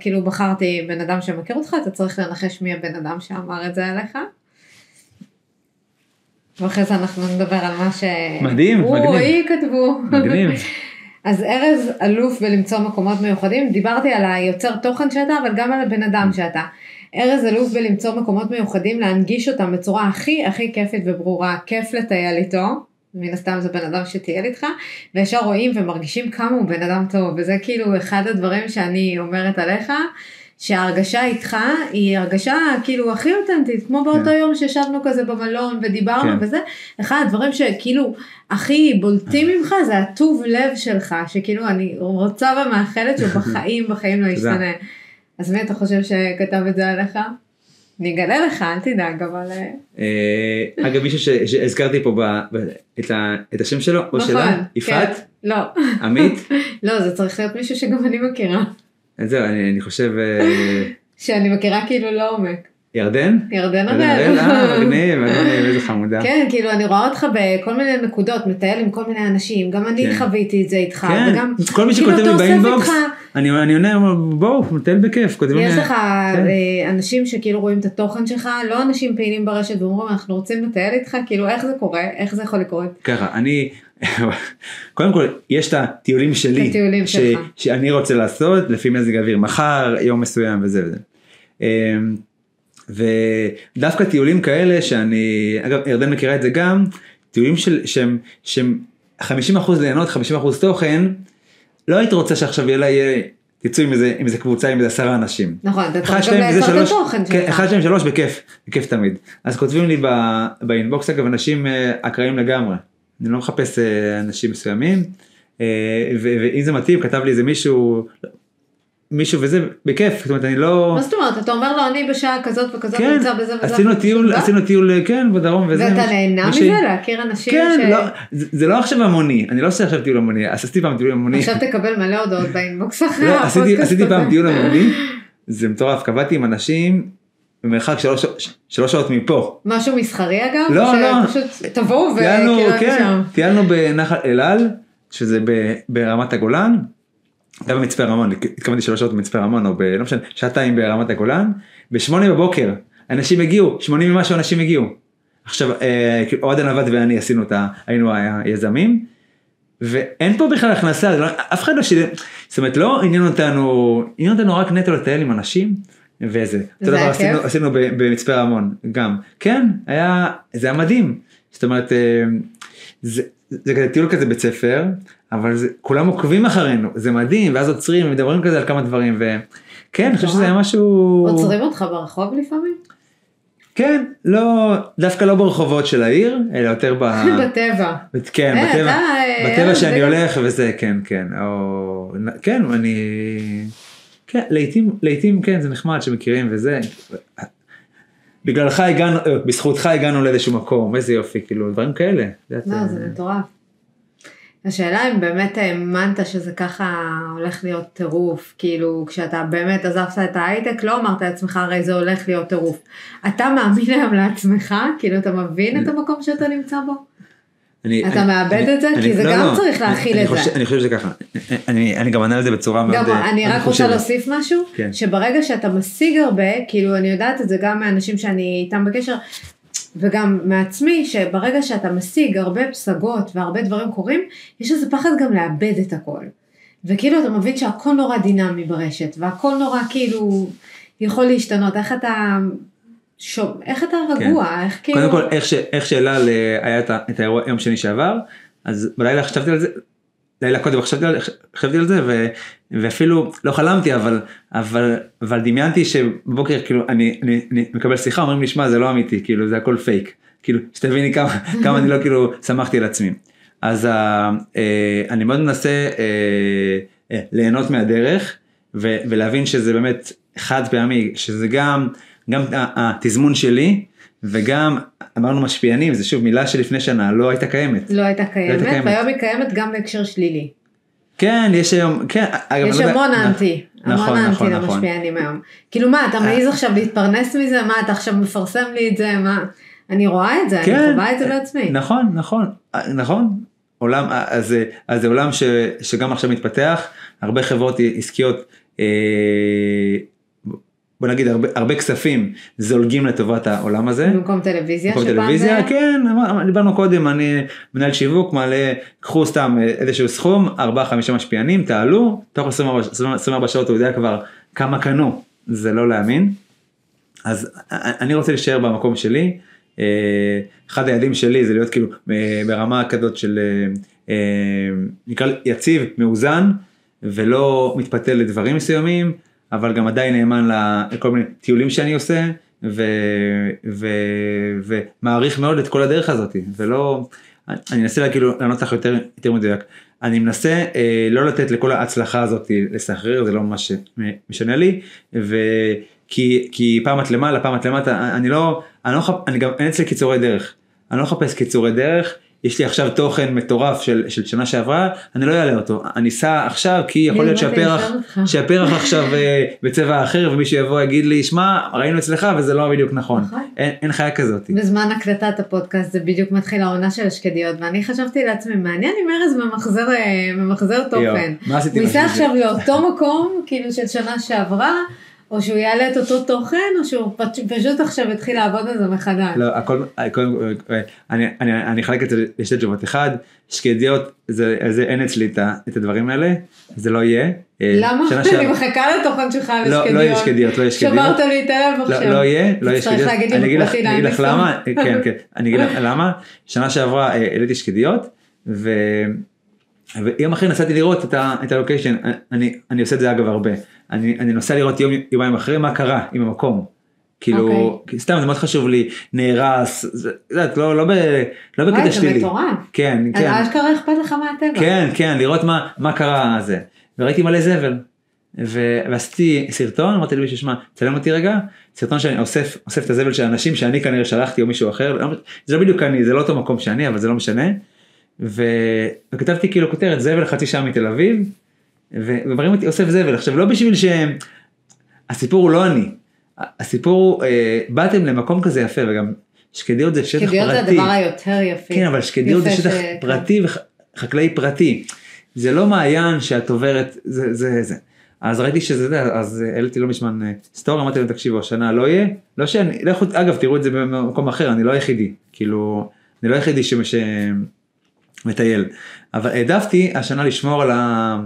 כאילו בחרתי בן אדם שמכיר אותך, אתה צריך לנחש מי הבן אדם שאמר את זה עליך. ואחרי זה אנחנו נדבר על מה ש... מדהים, הוא או. היא כתבו. מגניב. אז ארז אלוף בלמצוא מקומות מיוחדים, דיברתי על היוצר תוכן שאתה, אבל גם על הבן אדם שאתה. ארז אלוף בלמצוא מקומות מיוחדים, להנגיש אותם בצורה הכי הכי כיפית וברורה, כיף לטייל איתו, מן הסתם זה בן אדם שטייל איתך, וישר רואים ומרגישים כמה הוא בן אדם טוב, וזה כאילו אחד הדברים שאני אומרת עליך, שההרגשה איתך היא הרגשה כאילו הכי אותנטית, כמו באותו כן. יום שישבנו כזה במלון ודיברנו כן. וזה, אחד הדברים שכאילו הכי בולטים ממך זה הטוב לב שלך, שכאילו אני רוצה ומאחלת שבחיים בחיים לא. ישתנה. אז מי אתה חושב שכתב את זה עליך? אני אגלה לך, אל תדאג, אבל... אה, אה, אגב מישהו שהזכרתי פה את השם שלו או נכון, שלה, כן. יפעת, לא, עמית, לא, זה צריך להיות מישהו שגם אני מכירה. אז זהו אני חושב אה, שאני מכירה כאילו לעומק. ירדן? ירדן ירדן הראל. מגניב, מגניב, איזה חמודה. כן, כאילו אני רואה אותך בכל מיני נקודות, מטייל עם כל מיני אנשים, גם אני כן. חוויתי את זה איתך, כן, וגם כל מי כאילו, שכותב לי באינבוקס, אני אני עונה, בואו, מטייל בכיף, יש לך כן. אה, אנשים שכאילו רואים את התוכן שלך, לא אנשים פעילים ברשת ואומרים אנחנו רוצים לטייל איתך, כאילו איך זה קורה, איך זה יכול לקרות. ככה, אני, קודם כל, יש את הטיולים שלי, הטיולים ש- שלך. שאני רוצה לעשות, לפי מזג האוויר, מחר, יום מסוים וזה וזה. אמ, ודווקא טיולים כאלה שאני, אגב, ירדן מכירה את זה גם, טיולים של, שהם, שהם 50% ליהנות, 50% תוכן, לא היית רוצה שעכשיו יהיה לה, יהיה, תצאו עם איזה, עם איזה קבוצה עם איזה עשרה אנשים. נכון, אתה צריך גם לאצור את התוכן כן, שלך. אחד, שתיים, שלוש, בכיף, בכיף תמיד. אז כותבים לי באינבוקס, אגב, אנשים אה, אקראיים לגמרי. אני לא מחפש אה, אנשים מסוימים. אה, ואם זה מתאים, כתב לי איזה מישהו, מישהו וזה, בכיף, זאת אומרת, אני לא... מה זאת אומרת, אתה אומר לו אני בשעה כזאת וכזאת כן, נמצא בזה וזה. עשינו טיול, ואתה? עשינו טיול, כן, בדרום וזה. ואתה נהנה מזה להכיר אנשים כן, ש... לא, זה זה לא עכשיו המוני, אני לא עושה עכשיו טיול המוני, עשיתי פעם טיול המוני. עכשיו תקבל מלא הודעות באינבוקס אחרי לא, עשיתי, עשיתי פעם. טיול המוני, זה מטורף, קבעתי עם אנשים במרחק שלוש, שלוש שעות מפה. משהו מסחרי אגב? לא, לא. שפשוט תבואו וכאילו כן, שם. טיילנו בנחל אל על, שזה ברמת הגולן, גם במצפה רמון, התכוונתי שלוש שעות במצפה רמון, או ב... לא משנה, שעתיים ברמת הגולן, בשמונה בבוקר, אנשים הגיעו, שמונים ומשהו אנשים הגיעו. עכשיו, אה, כאילו, אוהד הנווט ואני עשינו את ה... היינו היזמים, ואין פה בכלל הכנסה, זה לא, אף אחד לא שילם, זאת אומרת, לא עניין אותנו, עניין אותנו רק נטו לטייל עם אנשים, וזה. דבר היה עשינו, כיף? עשינו ב- במצפה רמון, גם. כן, היה, זה היה מדהים. זאת אומרת, אה, זה, זה כזה טיול כזה בית ספר, אבל זה, כולם עוקבים אחרינו, זה מדהים, ואז עוצרים ומדברים כזה על כמה דברים, וכן, אני חושב שזה היה משהו... עוצרים אותך ברחוב לפעמים? כן, לא, דווקא לא ברחובות של העיר, אלא יותר ב... בטבע. כן, אה, בטבע, אה, בטבע ילד שאני הולך וזה, כן, כן, או, כן, אני, כן, לעתים, לעתים כן, זה נחמד שמכירים וזה, בגללך הגענו, אה, בזכותך הגענו לאיזשהו מקום, איזה יופי, כאילו, דברים כאלה. לא, אה, זה מטורף. השאלה אם באמת האמנת שזה ככה הולך להיות טירוף, כאילו כשאתה באמת עזבת את ההייטק לא אמרת לעצמך הרי זה הולך להיות טירוף. אתה מאמין היום לעצמך? כאילו אתה מבין את המקום שאתה נמצא בו? אני- אתה אני- מאבד אני- את זה? אני- כי זה לא, גם לא, צריך להכיל את זה. חושב- אני חושב שזה ככה, אני אני גם עונה על זה בצורה מאוד גם אה, אני מאוד רק רוצה. להוסיף משהו, כן. שברגע שאתה משיג הרבה, כאילו אני יודעת את זה גם מאנשים שאני איתם בקשר, וגם מעצמי, שברגע שאתה משיג הרבה פסגות והרבה דברים קורים, יש איזה פחד גם לאבד את הכל. וכאילו אתה מבין שהכל נורא דינמי ברשת, והכל נורא כאילו יכול להשתנות, איך אתה, שו, איך אתה רגוע, איך כאילו, קודם כל, איך ש- איך שאלעל אה, היה את האירוע יום שני שעבר, אז בלילה חשבתי על זה, לילה קודם חשבתי על, חשבתי על זה ו, ואפילו לא חלמתי אבל אבל אבל דמיינתי שבבוקר כאילו אני, אני, אני מקבל שיחה אומרים לי שמע זה לא אמיתי כאילו זה הכל פייק. כאילו שתביני כמה כמה אני לא כאילו שמחתי על עצמי. אז אה, אה, אני מאוד מנסה אה, אה, ליהנות מהדרך ו, ולהבין שזה באמת חד פעמי שזה גם גם התזמון שלי וגם אמרנו משפיענים זה שוב מילה שלפני שנה לא הייתה קיימת. לא הייתה קיימת, קיימת. והיום היא קיימת גם בהקשר שלילי. כן יש היום כן אגב, יש לא המון נכון, אנטי, המון נכון, אנטי נכון, נכון. למשפיענים היום. כאילו מה, אתה מעז עכשיו להתפרנס מזה? מה, אתה עכשיו מפרסם לי את זה? מה? אני רואה את זה, אני כן. חווה את זה בעצמי. נכון נכון נכון עולם אז אז זה עולם ש, שגם עכשיו מתפתח הרבה חברות עסקיות אה, בוא נגיד הרבה, הרבה כספים זולגים לטובת העולם הזה. במקום טלוויזיה במקום טלוויזיה, זה? כן, דיברנו קודם, אני מנהל שיווק, מעלה, קחו סתם אה, איזשהו סכום, 4-5 משפיענים, תעלו, תוך 24, 24 שעות הוא יודע כבר כמה קנו, זה לא להאמין. אז אני רוצה להישאר במקום שלי, אה, אחד היעדים שלי זה להיות כאילו אה, ברמה כזאת של אה, אה, נקרא יציב, מאוזן, ולא מתפתל לדברים מסוימים, אבל גם עדיין נאמן לכל מיני טיולים שאני עושה, ומעריך מאוד את כל הדרך הזאת, ולא, אני אנסה לה, כאילו לענות לך יותר, יותר מדויק. אני מנסה אה, לא לתת לכל ההצלחה הזאת לסחרר, זה לא ממש משנה לי, וכי כי פעם את למעלה, פעם את למטה, אני לא, אני לא, מחפ- אני גם, אין אצלי קיצורי דרך. אני לא מחפש קיצורי דרך, יש לי עכשיו תוכן מטורף של, של שנה שעברה, אני לא אעלה אותו, אני אסע עכשיו כי יכול להיות שהפרח. שהפרח עכשיו אה, בצבע אחר ומישהו יבוא יגיד לי, שמע, ראינו אצלך וזה לא בדיוק נכון, נכון. אין, אין חיה כזאת. בזמן הקלטת הפודקאסט זה בדיוק מתחיל העונה של השקדיות ואני חשבתי לעצמי מעניין אם ארז ממחזר, אה, ממחזר תוכן. מה עשיתי הוא ייסע? עכשיו לאותו מקום כאילו של שנה שעברה או שהוא יעלה את אותו תוכן או שהוא פש- פשוט עכשיו יתחיל לעבוד על זה מחדש. לא, הכל, הכל, אני, אני, אני אחלק את זה לשתי תשובות. אחד, שקדיות, זה, זה אין אצלי את, הדברים האלה, זה לא יהיה. אה, למה? אני מחכה לתוכן שלך על לא, שקדיות. לא יהיה שקדיות, לא יהיה שקדיות. שברת לי את הלב עכשיו. לא, לא יהיה, לא יהיה שקדיות. אני אגיד לך. למה, כן, כן, אני אגיד לך למה. שנה שעברה אה, העליתי שקדיות, ו... ויום אחרי נסעתי לראות את הלוקיישן, אני, אני עושה את זה אגב הרבה. אני, אני נוסע לראות יום, יומיים אחרי מה קרה עם המקום. כאילו, סתם זה מאוד חשוב לי, נהרס, זה, יודעת, לא, לא, ב, לא בקטע שלילי. זה מטורף. כן, אז כן, אשכרה אכפת לך מהטבע. כן, כן, לראות מה, מה קרה זה. וראיתי מלא זבל. ו- ועשיתי סרטון, אמרתי למישהו, שמע, צלם אותי רגע, סרטון שאני אוסף, אוסף את הזבל של האנשים שאני כנראה שלחתי או מישהו אחר, לא- זה לא בדיוק אני, זה לא אותו מקום שאני, אבל זה לא משנה. ו- וכתבתי כאילו כותרת, זבל חצי שעה מתל אביב, ומראים אותי אוסף זבל. עכשיו לא בשביל שהם, הסיפור הוא לא אני, הסיפור הוא, אה, באתם למקום כזה יפה, וגם שקדיות זה שטח פרטי. שקדיות זה הדבר היותר יפה. כן, אבל שקדיות זה שטח ש- פרטי וחקלאי פרטי. זה לא מעיין שאת עוברת, זה זה זה. אז ראיתי שזה זה, אז העליתי לא מזמן אה, סטורי, אמרתי להם תקשיבו, השנה לא יהיה, לא שאני, לא יכול, אגב תראו את זה במקום אחר, אני לא היחידי, כאילו, אני לא היחידי שמש... מטייל, אבל העדפתי השנה לשמור על ה...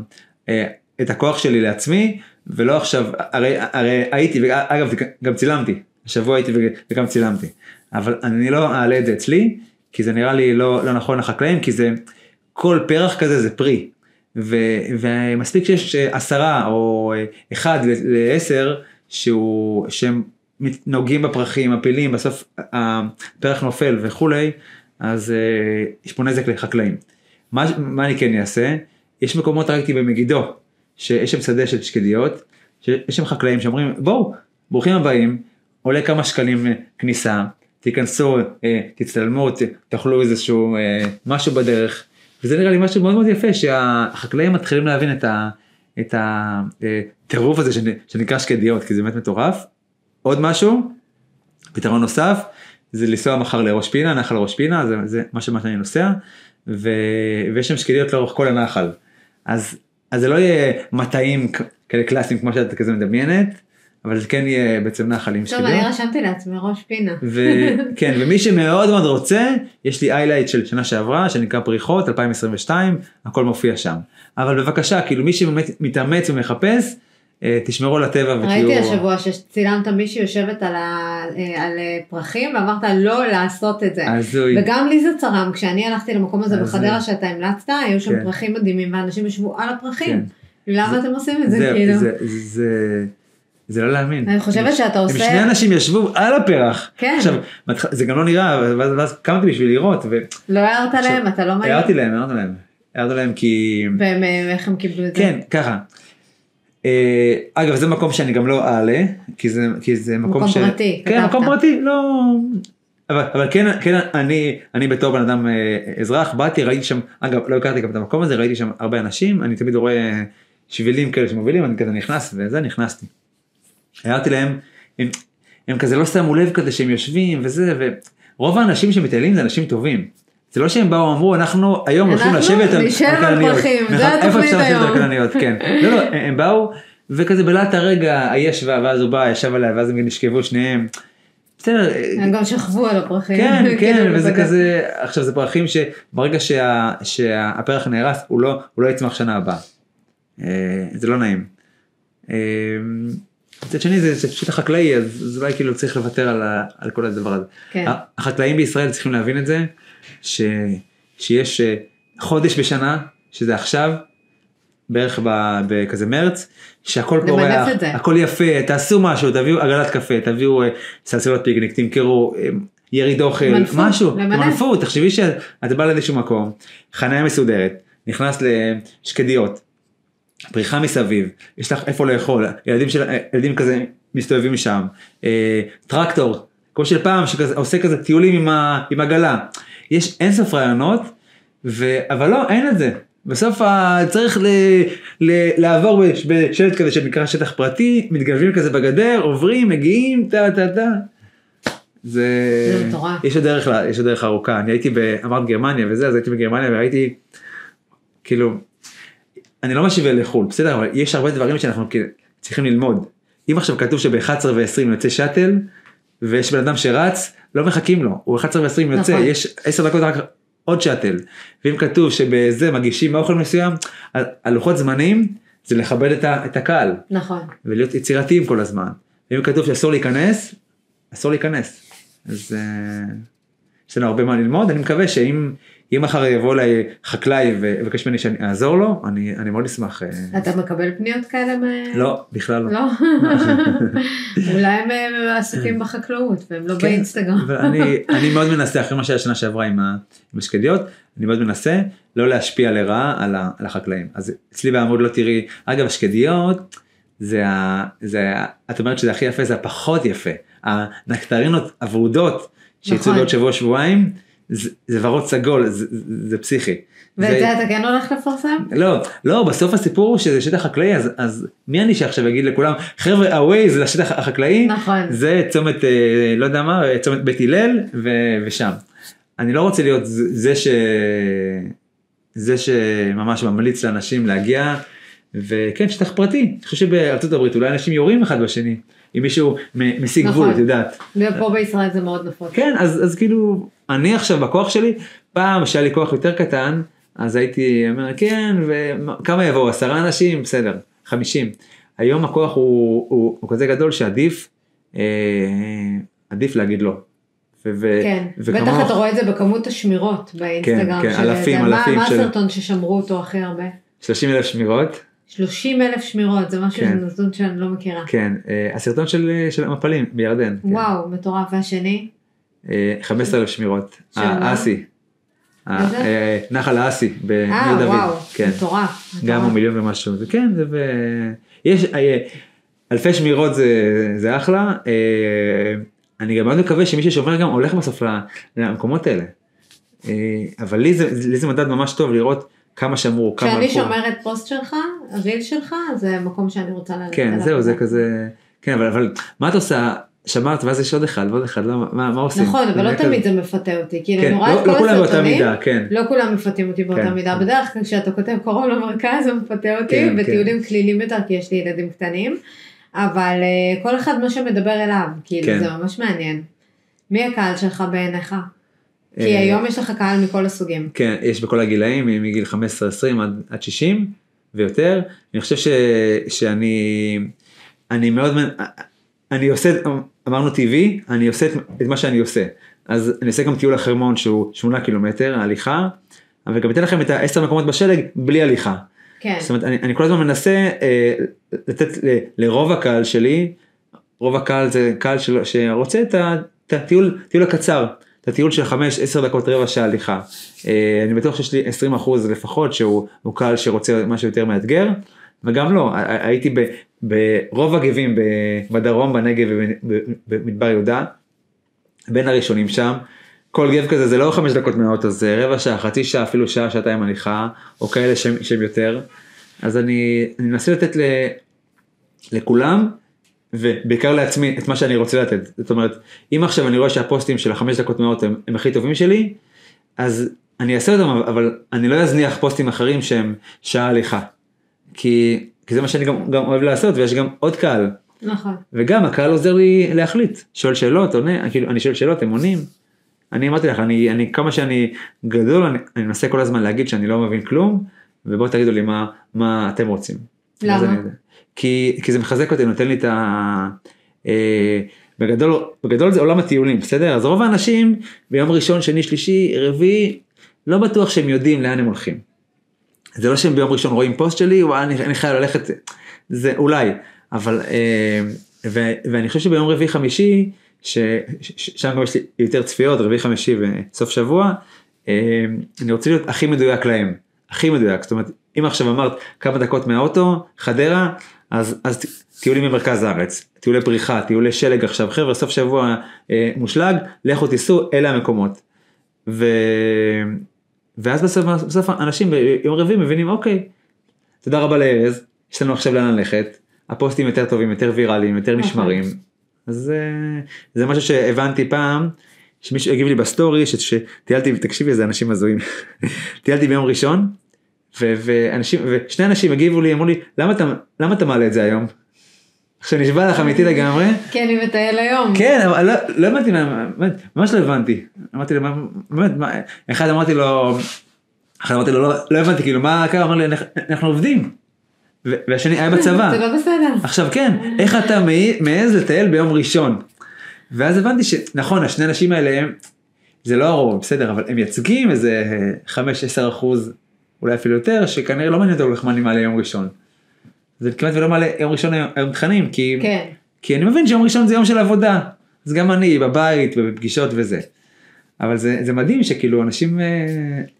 אה, את הכוח שלי לעצמי, ולא עכשיו, הרי, הרי הייתי, ואגב גם צילמתי, השבוע הייתי וגם צילמתי, אבל אני לא אעלה את זה אצלי, כי זה נראה לי לא, לא נכון לחקלאים, כי זה, כל פרח כזה זה פרי, ו, ומספיק שיש עשרה או אחד לעשר שהוא, שהם נוגעים בפרחים, מפילים, בסוף הפרח נופל וכולי, אז uh, יש פה נזק לחקלאים. מה, מה אני כן אעשה? יש מקומות, ראיתי במגידו, שיש שם שדה של שקדיות, שיש שם חקלאים שאומרים בואו, ברוכים הבאים, עולה כמה שקלים כניסה, תיכנסו, אה, תצטלמו, תאכלו איזשהו אה, משהו בדרך, וזה נראה לי משהו מאוד מאוד יפה שהחקלאים מתחילים להבין את, ה, את הטירוף הזה שנקרא שקדיות, כי זה באמת מטורף. עוד משהו, פתרון נוסף, זה לנסוע מחר לראש פינה, נחל ראש פינה, זה, זה מה שאני נוסע, ו, ויש שם שקדיות לאורך כל הנחל. אז, אז זה לא יהיה מטעים כאלה קלאסיים כמו שאת כזה מדמיינת, אבל זה כן יהיה בעצם נחל עם שקדיות. טוב, אני רשמתי לעצמי ראש פינה. וכן, ומי שמאוד מאוד רוצה, יש לי איילייט של שנה שעברה, שנקרא פריחות 2022, הכל מופיע שם. אבל בבקשה, כאילו מי שבאמת מתאמץ ומחפש, תשמרו על הטבע ותהיו... ראיתי השבוע שצילמת מישהי יושבת על, ה... על פרחים ואמרת לא לעשות את זה. הזוי. וגם לי זה צרם, כשאני הלכתי למקום הזה. בחדרה שאתה המלצת, היו שם כן. פרחים מדהימים ואנשים ישבו על הפרחים. כן. למה זה- אתם עושים את זה זה, כאילו? זה, זה, זה לא להאמין. אני חושבת שאתה הם עושה... שני אנשים ישבו על הפרח. כן. עכשיו, זה גם לא נראה, ואז, ואז קמתי בשביל לראות, לא הערת עכשיו, להם, אתה לא מעיר. והערתי להם, הערתי להם. הערתי להם כי... והם, אה, איך הם קיבלו את זה? כן, ככה. אה, אגב, זה מקום שאני גם לא אעלה, כי זה, כי זה מקום, מקום ש... פרטי, כן, כתבת. מקום פרטי, לא... אבל, אבל כן, כן אני, אני בתור בן אדם אה, אזרח, באתי, ראיתי שם, אגב, לא הכרתי גם את המקום הזה, ראיתי שם הרבה אנשים, אני תמיד רואה שבילים כאלה שמובילים, אני כזה נכנס, וזה, נכנסתי. הערתי להם, הם, הם כזה לא שמו לב כזה שהם יושבים וזה, ורוב האנשים שמטיילים זה אנשים טובים. זה לא שהם באו אמרו אנחנו היום הולכים לשבת על כלניות." נכון, איפה אפשר לשבת. על כלניות, כן. לא, לא, הם באו וכזה בלהט הרגע הישבה ואז הוא בא ישב עליה ואז הם נשכבו שניהם. בסדר, הם גם שכבו על הפרחים. כן, כן, כאילו, וזה בבגד. כזה, עכשיו זה פרחים שברגע שה- שהפרח נהרס הוא לא הוא לא יצמח שנה הבאה. אה, זה לא נעים. אה, מצד שני זה פשוט החקלאי אז אולי כאילו צריך לוותר על כל הדבר הזה. כן. החקלאים בישראל צריכים להבין את זה, ש, שיש אה, חודש בשנה, שזה עכשיו, בערך ב- בכזה מרץ, שהכל פורח. הכל יפה, תעשו משהו, תביאו עגלת קפה, תביאו אה, סלסלות פיקניק, תמכרו אה, יריד אוכל, מנפות, משהו. תמנפו, תחשבי שאת באה לאיזשהו מקום, חניה מסודרת, נכנס לשקדיות, פריחה מסביב, יש לך איפה לאכול, ילדים, של, ילדים כזה מסתובבים אה, טרקטור, כמו של פעם שעושה כזה טיולים עם, ה, עם עגלה, יש אין סוף רעיונות, ו, אבל לא, אין את זה. בסוף ה, צריך ל, ל, לעבור בש- בשלט כזה שנקרא שטח פרטי, מתגנבים כזה בגדר, עוברים, מגיעים, טה טה טה. זה, זה מטורף. יש עוד דרך, יש עוד דרך ארוכה, אני הייתי, ב- אמרת גרמניה וזה, אז הייתי בגרמניה וראיתי, כאילו, אני לא משווה לחו"ל, בסדר, אבל יש הרבה דברים שאנחנו צריכים ללמוד. אם עכשיו כתוב שב-11 ו-20 יוצא שאטל, ויש בן אדם שרץ, לא מחכים לו, הוא 11 ו-20 יוצא, נכון. יש 10 דקות רק עוד שאטל. ואם כתוב שבזה מגישים אוכל מסוים, הלוחות זמנים זה לכבד את, ה- את הקהל, נכון. ולהיות יצירתיים כל הזמן. ואם כתוב שאסור להיכנס, אסור להיכנס. אז אה, יש לנו הרבה מה ללמוד, אני מקווה שאם אם מחר יבוא אליי חקלאי ויבקש ממני שאני אעזור לו, אני, אני מאוד אשמח. אה. אתה מקבל פניות כאלה? מ... לא, בכלל לא. לא? אולי הם אה, עסוקים בחקלאות והם לא כן, באינסטגרם. אני, אני מאוד מנסה, אחרי מה שהיה שנה שעברה עם השקדיות, אני מאוד מנסה לא להשפיע לרעה על, ה, על החקלאים. אז אצלי בעמוד לא תראי, אגב השקדיות, זה, ה, זה ה, את אומרת שזה הכי יפה, זה הפחות יפה. הנקטרינות הוורודות שיצאו נכון. בעוד שבוע שבועיים, זה, זה ורוד סגול, זה, זה, זה פסיכי. ואת זה- זה אתה כן הולך לפרסם? לא, לא, בסוף הסיפור הוא שזה שטח חקלאי, אז, אז מי אני שעכשיו אגיד לכולם, חבר'ה, הווייז לשטח החקלאי, נכון. זה צומת, אה, לא יודע מה, צומת בית הלל ו- ושם. אני לא רוצה להיות זה זה ש... זה שממש ממליץ לאנשים להגיע, וכן, שטח פרטי. אני חושב שבארצות הברית אולי אנשים יורים אחד בשני, אם מישהו משיג נכון. גבול, את יודעת. ופה בישראל זה מאוד נפוץ. כן, אז, אז כאילו, אני עכשיו בכוח שלי, פעם שהיה לי כוח יותר קטן, אז הייתי אומר, כן, וכמה יבואו, עשרה אנשים, בסדר, חמישים. היום הכוח הוא, הוא, הוא כזה גדול שעדיף, אה, עדיף להגיד לא. ו- כן, וכמוך- בטח אתה רואה את זה בכמות השמירות באינסטגרם. כן, של אלפים, זה. מה- אלפים מה של- הסרטון ששמרו אותו הכי הרבה? 30 אלף שמירות, 30 אלף שמירות, זה משהו כן. נתון שאני לא מכירה. כן, אה, הסרטון של, של המפלים בירדן, כן. וואו, מטורף. והשני? אה, 15 אלף שמירות, של מה? האסי, ה- איזה? אה, נחל האסי, בניר אה, דוד, וואו, כן. מטורף. גם. הוא מיליון ומשהו, זה כן, זה ו... יש, אה, אלפי שמירות זה, זה אחלה, אה, אני גם מאוד מקווה שמי ששומר גם הולך בסוף למקומות האלה. אה, אבל לי זה, לי זה מדד ממש טוב לראות כמה שמרו, כמה כשאני הלכו. שומרת פוסט שלך, ריל שלך, זה מקום שאני רוצה ללכת כן. זהו, זה כזה, כן, אבל, אבל מה את עושה? שמרת ואז יש עוד אחד ועוד אחד, לא, מה, מה עושים? נכון, אבל לא תמיד זה מפתה אותי. כאילו, כן, לא, את לא כולם באותה מידה, כן. לא כולם מפתים אותי באותה כן. מידה. בדרך כלל כשאתה כותב קרוב למרכז זה מפתה אותי, כן, וטיולים כלילים יותר כי יש לי ילדים קטנים. אבל אה, כל אחד מה שמדבר אליו, כאילו כן. זה ממש מעניין. מי הקהל שלך בעיניך? כי אה, היום יש לך קהל מכל הסוגים. כן, יש בכל הגילאים, מגיל 15-20 עד, עד 60 ויותר. אני חושב ש, שאני אני מאוד, אני עושה, אמרנו טבעי, אני עושה את, את מה שאני עושה. אז אני עושה גם טיול החרמון שהוא 8 קילומטר, ההליכה, אבל גם אתן לכם את העשר מקומות בשלג בלי הליכה. כן. זאת אומרת, אני, אני כל הזמן מנסה אה, לתת ל, לרוב הקהל שלי, רוב הקהל זה קהל של, שרוצה את, ה, את הטיול, טיול הקצר, את הטיול של 5-10 דקות רבע שעה הליכה. אה, אני בטוח שיש לי 20 אחוז לפחות שהוא הוא קהל שרוצה משהו יותר מאתגר, וגם לא, הייתי ברוב הגבים בדרום, בנגב ובמדבר יהודה, בין הראשונים שם. כל גב כזה זה לא חמש דקות מהאוטו, זה רבע שעה, חצי שעה, אפילו שעה, שעתיים הליכה, או כאלה שהם, שהם יותר. אז אני מנסה לתת ל, לכולם, ובעיקר לעצמי, את מה שאני רוצה לתת. זאת אומרת, אם עכשיו אני רואה שהפוסטים של החמש דקות מהאוטו הם, הם הכי טובים שלי, אז אני אעשה אותם, אבל אני לא אזניח פוסטים אחרים שהם שעה הליכה. כי, כי זה מה שאני גם, גם אוהב לעשות, ויש גם עוד קהל. נכון. וגם הקהל עוזר לי להחליט, שואל שאלות, עונה, כאילו אני שואל שאלות, הם עונים. אני אמרתי לך, אני, אני כמה שאני גדול, אני, אני מנסה כל הזמן להגיד שאני לא מבין כלום, ובואו תגידו לי מה, מה אתם רוצים. למה? אני. כי, כי זה מחזק אותי, נותן לי את ה... אה, בגדול, בגדול זה עולם הטיולים, בסדר? אז רוב האנשים ביום ראשון, שני, שלישי, רביעי, לא בטוח שהם יודעים לאן הם הולכים. זה לא שהם ביום ראשון רואים פוסט שלי, וואי, אני, אני חייב ללכת, זה אולי, אבל, אה, ו, ואני חושב שביום רביעי חמישי, ש, ש, ש, שם גם יש לי יותר צפיות, רביעי חמישי וסוף שבוע, אה, אני רוצה להיות הכי מדויק להם, הכי מדויק, זאת אומרת, אם עכשיו אמרת כמה דקות מהאוטו, חדרה, אז, אז טיולים במרכז הארץ, טיולי פריחה, טיולי שלג עכשיו, חבר'ה, סוף שבוע אה, מושלג, לכו תיסעו, אלה המקומות. ו... ואז בסוף, בסוף אנשים ביום רביעי מבינים, אוקיי, תודה רבה לארז, יש לנו עכשיו לאן ללכת, הפוסטים יותר טובים, יותר ויראליים, יותר נכון. נשמרים. אז זה, משהו שהבנתי פעם, שמישהו הגיב לי בסטורי, שטיילתי, תקשיבי איזה אנשים הזויים, טיילתי ביום ראשון, ואנשים, ושני אנשים הגיבו לי, אמרו לי, למה אתה, למה אתה מעלה את זה היום? עכשיו נשבע לך אמיתי לגמרי, כן, אני מטייל היום. כן, אבל לא, לא הבנתי, מה- באמת, ממש לא הבנתי. אמרתי לו, באמת, אחד אמרתי לו, אחד אמרתי לו, לא, לא הבנתי, כאילו, מה קרה? אמר לי, "אנחנו- עובדים. והשני היה בצבא. זה לא בסדר. עכשיו כן, איך אתה מעז לטייל ביום ראשון? ואז הבנתי שנכון, השני אנשים האלה, הם, זה לא הרוב, בסדר, אבל הם מייצגים איזה 5-10 אחוז, אולי אפילו יותר, שכנראה לא מעניין אותו איך מה אני מעלה יום ראשון. זה כמעט ולא מעלה יום ראשון היום תכנים, כי, כן. כי אני מבין שיום ראשון זה יום של עבודה. אז גם אני בבית ובפגישות וזה. אבל זה, זה מדהים שכאילו אנשים, אה,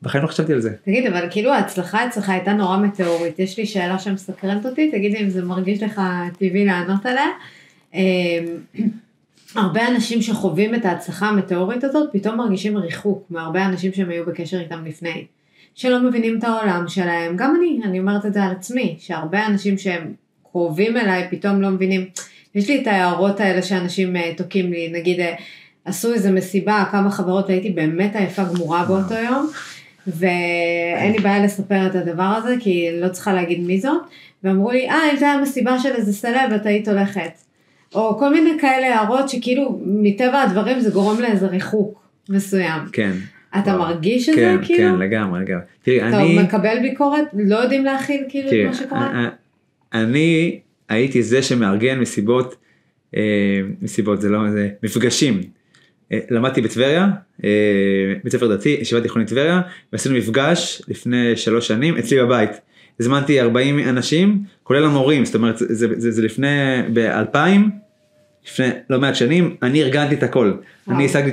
בחיים לא חשבתי על זה. תגיד, אבל כאילו ההצלחה אצלך הייתה נורא מטאורית. יש לי שאלה שמסקרנת אותי, תגיד לי אם זה מרגיש לך טבעי לענות עליה. אמ, הרבה אנשים שחווים את ההצלחה המטאורית הזאת, פתאום מרגישים ריחוק מהרבה אנשים שהם היו בקשר איתם לפני. שלא מבינים את העולם שלהם, גם אני, אני אומרת את זה על עצמי, שהרבה אנשים שהם קרובים אליי פתאום לא מבינים. יש לי את ההערות האלה שאנשים אה, תוקעים לי, נגיד אה, עשו איזה מסיבה, כמה חברות והייתי באמת עייפה גמורה באותו יום, ואין לי בעיה לספר את הדבר הזה, כי לא צריכה להגיד מי זאת, ואמרו לי, אה, אם זה היה מסיבה של איזה סלב, את היית הולכת. או כל מיני כאלה הערות שכאילו, מטבע הדברים זה גורם לאיזה ריחוק מסוים. כן. אתה. מרגיש את כן, זה כאילו? כן, לגמרי, לגמרי. תראי, אתה אני... מקבל ביקורת? לא יודעים להכיל כאילו תראי, את מה שקורה? א- א- אני הייתי זה שמארגן מסיבות, אה, מסיבות זה לא, זה מפגשים. אה, למדתי בטבריה, אה, בית ספר דתי, ישיבה תיכונית טבריה, ועשינו מפגש לפני שלוש שנים אצלי בבית. הזמנתי 40 אנשים, כולל המורים, זאת אומרת, זה, זה, זה, זה לפני, ב-2000, לפני לא מעט שנים, אני ארגנתי את הכל. וואו. אני השגתי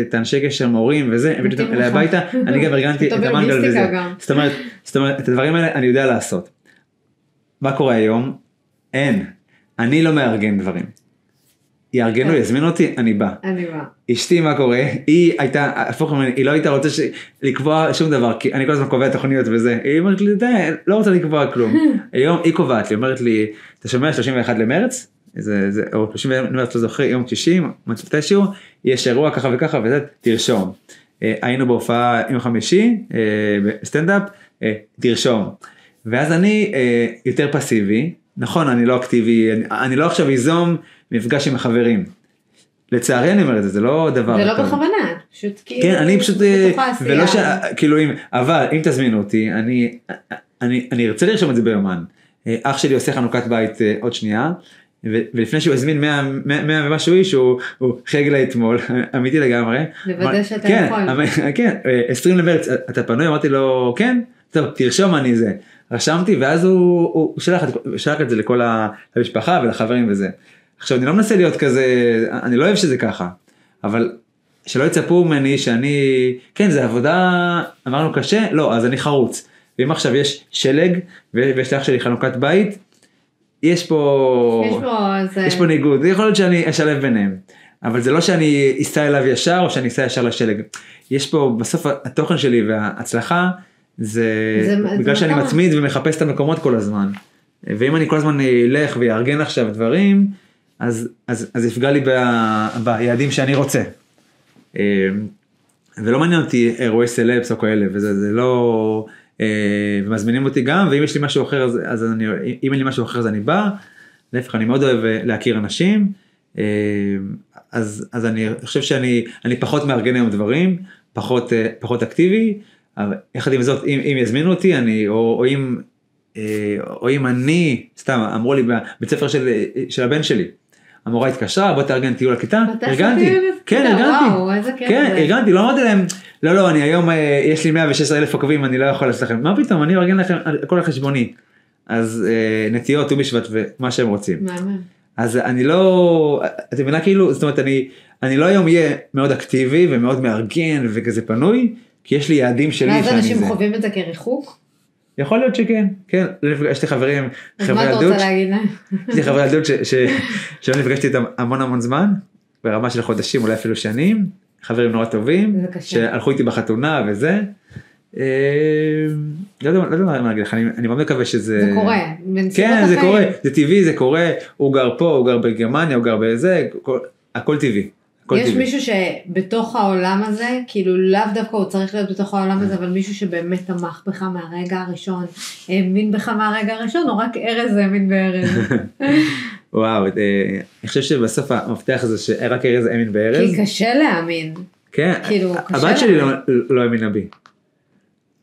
את האנשי, קשר מורים וזה, הבאתי אותם אליי. הביתה, אני גם ארגנתי את המנגל וזה. זאת אומרת, זאת אומרת, את הדברים האלה אני יודע לעשות. מה קורה היום? אין. אני לא מארגן דברים. יארגנו, כן. יזמינו אותי, אני בא. אני באה. אשתי מה קורה? היא הייתה, הפוך ממני, היא לא הייתה רוצה ש... לקבוע שום דבר, כי אני כל הזמן קובע תוכניות וזה. היא אומרת לי, די, לא רוצה לקבוע כלום. היום היא קובעת לי, אומרת לי, אתה שומע 31 למרץ? זה, זה, או 30 למרץ, לא זוכר, יום שישי, מתישהו, יש אירוע ככה וככה וזה, תרשום. אה, היינו בהופעה יום חמישי, אה, בסטנדאפ, אה, תרשום. ואז אני יותר פסיבי, נכון, אני לא אקטיבי, אני, אני לא עכשיו איזום מפגש עם החברים. לצערי אני אומר את זה, זה לא דבר זה לא טוב. בכוונה, פשוט כאילו... כן, אני פשוט. ולא ש... כאילו אם, אבל אם תזמינו אותי, אני, אני, אני ארצה לרשום את זה ביומן. אח שלי עושה חנוכת בית עוד שנייה, ולפני שהוא הזמין 100, 100, 100 ומשהו איש, הוא, חייג לי אתמול, אמיתי לגמרי. לוודא שאתה כן, יכול. אמר- כן, אה, 20 למרץ, אתה פנוי? אמרתי לו, כן, טוב, תרשום אני זה. רשמתי, ואז הוא, הוא, שלח, שלח את זה לכל ה- למשפחה ולחברים וזה. עכשיו, אני לא מנסה להיות כזה, אני לא אוהב שזה ככה, אבל שלא יצפו ממני שאני, כן, זה עבודה, אמרנו קשה, לא, אז אני חרוץ. ואם עכשיו יש שלג, ויש לאח שלי חנוכת בית, יש פה, יש פה. יש פה ניגוד, יכול להיות שאני אשלב ביניהם. אבל זה לא שאני אסע אליו ישר או שאני אסע ישר לשלג. יש פה בסוף התוכן שלי וההצלחה זה, זה- בגלל זה שאני מטרה. מצמיד ומחפש את המקומות כל הזמן. ואם אני כל הזמן אלך ויארגן עכשיו דברים אז, אז, אז יפגע לי ב, ביעדים שאני רוצה. אה, ולא מעניין אותי אירועי סלבס או כאלה וזה זה לא ומזמינים אותי גם ואם יש לי משהו אחר אז, אני אם אין לי משהו אחר אז אני בא. להפך אני מאוד אוהב אה, להכיר אנשים אה, אז אז אני חושב שאני אני פחות מארגן היום דברים פחות אה, פחות אקטיבי אבל יחד עם זאת אם, אם יזמינו אותי אני או, או אם אה, או אם אני סתם אמרו לי בבית ספר של, של הבן שלי. המורה התקשרה בוא תארגן טיול לכיתה ארגנתי כן ארגנתי כן. ארגנתי לא אמרתי להם לא לא אני היום אה, יש לי 116 אלף עוקבים אני לא יכול לעשות לכם מה פתאום אני ארגן לכם הכל על חשבוני אז אה, נטיות ט"ו בשבט ומה שהם רוצים. אז אני לא את מבינה כאילו זאת אומרת אני אני לא היום אהיה מאוד אקטיבי ומאוד מארגן וכזה פנוי כי יש לי יעדים שלי ואז אנשים. חווים את זה כריחוק? יכול להיות שכן כן לא יש לי חברים אז חברי מה אתה ילדות רוצה להגיד להם? יש לי חברי ילדות שלא נפגשתי איתם המון המון זמן ברמה של חודשים אולי אפילו שנים חברים נורא טובים. שהלכו איתי בחתונה וזה. אה, לא יודע לא יודע מה להגיד לך אני אני מאוד מקווה שזה זה קורה. כן זה. קורה זה טבעי זה קורה הוא גר פה הוא גר בגרמניה הוא גר בזה כל- הכל טבעי. הכל יש טבעי. מישהו שבתוך העולם הזה, כאילו לאו דווקא הוא צריך להיות בתוך העולם הזה, אבל מישהו שבאמת תמך בך מהרגע הראשון, האמין בך מהרגע הראשון, או רק ארז האמין בארז? וואו אה, אני חושב שבסוף המפתח זה שרק ארז האמין בארז. כי קשה להאמין. כן כאילו, הבת שלי. לא- לא האמינה בי.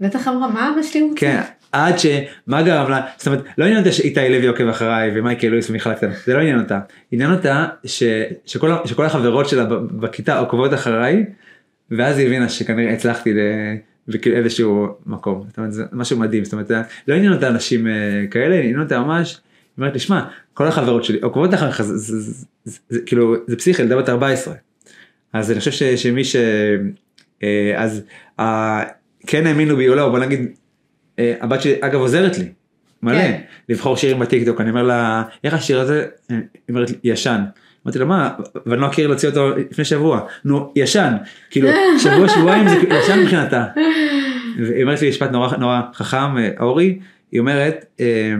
בטח אמרה, מה אבא שלי רוצה? כן, עד שמה גרם לה, זאת אומרת, לא עניין אותה שאיתי לוי עוקב אחריי ומייקל לואיס ומיכל קטן, זה לא עניין אותה. עניין אותה ש, שכל, ה- שכל החברות שלה בכיתה עוקבות אחריי, ואז היא הבינה שכנראה הצלחתי ל... וכאילו איזשהו מקום, זאת אומרת זה משהו מדהים, זאת אומרת לא עניין אותה אנשים אה, כאלה, עניין אותה ממש, היא אומרת לי שמע, כל החברות שלי עוקבות אחריך, זה, זה, זה, זה, זה כאילו זה פסיכי, ילדה בת 14, אז אני חושב ש, שמי ש... אה, אז אה, כן האמינו בי או לא, בוא נגיד, הבת שלי אגב עוזרת לי, מלא, כן. לבחור שירים בטיקטוק, אני אומר לה, איך השיר הזה, היא אומרת לי, ישן. אמרתי לה מה, ואני לא אכיר להוציא אותו לפני שבוע, נו ישן, כאילו שבוע שבועיים זה ישן מבחינתה. והיא אומרת לי משפט נורא נורא חכם, אה, אורי, היא אומרת, אה,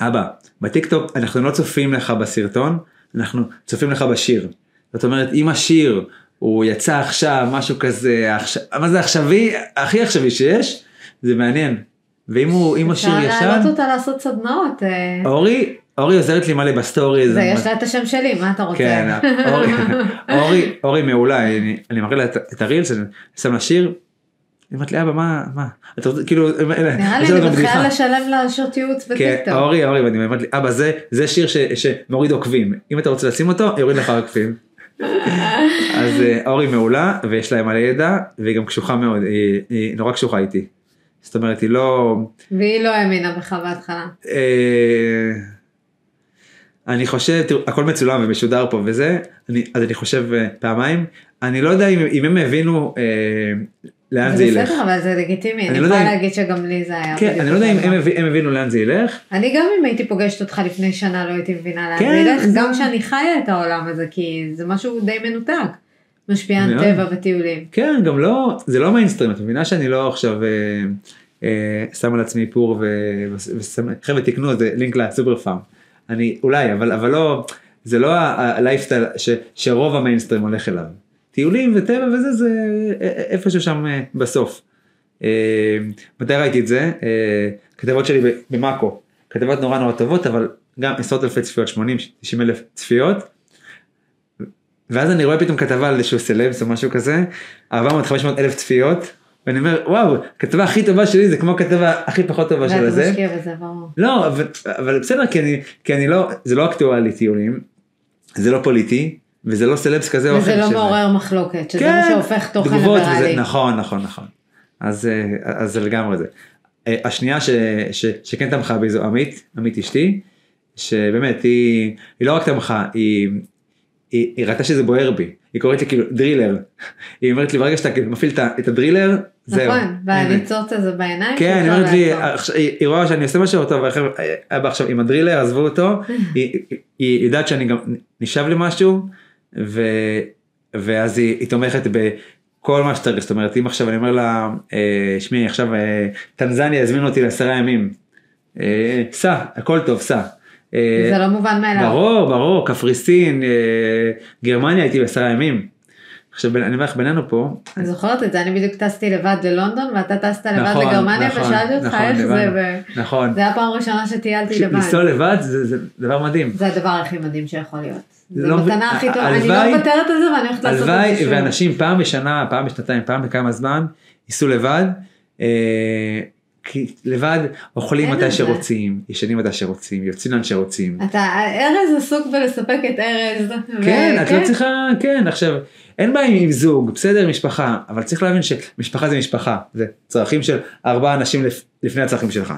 אבא, בטיקטוק אנחנו לא צופים לך בסרטון, אנחנו צופים לך בשיר. זאת אומרת, אם השיר הוא יצא עכשיו, משהו כזה, עכשיו, מה זה עכשווי, הכי עכשווי שיש, זה מעניין. ואם הוא, אם השיר אפשר ישן, להעלות אותה לעשות סדנאות. אה, אורי, אורי עוזרת לי מלא בסטורי. זה יש לה את השם שלי, מה אתה רוצה? כן, אורי, אורי, אורי מעולה, אני, אני מראה לה את, הרילס, אני שם לה שיר, היא אומרת לי אבא מה, מה, אתה רוצה, כאילו, נראה לי אני. מתחילה לשלם לה שעות ייעוץ כן, בטיקטוק. אורי, אורי, ואני אומרת לי, אבא זה, זה שיר ש, שמוריד עוקבים, אם אתה רוצה לשים אותו, יוריד לך עוקבים. אז אה, אורי מעולה, ויש לה מלא ידע, והיא גם קשוחה מאוד, היא נורא קשוחה איתי. זאת אומרת, היא לא, והיא לא האמינה בך בהתחלה. אה, אני חושב, תראו, הכל מצולם ומשודר פה וזה, אני, אז אני חושב אה, פעמיים, אני לא יודע אם, אם הם הבינו אה, לאן זה ילך. בסדר, אבל זה לגיטימי, אני אני לא יכולה אם- להגיד שגם לי זה היה. כן, אני לא יודע אם הם, הם הבינו לאן זה ילך, אני גם אם הייתי פוגשת אותך לפני שנה לא הייתי מבינה לאן כן, זה ילך, זה- גם שאני חיה את העולם הזה, כי זה משהו די מנותק. משפיען מאוד. טבע וטיולים. כן, גם לא, זה לא מיינסטרים, את מבינה שאני לא עכשיו אה, אה, שם על עצמי איפור ו- ושם, חבר'ה תקנו זה לינק לסופר פארם, אני אולי, אבל, אבל לא, זה לא הלייפסטייל שרוב המיינסטרים הולך אליו. טיולים וטבע וזה, זה אה, אה, איפשהו שם אה, בסוף. אה, מתי ראיתי את זה? אה, כתבות שלי במאקו, כתבות נורא נורא טובות, אבל גם עשרות אלפי צפיות, 80, 90 אלף צפיות. ואז אני רואה פתאום כתבה על איזשהו סלבס או משהו כזה, 400-500 אלף צפיות, ואני אומר וואו, הכתבה הכי טובה שלי זה כמו הכתבה הכי פחות טובה של ואתה הזה. משקיע בזה, ברור. לא, אבל, אבל בסדר, כי אני, כי אני לא, זה לא אקטואלי טיולים, זה לא פוליטי, וזה לא סלבס כזה או אחר. וזה לא שזה- מעורר מחלוקת, שזה כן, מה שהופך תוכן ליברלי. נכון, נכון, נכון. אז, אה, אז זה לגמרי זה. אה, השנייה ש, ש, שכן תמכה בי זו עמית, עמית אשתי, שבאמת היא, היא לא רק תמכה, היא, היא, היא ראתה שזה בוער בי, היא קוראת לי כאילו דרילר. היא אומרת לי ברגע שאתה כאילו מפעיל את הדרילר, זהו. נכון. והניצוץ הזה בעיניים, כן, היא אומרת לי, היא רואה שאני עושה משהו טוב, אבא עכשיו עם הדרילר, עזבו אותו, היא- היא- יודעת שאני גם נשאב לי משהו, ו- ואז היא היא תומכת בכל מה שצריך, זאת אומרת, אם עכשיו אני אומר לה, אה, שמי, עכשיו אה, טנזניה הזמינו אותי לעשרה ימים, אה, סע, הכל טוב, סע. אה, זה לא מובן מאליו. ברור, ברור, קפריסין, אה, גרמניה הייתי בעשרה ימים. עכשיו, אני אומר לך, בינינו פה, אני זוכרת את זה, אני בדיוק טסתי לבד ללונדון ואתה טסת לבד נכון, לגרמניה נכון, ושאלתי אותך נכון, איך זה, הבנו. ו- נכון, זה היה הפעם הראשונה שטיילתי לבד. לנסוע לבד זה זה דבר מדהים. זה הדבר הכי מדהים שיכול להיות. זה לא מתנה הכי טובה, אני הלוואי- לא מוותרת על זה ואני הולכת לעשות את זה הלוואי שוב. ואנשים פעם בשנה, פעם בשנתיים, פעם בכמה זמן, ייסעו לבד, אה, כי לבד אוכלים מתי. שרוצים, ישנים מתי שרוצים, יוצאים לאן שרוצים. אתה, ארז עסוק בלספק את ארז. כן, את לא וכן, צריכה, כן, עכשיו, אין בעיה עם זוג, בסדר, משפחה, אבל צריך להבין שמשפחה זה משפחה, זה צרכים של ארבעה אנשים לפ- לפני הצרכים שלך.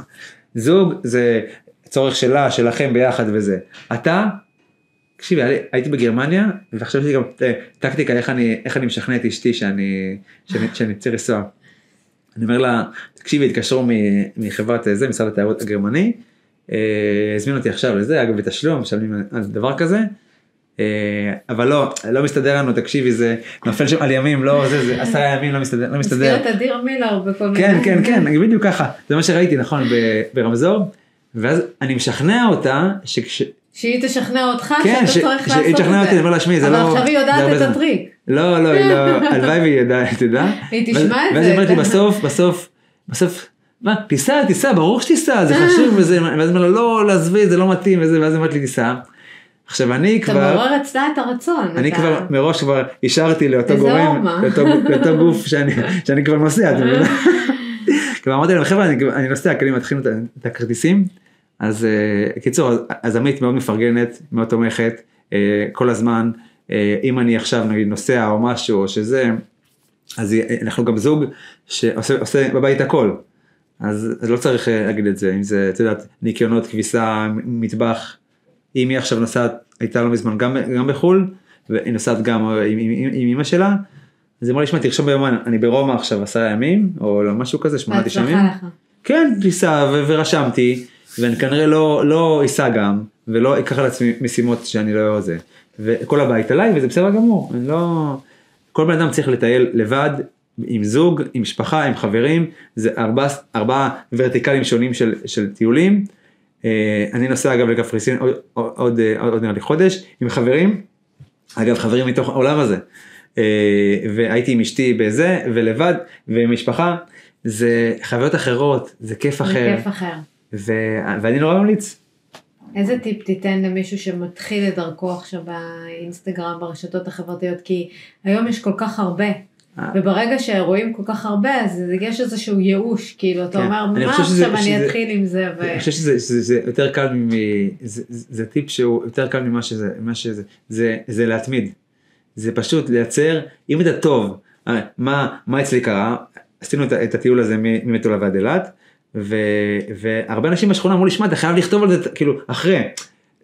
זוג זה צורך שלה, שלכם ביחד וזה. אתה, תקשיבי, הייתי בגרמניה, ועכשיו יש לי גם אה, טקטיקה איך אני, איך אני משכנע את אשתי שאני, שאני, שאני צריך לנסוע. אני אומר לה, תקשיבי, התקשרו מחברת אה, זה, משרד התיירות הגרמני, אה, הזמינו אותי עכשיו לזה, אגב בתשלום, משלמים על דבר כזה. אה, אבל לא, לא מסתדר לנו, תקשיבי, זה נופל שם על ימים, לא, זה, זה עשרה ימים לא מסתדר, לא מסתדר. את אדיר מילר בכל מיני. כן, כן, כן, בדיוק ככה, זה מה שראיתי, נכון, ברמזור, ואז אני משכנע אותה, שכש... שהיא תשכנע אותך כן, שאתה צריך לעשות את זה. שהיא תשכנע אותי, אני אומר לה, שמעי, זה לא... אבל עכשיו היא יודעת את זמן." הטריק. לא, לא, היא לא, הלוואי והיא תדע. היא תשמע ואז- את ואז זה, היא אומרת לי אתה- בסוף, בסוף, בסוף, מה, תיסע, תיסע, ברור שתיסע, זה חשוב, וזה, ואז היא אומרת לו, לא, לא, עזבי, זה לא מתאים, וזה, ואז היא אומרת לי, תיסע. עכשיו אני אתה כבר, מעורר אצלה את הרצון. אני אתה- כבר מראש כבר אישרתי לאותו גורם. לאותו, גוף שאני, שאני כבר נוסע, אתה מבין? כבר אמרתי להם חבר'ה אני, אני נוסע, תכינו את, ה- את הכרטיסים, אז אה, קיצור, אז- עמית מאוד מפרגנת, מאוד תומכת, אה, כל הזמן, אה, אם אני עכשיו נגיד נוסע או משהו או שזה, אז אנחנו גם זוג שעושה עושה בבית הכל. אז, אז לא צריך להגיד את זה, אם זה, את יודעת, ניקיונות, כביסה, מטבח. אם היא עכשיו נוסעת, הייתה לא מזמן גם, גם בחו"ל, והיא נוסעת גם עם, עם, עם, עם אמא שלה, אז היא אמרה לי, שמע, תרשום ביומן, אני ברומא עכשיו עשרה ימים, או לא, משהו כזה, שמונה תשעה ימים. כן, טיסה ורשמתי, ואני כנראה לא, לא אסע גם, ולא אקח על עצמי משימות שאני לא זה. וכל הבית עליי, וזה בסדר גמור, אני לא... כל בן אדם צריך לטייל לבד, עם זוג, עם משפחה, עם חברים, זה ארבעה ארבע ורטיקלים שונים של, של טיולים. אה, אני נוסע אגב לקפריסין עוד, עוד, עוד, עוד נראה לי חודש, עם חברים, אגב חברים מתוך העולם הזה. אה, והייתי עם אשתי בזה, ולבד, ועם משפחה, זה חוויות אחרות, זה כיף זה אחר, כיף אחר. ו... ואני נורא ממליץ. איזה טיפ תיתן למישהו שמתחיל את דרכו עכשיו באינסטגרם, ברשתות החברתיות? כי היום יש כל כך הרבה. אה. וברגע שרואים כל כך הרבה, אז יש איזשהו ייאוש, כאילו, אתה כן. אומר, מה שזה- עכשיו אני שזה- אתחיל עם זה? ו... אני חושב שזה זה, זה יותר קל, מ... זה, טיפ שהוא יותר קל ממה שזה, מה שזה, זה, זה להתמיד. זה פשוט לייצר, אם אתה טוב, אה, מה, מה אצלי קרה, עשינו את, הטיול הזה ממטולה ועד אילת, ו, והרבה אנשים בשכונה אמרו לי, שמע, אתה חייב לכתוב על זה, כאילו, אחרי.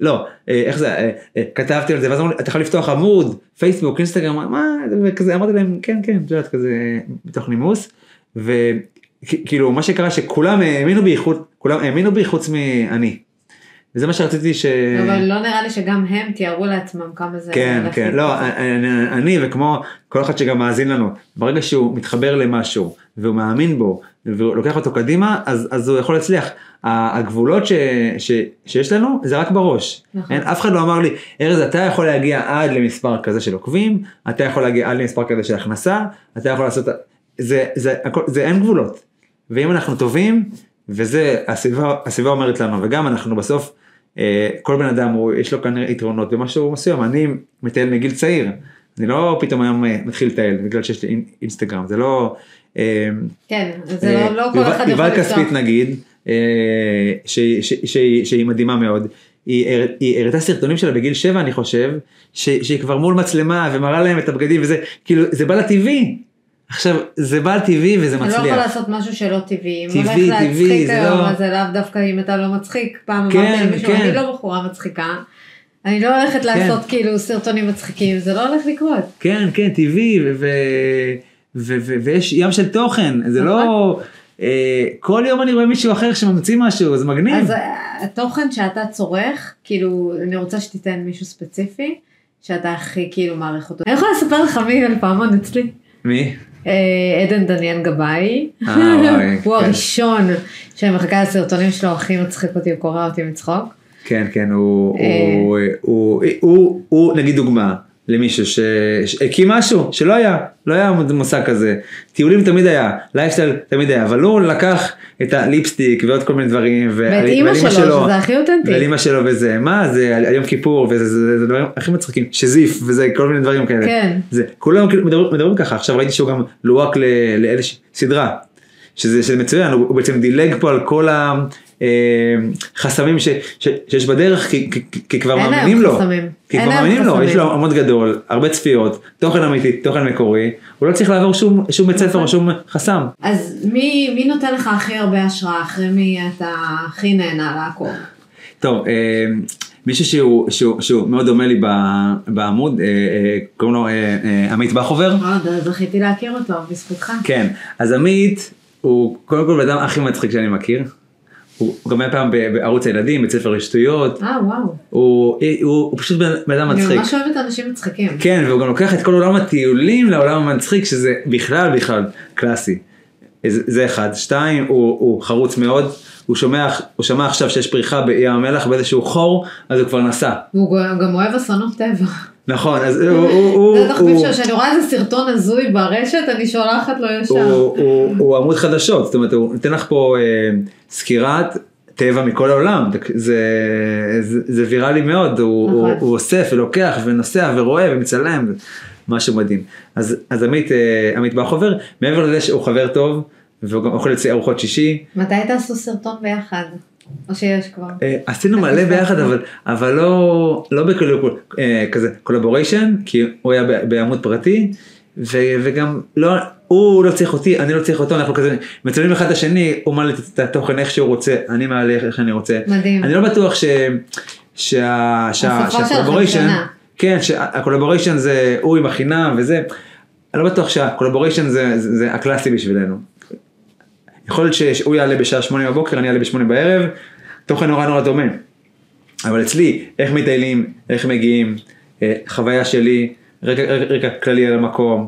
לא, אה, איך זה, אה, אה, כתבתי על זה, ואז אמרו לי, אתה חייב לפתוח עמוד, פייסבוק, אינסטגרם, מה, וכזה, אמרתי להם, כן, כן, את יודעת, כזה, מתוך נימוס, וכאילו, מה שקרה שכולם האמינו בי, האמינו בי חוץ מאני. וזה מה שרציתי ש... אבל לא נראה לי שגם הם תיארו לעצמם כמה זה... כן, כן, לא. אני, אני וכמו כל אחד שגם מאזין לנו, ברגע שהוא מתחבר למשהו והוא מאמין בו והוא לוקח אותו קדימה, אז, אז הוא יכול להצליח. הגבולות ש, ש, שיש לנו זה רק בראש. נכון. אין, אף אחד לא אמר לי, ארז אתה יכול להגיע עד למספר כזה של עוקבים, אתה יכול להגיע עד למספר כזה של הכנסה, אתה יכול לעשות, זה, זה, הכל, זה אין גבולות. ואם אנחנו טובים, וזה הסביבה, הסביבה אומרת לנו, וגם אנחנו בסוף, כל בן אדם הוא, יש לו כנראה יתרונות במשהו מסוים, אני מטייל מגיל צעיר, אני לא פתאום היום אה, מתחיל לטייל בגלל שיש לי אין- אינסטגרם, זה לא... אה, כן, זה אה, לא, לא כל יובל- אחד יכול יובל לפתוח. כספית נגיד, אה, שהיא- מדהימה מאוד, היא הר- היא הראתה סרטונים שלה בגיל 7 אני חושב, ש- שהיא כבר מול מצלמה ומראה להם את הבגדים וזה, כאילו זה בא לה טבעי. עכשיו זה בא טבעי וזה אתה לא יכול מצליח. לעשות משהו שלא טבעי. טבעי, טבעי, זה היום, לא- אז זה לאו דווקא אם אתה לא מצחיק. פעם כן, אמרתי למישהו, כן. אני לא בחורה מצחיקה. אני לא הולכת לעשות כאילו סרטונים מצחיקים, זה לא הולך לקרות. כן, כן, טבעי, ו- ו- ו- ו- ויש ים של תוכן, זה לא... נכון. אה, כל יום אני רואה מישהו אחר שממציא משהו, זה מגניב. אז אה, התוכן שאתה צורך, כאילו, אני רוצה שתיתן מישהו ספציפי, שאתה הכי כאילו מעריך אותו. אני יכולה לספר לך מי על פעמון אצלי? מי? אה, עדן דניאל גבאי, אה, הוא כן. הראשון שאני מחכה לסרטונים שלו, הכי מצחיק אותי, הוא קורע אותי מצחוק. כן, כן, הוא, אה. הוא, הוא, הוא, הוא נגיד דוגמה למישהו שהקים משהו שלא היה, לא היה מושג כזה. טיולים תמיד היה, לייפסטייל תמיד היה, אבל הוא לקח את הליפסטיק ועוד כל מיני דברים. ואת אימא שלו, שזה הכי אותנטי. ועל אימא שלו וזה, מה זה, על יום כיפור, וזה זה, זה, זה דברים הכי מצחיקים, שזיף וזה כל מיני דברים כאלה. כן. זה, כולם כאילו מדברים, מדברים ככה, עכשיו ראיתי שהוא גם לוהק ל- לאיזושהי סדרה, שזה, שזה מצוין, הוא, הוא בעצם דילג פה על כל החסמים ש, ש, שיש בדרך, כי, כי, כי כבר מאמינים לו, חסמים. כי כבר מאמינים לו, חסמים. יש לו עמוד גדול, הרבה צפיות, תוכן אמיתי, תוכן מקורי, הוא לא צריך לעבור שום, שום בית ספר נכון. או שום חסם. אז מי, מי נותן לך הכי הרבה השראה, אחרי מי אתה הכי נהנה לעקוב? טוב, אה, מישהו שהוא, שהוא, שהוא מאוד דומה לי בעמוד, אה, אה, קוראים לו אה, אה, עמית בכובר. מאוד, זכיתי להכיר אותו, בזכותך. כן, אז עמית הוא קודם כל בן אדם הכי מצחיק שאני מכיר. הוא הוא גם היה פעם בערוץ הילדים, בית ספר לשטויות. אה, וואו. הוא, הוא, הוא פשוט בן אדם אני מצחיק. ממש אוהבת אנשים מצחיקים. כן, והוא גם לוקח את כל עולם הטיולים לעולם המצחיק, שזה בכלל בכלל קלאסי. זה, זה אחד. שתיים, הוא, הוא חרוץ מאוד. הוא שומע, הוא שמע עכשיו שיש פריחה בים המלח באיזשהו חור, אז הוא כבר נסע. והוא גם אוהב אסונות טבע. נכון, אז הוא... זה הוא- שלו, כשאני רואה איזה סרטון הזוי ברשת, אני שולחת לו ישר. הוא, עמוד חדשות, זאת אומרת הוא נותן לך פה אה, סקירת טבע מכל העולם, זה, ויראלי מאוד, הוא, נכון. הוא, אוסף ולוקח ונוסע ורואה ומצלם, משהו מדהים. אז, עמית, אה, עמית בכובר, מעבר לזה שהוא חבר טוב, והוא גם אוכל אצלי ארוחות שישי, מתי תעשו סרטון ביחד? או שיש כבר? אה, עשינו מלא ביחד? אבל, אבל לא, לא בכאילו אה, כזה collaboration, כי הוא היה בעמוד פרטי, ו- וגם לא, הוא לא צריך אותי, אני לא צריך אותו, אנחנו כזה מצלמים אחד את השני, הוא מעלה את התוכן איך שהוא רוצה, אני מעלה איך שאני רוצה. מדהים. אני לא בטוח ש... שה... שה... שה collaboration-. כן, שה collaboration זה הוא עם החינם וזה, אני לא בטוח שה collaboration זה, זה, זה הקלאסי בשבילנו. יכול להיות שהוא יעלה בשעה שמונה בבוקר, אני אעלה בשמונה בערב, תוכן נורא נורא דומה. אבל אצלי, איך מטיילים, איך מגיעים, אה, חוויה שלי, רקע, רקע, רקע כללי על המקום,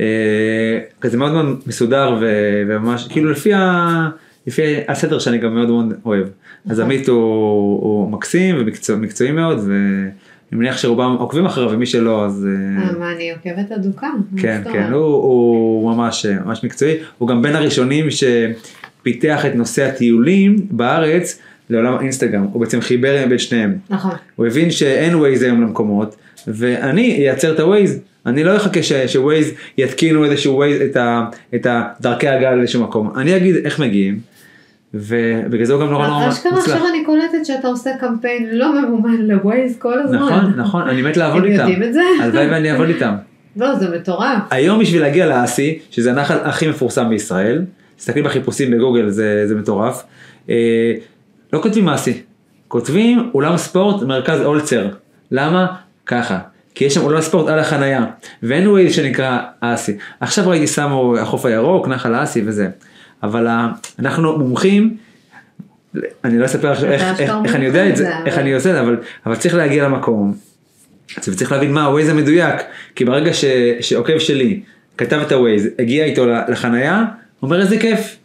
אה, כזה מאוד מאוד מסודר ו- וממש, כאילו לפי, ה, לפי הסדר שאני גם מאוד מאוד אוהב. אז עמית הוא, הוא מקסים ומקצועי מאוד, ואני מניח שרובם עוקבים אחריו, ומי שלא אז... אה, אה, מה, אני עוקבת אדוקה. כן, כן? הוא, הוא ממש, ממש מקצועי, הוא גם בין הראשונים שפיתח את נושא הטיולים בארץ לעולם האינסטגרם, הוא בעצם חיבר בין שניהם. נכון. הוא הבין שאין ווייז היום למקומות, ואני אייצר את הווייז, אני לא אחכה שווייז יתקינו איזשהו ווייז, את, ה, את הדרכי הגעה לאיזשהו מקום, אני אגיד איך מגיעים, ובגלל זה הוא גם נורא נורא אשכרה מוצלח. עכשיו אני קולטת שאתה עושה קמפיין לא ממומן לווייז כל הזמן. נכון, נכון, אני מת לעבוד הם איתם. יודעים את זה? הלוואי ואני אעבוד איתם. לא, זה מטורף. היום בשביל להגיע לאסי, שזה הנחל הכי מפורסם בישראל, תסתכלי בחיפושים בגוגל זה, זה מטורף, אה, לא כותבים אסי, כותבים אולם ספורט מרכז אולצר, למה? ככה, כי יש שם אולם ספורט על החנייה, ואין ווייז שנקרא אסי, עכשיו ראיתי שמו החוף הירוק, נחל האסי וזה, אבל אנחנו מומחים, אני לא אספר עכשיו איך, איך, איך אני יודע את זה, איך אני עושה את זה, אבל, אבל צריך להגיע למקום, וצריך להבין מה הווייז המדויק, כי ברגע ש, שעוקב שלי כתב את הווייז, הגיע איתו לחנייה, הוא אומר איזה כיף,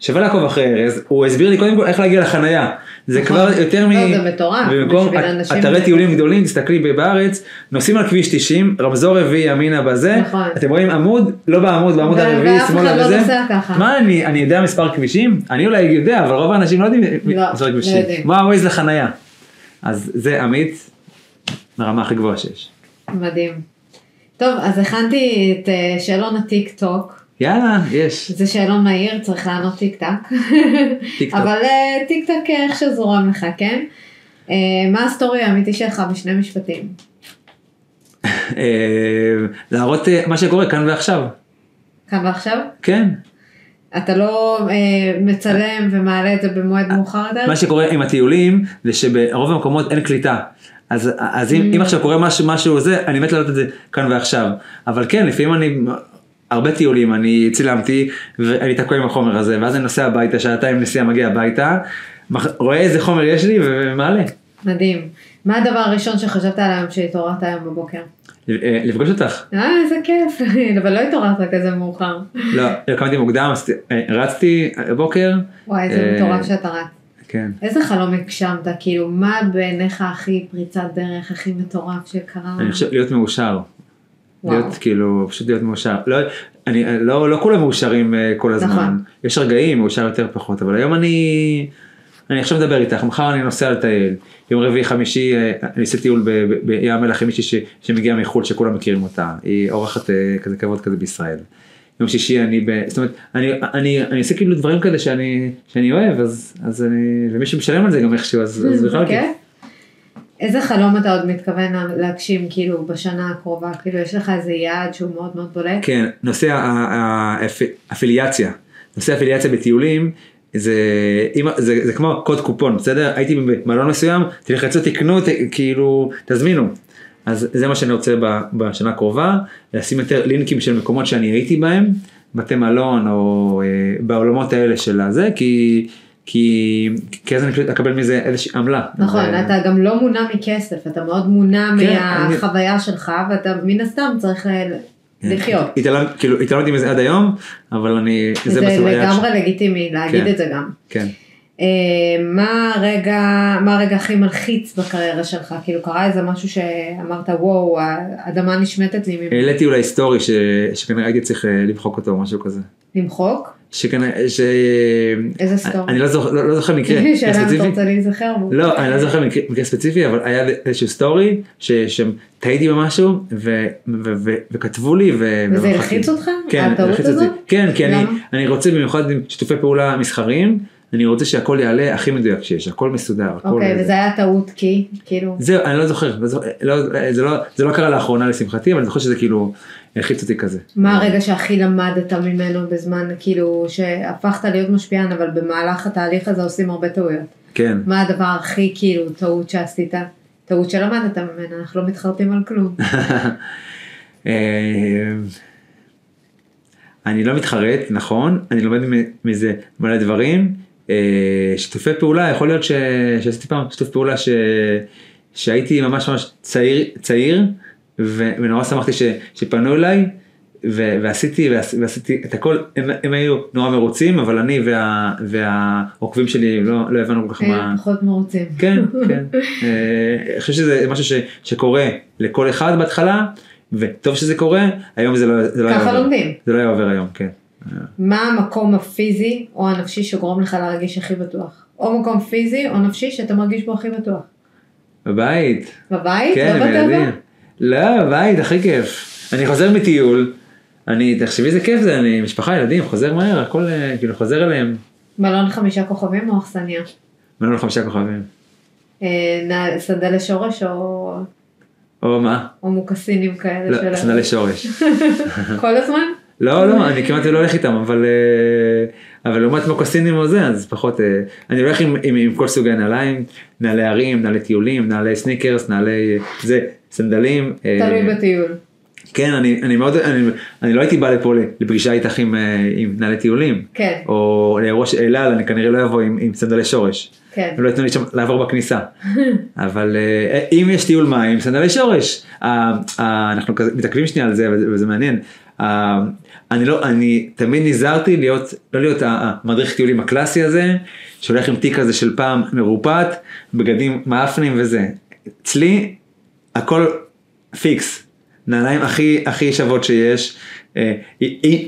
שווה לעקוב אחרי ארז, הוא הסביר לי קודם כל איך להגיע לחנייה, זה נכון. כבר יותר מ... לא, זה מטורף, במקום אתרי טיולים גדולים, תסתכלי בארץ, נוסעים על כביש 90, רמזור רביעי ימינה בזה, נכון. אתם רואים עמוד, לא בעמוד, בעמוד הרביעי, שמאלה לא וזה, ככה. מה אני, אני יודע מספר כבישים? אני אולי יודע, אבל רוב האנשים לא יודעים לא, מספר לא כבישים. מה הווייז לחנייה, אז זה עמית, ברמה הכי גבוהה שיש. מדהים. טוב, אז הכנתי את אה, שאלון הטיק טוק. יאללה, יש. זה שאלון מהיר, צריך לענות טיק טק. טיק טוק. אבל אה, טיק טק אה, איך שזורם לך, כן? אה, מה הסטורי האמיתי שלך בשני משפטים? להראות מה שקורה כאן ועכשיו. כאן ועכשיו? כן. אתה לא אה, מצלם ומעלה את זה במועד מאוחר יותר? מה שקורה עם הטיולים זה שברוב המקומות אין קליטה. אז, אז אם, אם עכשיו קורה משהו, משהו זה, אני מת להעלות את זה כאן ועכשיו. אבל כן, לפעמים אני, הרבה טיולים אני צילמתי ואני תקוע עם החומר הזה, ואז אני נוסע הביתה, שעתיים נסיעה מגיע הביתה, רואה איזה חומר יש לי ומעלה. מדהים. מה הדבר הראשון שחשבת על היום שהתעוררת היום בבוקר? אה, לפגוש אותך. אה, איזה כיף, אבל לא התעוררת כזה מאוחר. לא, קמתי מוקדם, אה, רצתי בבוקר. וואי, איזה אה, מטורף שאתה רץ. כן. איזה חלום הגשמת? כאילו, מה בעיניך הכי פריצת דרך, הכי מטורף שקרה? אני חושב להיות מאושר. וואו. להיות כאילו, פשוט להיות מאושר. לא, אני, לא, לא כולם מאושרים אה, כל הזמן. נכון. יש רגעים, מאושר יותר פחות, אבל היום אני, אני עכשיו מדבר איתך, מחר אני נוסע לטייל. יום רביעי חמישי, אה, אני עושה טיול בים המלח עם מישהי שמגיעה מחו"ל שכולם מכירים אותה. היא אורחת אה, כזה כבוד כזה בישראל. יום שישי אני ב... זאת אומרת, אני, אני, אני עושה כאילו דברים כאלה שאני, שאני אוהב, אז, אז אני... ומישהו משלם על זה גם איכשהו, אז, אז בכלל כיף. כן? איזה חלום אתה עוד מתכוון להגשים כאילו בשנה הקרובה? כאילו יש לך איזה יעד שהוא מאוד מאוד בולט? כן, נושא האפיליאציה, נושא האפיליאציה בטיולים, זה, אם, זה, זה כמו קוד קופון, בסדר? הייתי במלון מסוים, תלחצו, תקנו, ת, כאילו, תזמינו. אז זה מה שאני רוצה בשנה הקרובה, לשים יותר לינקים של מקומות שאני הייתי בהם, בתי מלון או אה, בעולמות האלה של הזה, כי, כי, כי אז אני פשוט אקבל מזה איזושהי עמלה. נכון, ו- אתה גם לא מונע מכסף, אתה מאוד מונע כן, מהחוויה שלך, ואתה מן הסתם צריך אה, לחיות. התעלם, כאילו, התעלמתי מזה עד היום, אבל אני, זה בסוף היעד ש- לגמרי לגיטימי להגיד כן. את זה גם. כן. אה, מה הרגע, מה הרגע הכי מלחיץ בקריירה שלך? כאילו קרה איזה משהו שאמרת וואו, האדמה נשמטת לי. העליתי אולי סטורי. שכנראה הייתי צריך אה, למחוק אותו או משהו כזה. למחוק? שכנראה, ש... איזה סטורי? אני לא זוכר, לא, לא זוכר מקרה מקרה שאלה אם אתה ספציפי. רוצה להיזכר בו. לא, אני לא זוכר מקרה, מקרה ספציפי, אבל היה איזשהו סטורי שטעיתי במשהו ו... ו... ו... וכתבו לי ו... וזה. הלחיץ אותך? כן, הטעות הלחיץ הזאת? אותי. כן, כי אני? אני רוצה במיוחד עם שיתופי פעולה מסחריים, אני רוצה שהכל יעלה הכי מדויק שיש, הכל מסודר. אוקיי, זה. וזה היה טעות כי, כאילו, זהו, אני לא זוכר, לא לא, זה, לא, זה לא קרה לאחרונה לשמחתי, אבל אני זוכר שזה כאילו הלחיץ אותי כזה. מה הרגע שהכי למדת ממנו בזמן, כאילו, שהפכת להיות משפיען, אבל במהלך התהליך הזה עושים הרבה טעויות. כן. מה הדבר הכי, כאילו, טעות שעשית? טעות שלמדת ממנה, אנחנו לא מתחרטים על כלום. אה, אני לא מתחרט, נכון, אני לומד מזה מלא דברים. אה, שיתופי פעולה, יכול להיות ש... שעשיתי פעם שיתוף פעולה ש... שהייתי ממש ממש צעיר, צעיר ו... ונורא שמחתי ש... שפנו אליי ו... ועשיתי, ועש... ועשיתי את הכל, הם, הם היו נורא מרוצים, אבל אני וה... והעוקבים שלי לא, לא הבנו כל כך מה... הם פחות מרוצים. כן, כן. אה, אני חושב שזה משהו ש, שקורה לכל אחד בהתחלה, וטוב שזה קורה, היום זה לא, זה לא היה ככה עובר. לומדים. זה לא היה עובר היום, כן. מה המקום הפיזי או הנפשי שגורם לך להרגיש הכי בטוח? או מקום פיזי או נפשי שאתה מרגיש בו הכי בטוח? בבית, בבית? כן, לא בטבע? לא, בבית, הכי כיף. אני חוזר מטיול, אני, תחשבי איזה כיף זה, אני משפחה, ילדים, חוזר מהר, הכל אה, כאילו חוזר אליהם. מלון חמישה כוכבים או אכסניה? מלון חמישה כוכבים. אה, נע- סנדלי שורש או, או מה? או מוקסינים כאלה לא, סנדלי שורש. כל הזמן? לא, לא, אני כמעט לא הולך איתם, אבל, אה, אבל לעומת מוקסינים או זה, אז פחות, אה, אני הולך עם, עם, עם כל סוגי נעליים, נעלי הרים, נעלי טיולים, נעלי סניקרס, נעלי, זה, סנדלים. אה, תלוי בטיול. כן, אני, אני מאוד, אני, אני לא הייתי בא לפה לפגישה איתך עם, אה, עם נעלי טיולים, כן, או לאירוע של אל על, אני כנראה לא אבוא עם, עם סנדלי שורש. כן. הם לא ייתנו לי שם לעבור בכניסה. אבל אה, אם יש טיול מים, סנדלי שורש. אה, אה, אנחנו מתעכבים שנייה על זה וזה מעניין. אני לא, אני תמיד נזהרתי להיות, לא להיות המדריך טיולים הקלאסי הזה, שהולך עם תיק כזה של פעם מרופט, בגדים מעפנים וזה. אצלי הכל פיקס. נעליים הכי הכי שוות שיש. אה, אם-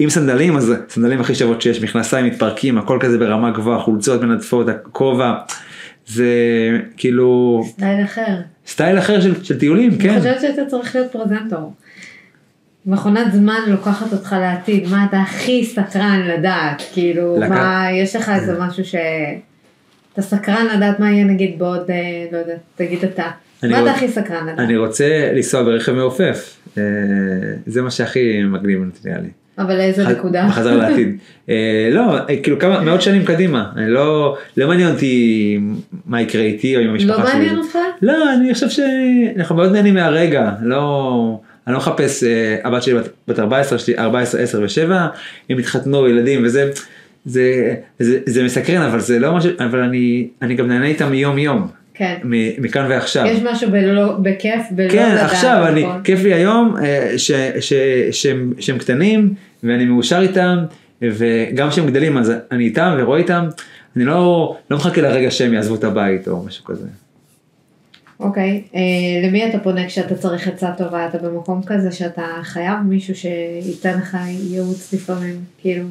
אם סנדלים אז סנדלים הכי שוות שיש, מכנסיים מתפרקים, הכל כזה ברמה גבוהה, חולצות מנדפות, הכובע. זה כאילו סטייל אחר. סטייל אחר של, של טיולים, אני כן. חושבת שאתה צריך להיות פרזנטור. מכונת זמן לוקחת אותך לעתיד, מה אתה הכי סקרן לדעת, כאילו, לקח- מה, יש לך איזה משהו ש... אתה סקרן לדעת מה יהיה נגיד בעוד, אה, לא יודעת, תגיד אתה. מה אתה הכי סקרן לדעת? אני רוצה לנסוע ברכב מעופף. אה, זה מה שהכי מגניב נראה לי. אבל לאיזה ח- נקודה? בחזרה לעתיד. אה, לא, כאילו כמה מאות שנים קדימה. אני לא, לא מעניין אותי מה יקרה איתי או עם המשפחה לא שלי. מעניין אותך? לא, אני חושב שאנחנו מאוד נהנים מהרגע, לא, אני לא מחפש, אה, הבת שלי בת, בת 14, יש לי 14, 10 ו-7, הם התחתנו, ילדים וזה, זה, זה, זה מסקרן, אבל זה לא משהו, אבל אני, אני גם נהנה איתם יום יום, כן. מכאן ועכשיו. יש משהו בלא, בכיף, בלא כן, לדעת. עכשיו, אני, נכון. כיף לי היום אה, ש, ש, שהם, שהם קטנים ואני מאושר איתם, וגם כשהם גדלים אז אני איתם ורואה איתם, אני לא, לא מחכה לרגע שהם יעזבו את הבית או משהו כזה. אוקיי, אה, למי אתה פונה כשאתה צריך עצה טובה? אתה במקום כזה שאתה חייב מישהו שייתן לך ייעוץ לפעמים, כאילו,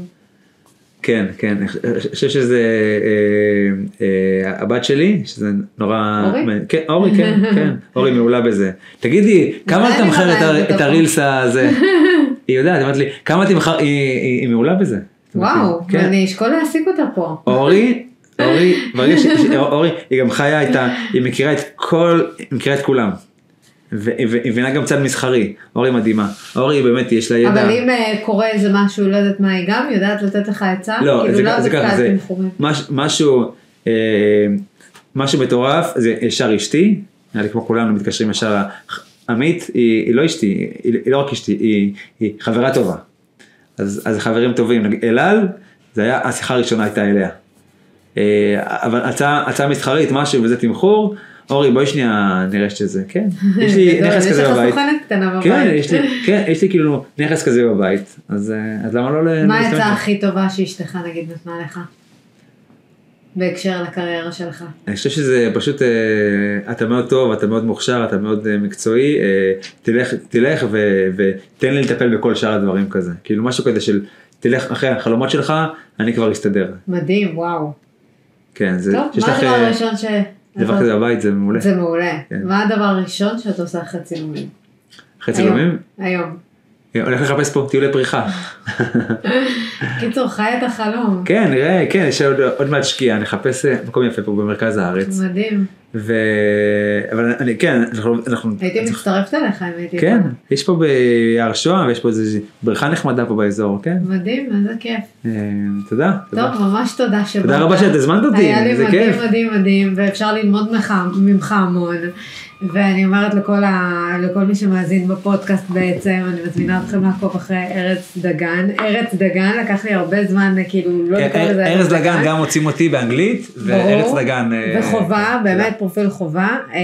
כן, כן, אני חושב שזה אה, אה, הבת שלי, שזה נורא... אורי? כן, אורי, כן, כן, אורי מעולה בזה. תגידי, כמה אני מכר את ה- את? הרילס הזה? היא יודעת, היא אומרת לי, כמה אתה מכר, היא- היא היא מעולה בזה. וואו, כן. אני אשקול להעסיק אותה פה. אורי, אורי, ברגע ש... אורי, היא גם חיה איתה, היא מכירה את כל, היא מכירה את כולם. והיא מבינה גם צד מסחרי, אורי מדהימה. אורי באמת יש לה ידע. אבל אם אה, קורה איזה משהו, לא יודעת מה היא גם, יודעת לתת לך עצה? לא, כאילו זה, לאו זה ככה, זה. מש, משהו, אה, משהו מטורף, זה ישר אשתי, נראה לי כמו כולנו מתקשרים ישר, עמית היא, היא לא אשתי, היא, היא לא רק אשתי, היא, היא חברה טובה. אז, אז חברים טובים, אלעל, זה היה, השיחה הראשונה הייתה אליה. אה, אבל הצעה, הצעה מסחרית, משהו וזה תמחור, אורי בואי שנייה נראה שזה, כן, יש לי נכס כזה יש לך בבית. סוכנת קטנה בבית. כן, יש לי, כן, יש לי כאילו נכס כזה בבית, אז, אה, אז למה לא... מה העצה? הכי טובה שאשתך נגיד נתנה לך? בהקשר לקריירה שלך. אני חושב שזה פשוט, אה, אתה מאוד טוב, אתה מאוד מוכשר, אתה מאוד מקצועי, תלך, תלך ו, ותן לי לטפל בכל שאר הדברים כזה. כאילו משהו כזה של תלך אחרי החלומות שלך, אני כבר אסתדר. מדהים, וואו. כן, זה, טוב, מה הדבר אה, הראשון ש... דבר כזה בבית זה מעולה. זה מעולה. כן. מה הדבר הראשון שאת עושה אחרי צילומים? אחרי היום. צילומים, היום. הולך לחפש פה טיולי פריחה. קיצור, חי את החלום. כן, נראה, כן, יש עוד, עוד מעט שקיעה, נחפש אה, מקום יפה פה במרכז הארץ. מדהים. ו... אבל אני, כן, אנחנו... אנחנו הייתי מצטרפת אליך אם הייתי כן, פה. יש פה ביער שוהם, ויש פה איזו בריכה נחמדה פה באזור, כן? מדהים, איזה כיף. אה, תודה, תודה. טוב, ממש תודה שבאת. תודה רבה שאת הזמנת אותי, היה לי מדהים כיף. מדהים מדהים, ואפשר ללמוד ממך המון. ואני אומרת לכל, ה, לכל מי שמאזין בפודקאסט בעצם, אני מזמינה אתכם לעקוב אחרי ארץ דגן. ארץ דגן, לקח לי הרבה זמן, כאילו, לא לקרוא לזה ארז דגן גם מוצאים אותי באנגלית, וארץ דגן... אה, וחובה, תודה. באמת פרופיל חובה, אה,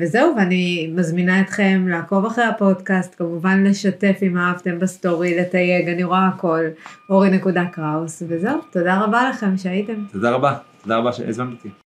וזהו, ואני מזמינה אתכם לעקוב אחרי הפודקאסט, כמובן לשתף אם אהבתם בסטורי, לתייג, אני רואה הכל, אורי נקודה קראוס, וזהו, תודה רבה לכם שהייתם. תודה רבה, תודה רבה שהזמנת אותי.